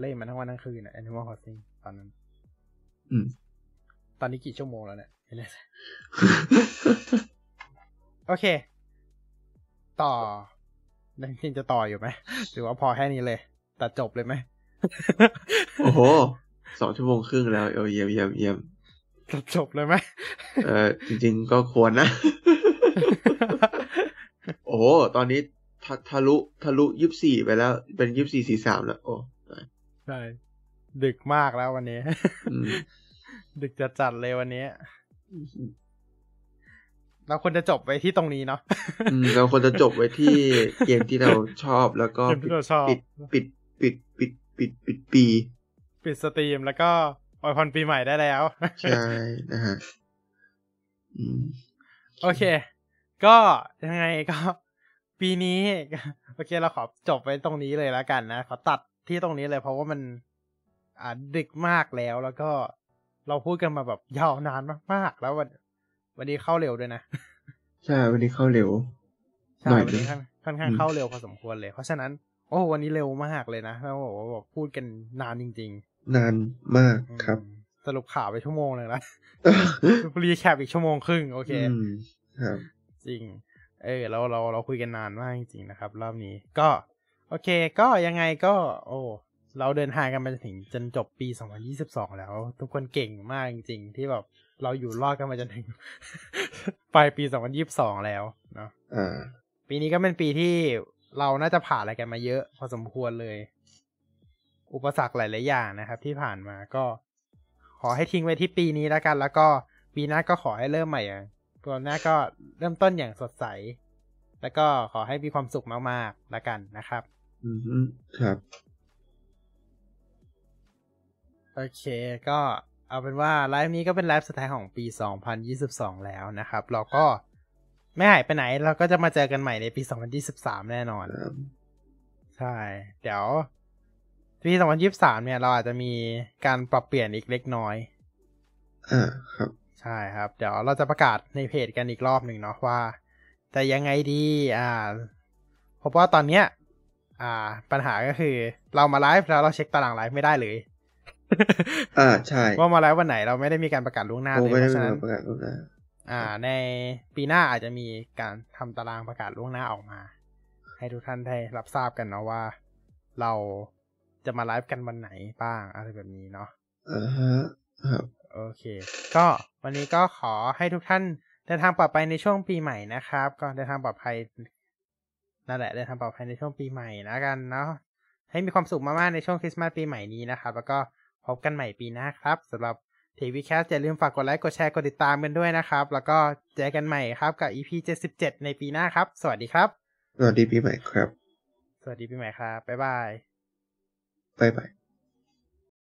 เล่นมันทั้งวันทั้งคืนอะ Animal Crossing ตอนนั้น อืม ตอนนี้กี่ชั่วโมงแล้วเนี่ยไม่แน่ใจโอเค ต่อนั่นจริงจะต่ออยู่ไหมหรือว่าพอแค่นี้เลยตัดจบเลยไหมโอ้โหสองชั่วโมงครึ่งแล้วเออเยี่ยมเยี่ยมเยี่ยมตัดจบเลยไหมเออจริง ๆ ก็ควรนะ โอ้โหตอนนี้ทะทะลุทะลุยี่สี่ไปแล้ว เป็นยี่สี่สี่สามแล้วโอ้ ใช่ ดึกมากแล้ววันนี้อืมดึกจะจัดเลยวันนี้ เราควรจะจบไว้ที่ตรงนี้เนาะอืมเราควรจะจบไว้ที่เกมที่เราชอบแล้วก็เกมที่เราชอบปิดปิดปิดปิดปิดปิดปี ปิดสตรีมแล้วก็อวยพรปีใหม่ได้แล้ว ใช่นะฮะอืมโอเค ก็ยังไงก็ ปีนี้ โอเคเราขอจบไว้ตรงนี้เลยแล้วกันนะ ขอตัด ที่ตรงนี้เลย เพราะว่ามัน อ่าดึกมากแล้วแล้วก็เราพูดกันมาแบบยาวนานมากๆ แล้ววัน วันนี้เข้าเร็วด้วยนะ ใช่ วันนี้เข้าเร็วใช่หน่อยวันนึนี้งค่อนค่อนข้างอืมเข้าเร็วพอสมควรเลย เพราะฉะนั้น โอ้วันนี้เร็วมากเลยนะแล้วบอกว่าแบบพูดกันนานจริงนานมากๆครับอืมสรุปข่าวไปชั่วโมงเลยละรีแคปอีกชั่วโมงครึ่ง โอเคอืมครับจริง เออเราเราเราคุยกันนานมากจริงๆนะครับ รอบนี้ก็ โอเค ก็ยังไงก็ โอ้เราเดินทางกันมาจนถึงจนจบปี 2022 แล้ว ทุกคนเก่งมากจริงๆ ที่แบบเราอยู่รอดกันมาจนถึงปลายปี 2022 แล้วเนาะอ่าปีนี้ก็เป็นปีที่เราน่าจะผ่านอะไรกันมาเยอะ พอสมควรเลย อุปสรรคหลายๆอย่างนะครับ ที่ผ่านมาก็ขอให้ทิ้งไว้ที่ปีนี้แล้วกัน แล้วก็ปีหน้าก็ขอให้เริ่มใหม่อย่างตัวหน้าก็เริ่มต้นอย่างสดใส แล้วก็ขอให้มีความสุขมากๆแล้วกันนะครับ อืมครับ โอเคก็เอาเป็นว่าไลฟ์นี้ก็เป็นไลฟ์สุดท้ายของปี 2022 แล้วนะครับ เราก็ไม่หายไปไหน เราก็จะมาเจอกันใหม่ในปี 2023 แน่นอนครับใช่ เดี๋ยวปี 2023 เนี่ย เราอาจจะมีการปรับเปลี่ยนอีกเล็กน้อย อ่าครับ ใช่ครับ เดี๋ยวเราจะประกาศในเพจกันอีกรอบหนึ่งเนาะว่า จะยังไงดี อ่าเพราะว่าตอนเนี้ย อ่า ปัญหาก็คือ เรามาไลฟ์แล้วเราเช็คตารางไลฟ์ไม่ได้เลย อ่าใช่ว่ามาไลฟ์วันไหนเราไม่ได้มีการประกาศล่วงหน้าโอ้เลยไม่เพได้ราะฉะมีนั้นประกาศล่วงหน้า อ่า ในปีหน้าอาจจะมีการทำตารางประกาศล่วงหน้าออกมา ให้ทุกท่านได้รับทราบกันเนาะว่า เราจะมาไลฟ์กันวันไหนบ้างอะไรแบบนี้เนาะอ่าฮะครับโอเค ก็วันนี้ก็ขอให้ทุกท่านเดินทางปลอดภัยในช่วงปีใหม่นะครับ ก็เดินทางปลอดภัย นั่นแหละเดินทางปลอดภัยในช่วงปีใหม่นะกันเนาะให้มีความสุขมากๆในช่วงคริสต์มาสปีใหม่นี้นะครับ แล้วก็พบกันใหม่ปีหน้าครับสำหรับ TechWeCast อย่าลืมฝากกดไลค์ กดแชร์ กดติดตามกันด้วยนะครับ แล้วก็เจอกันใหม่ครับกับ EP 77 ในปีหน้าครับ สวัสดีครับ สวัสดีปีใหม่ครับ สวัสดีปีใหม่ครับ บ๊ายบาย บ๊ายบาย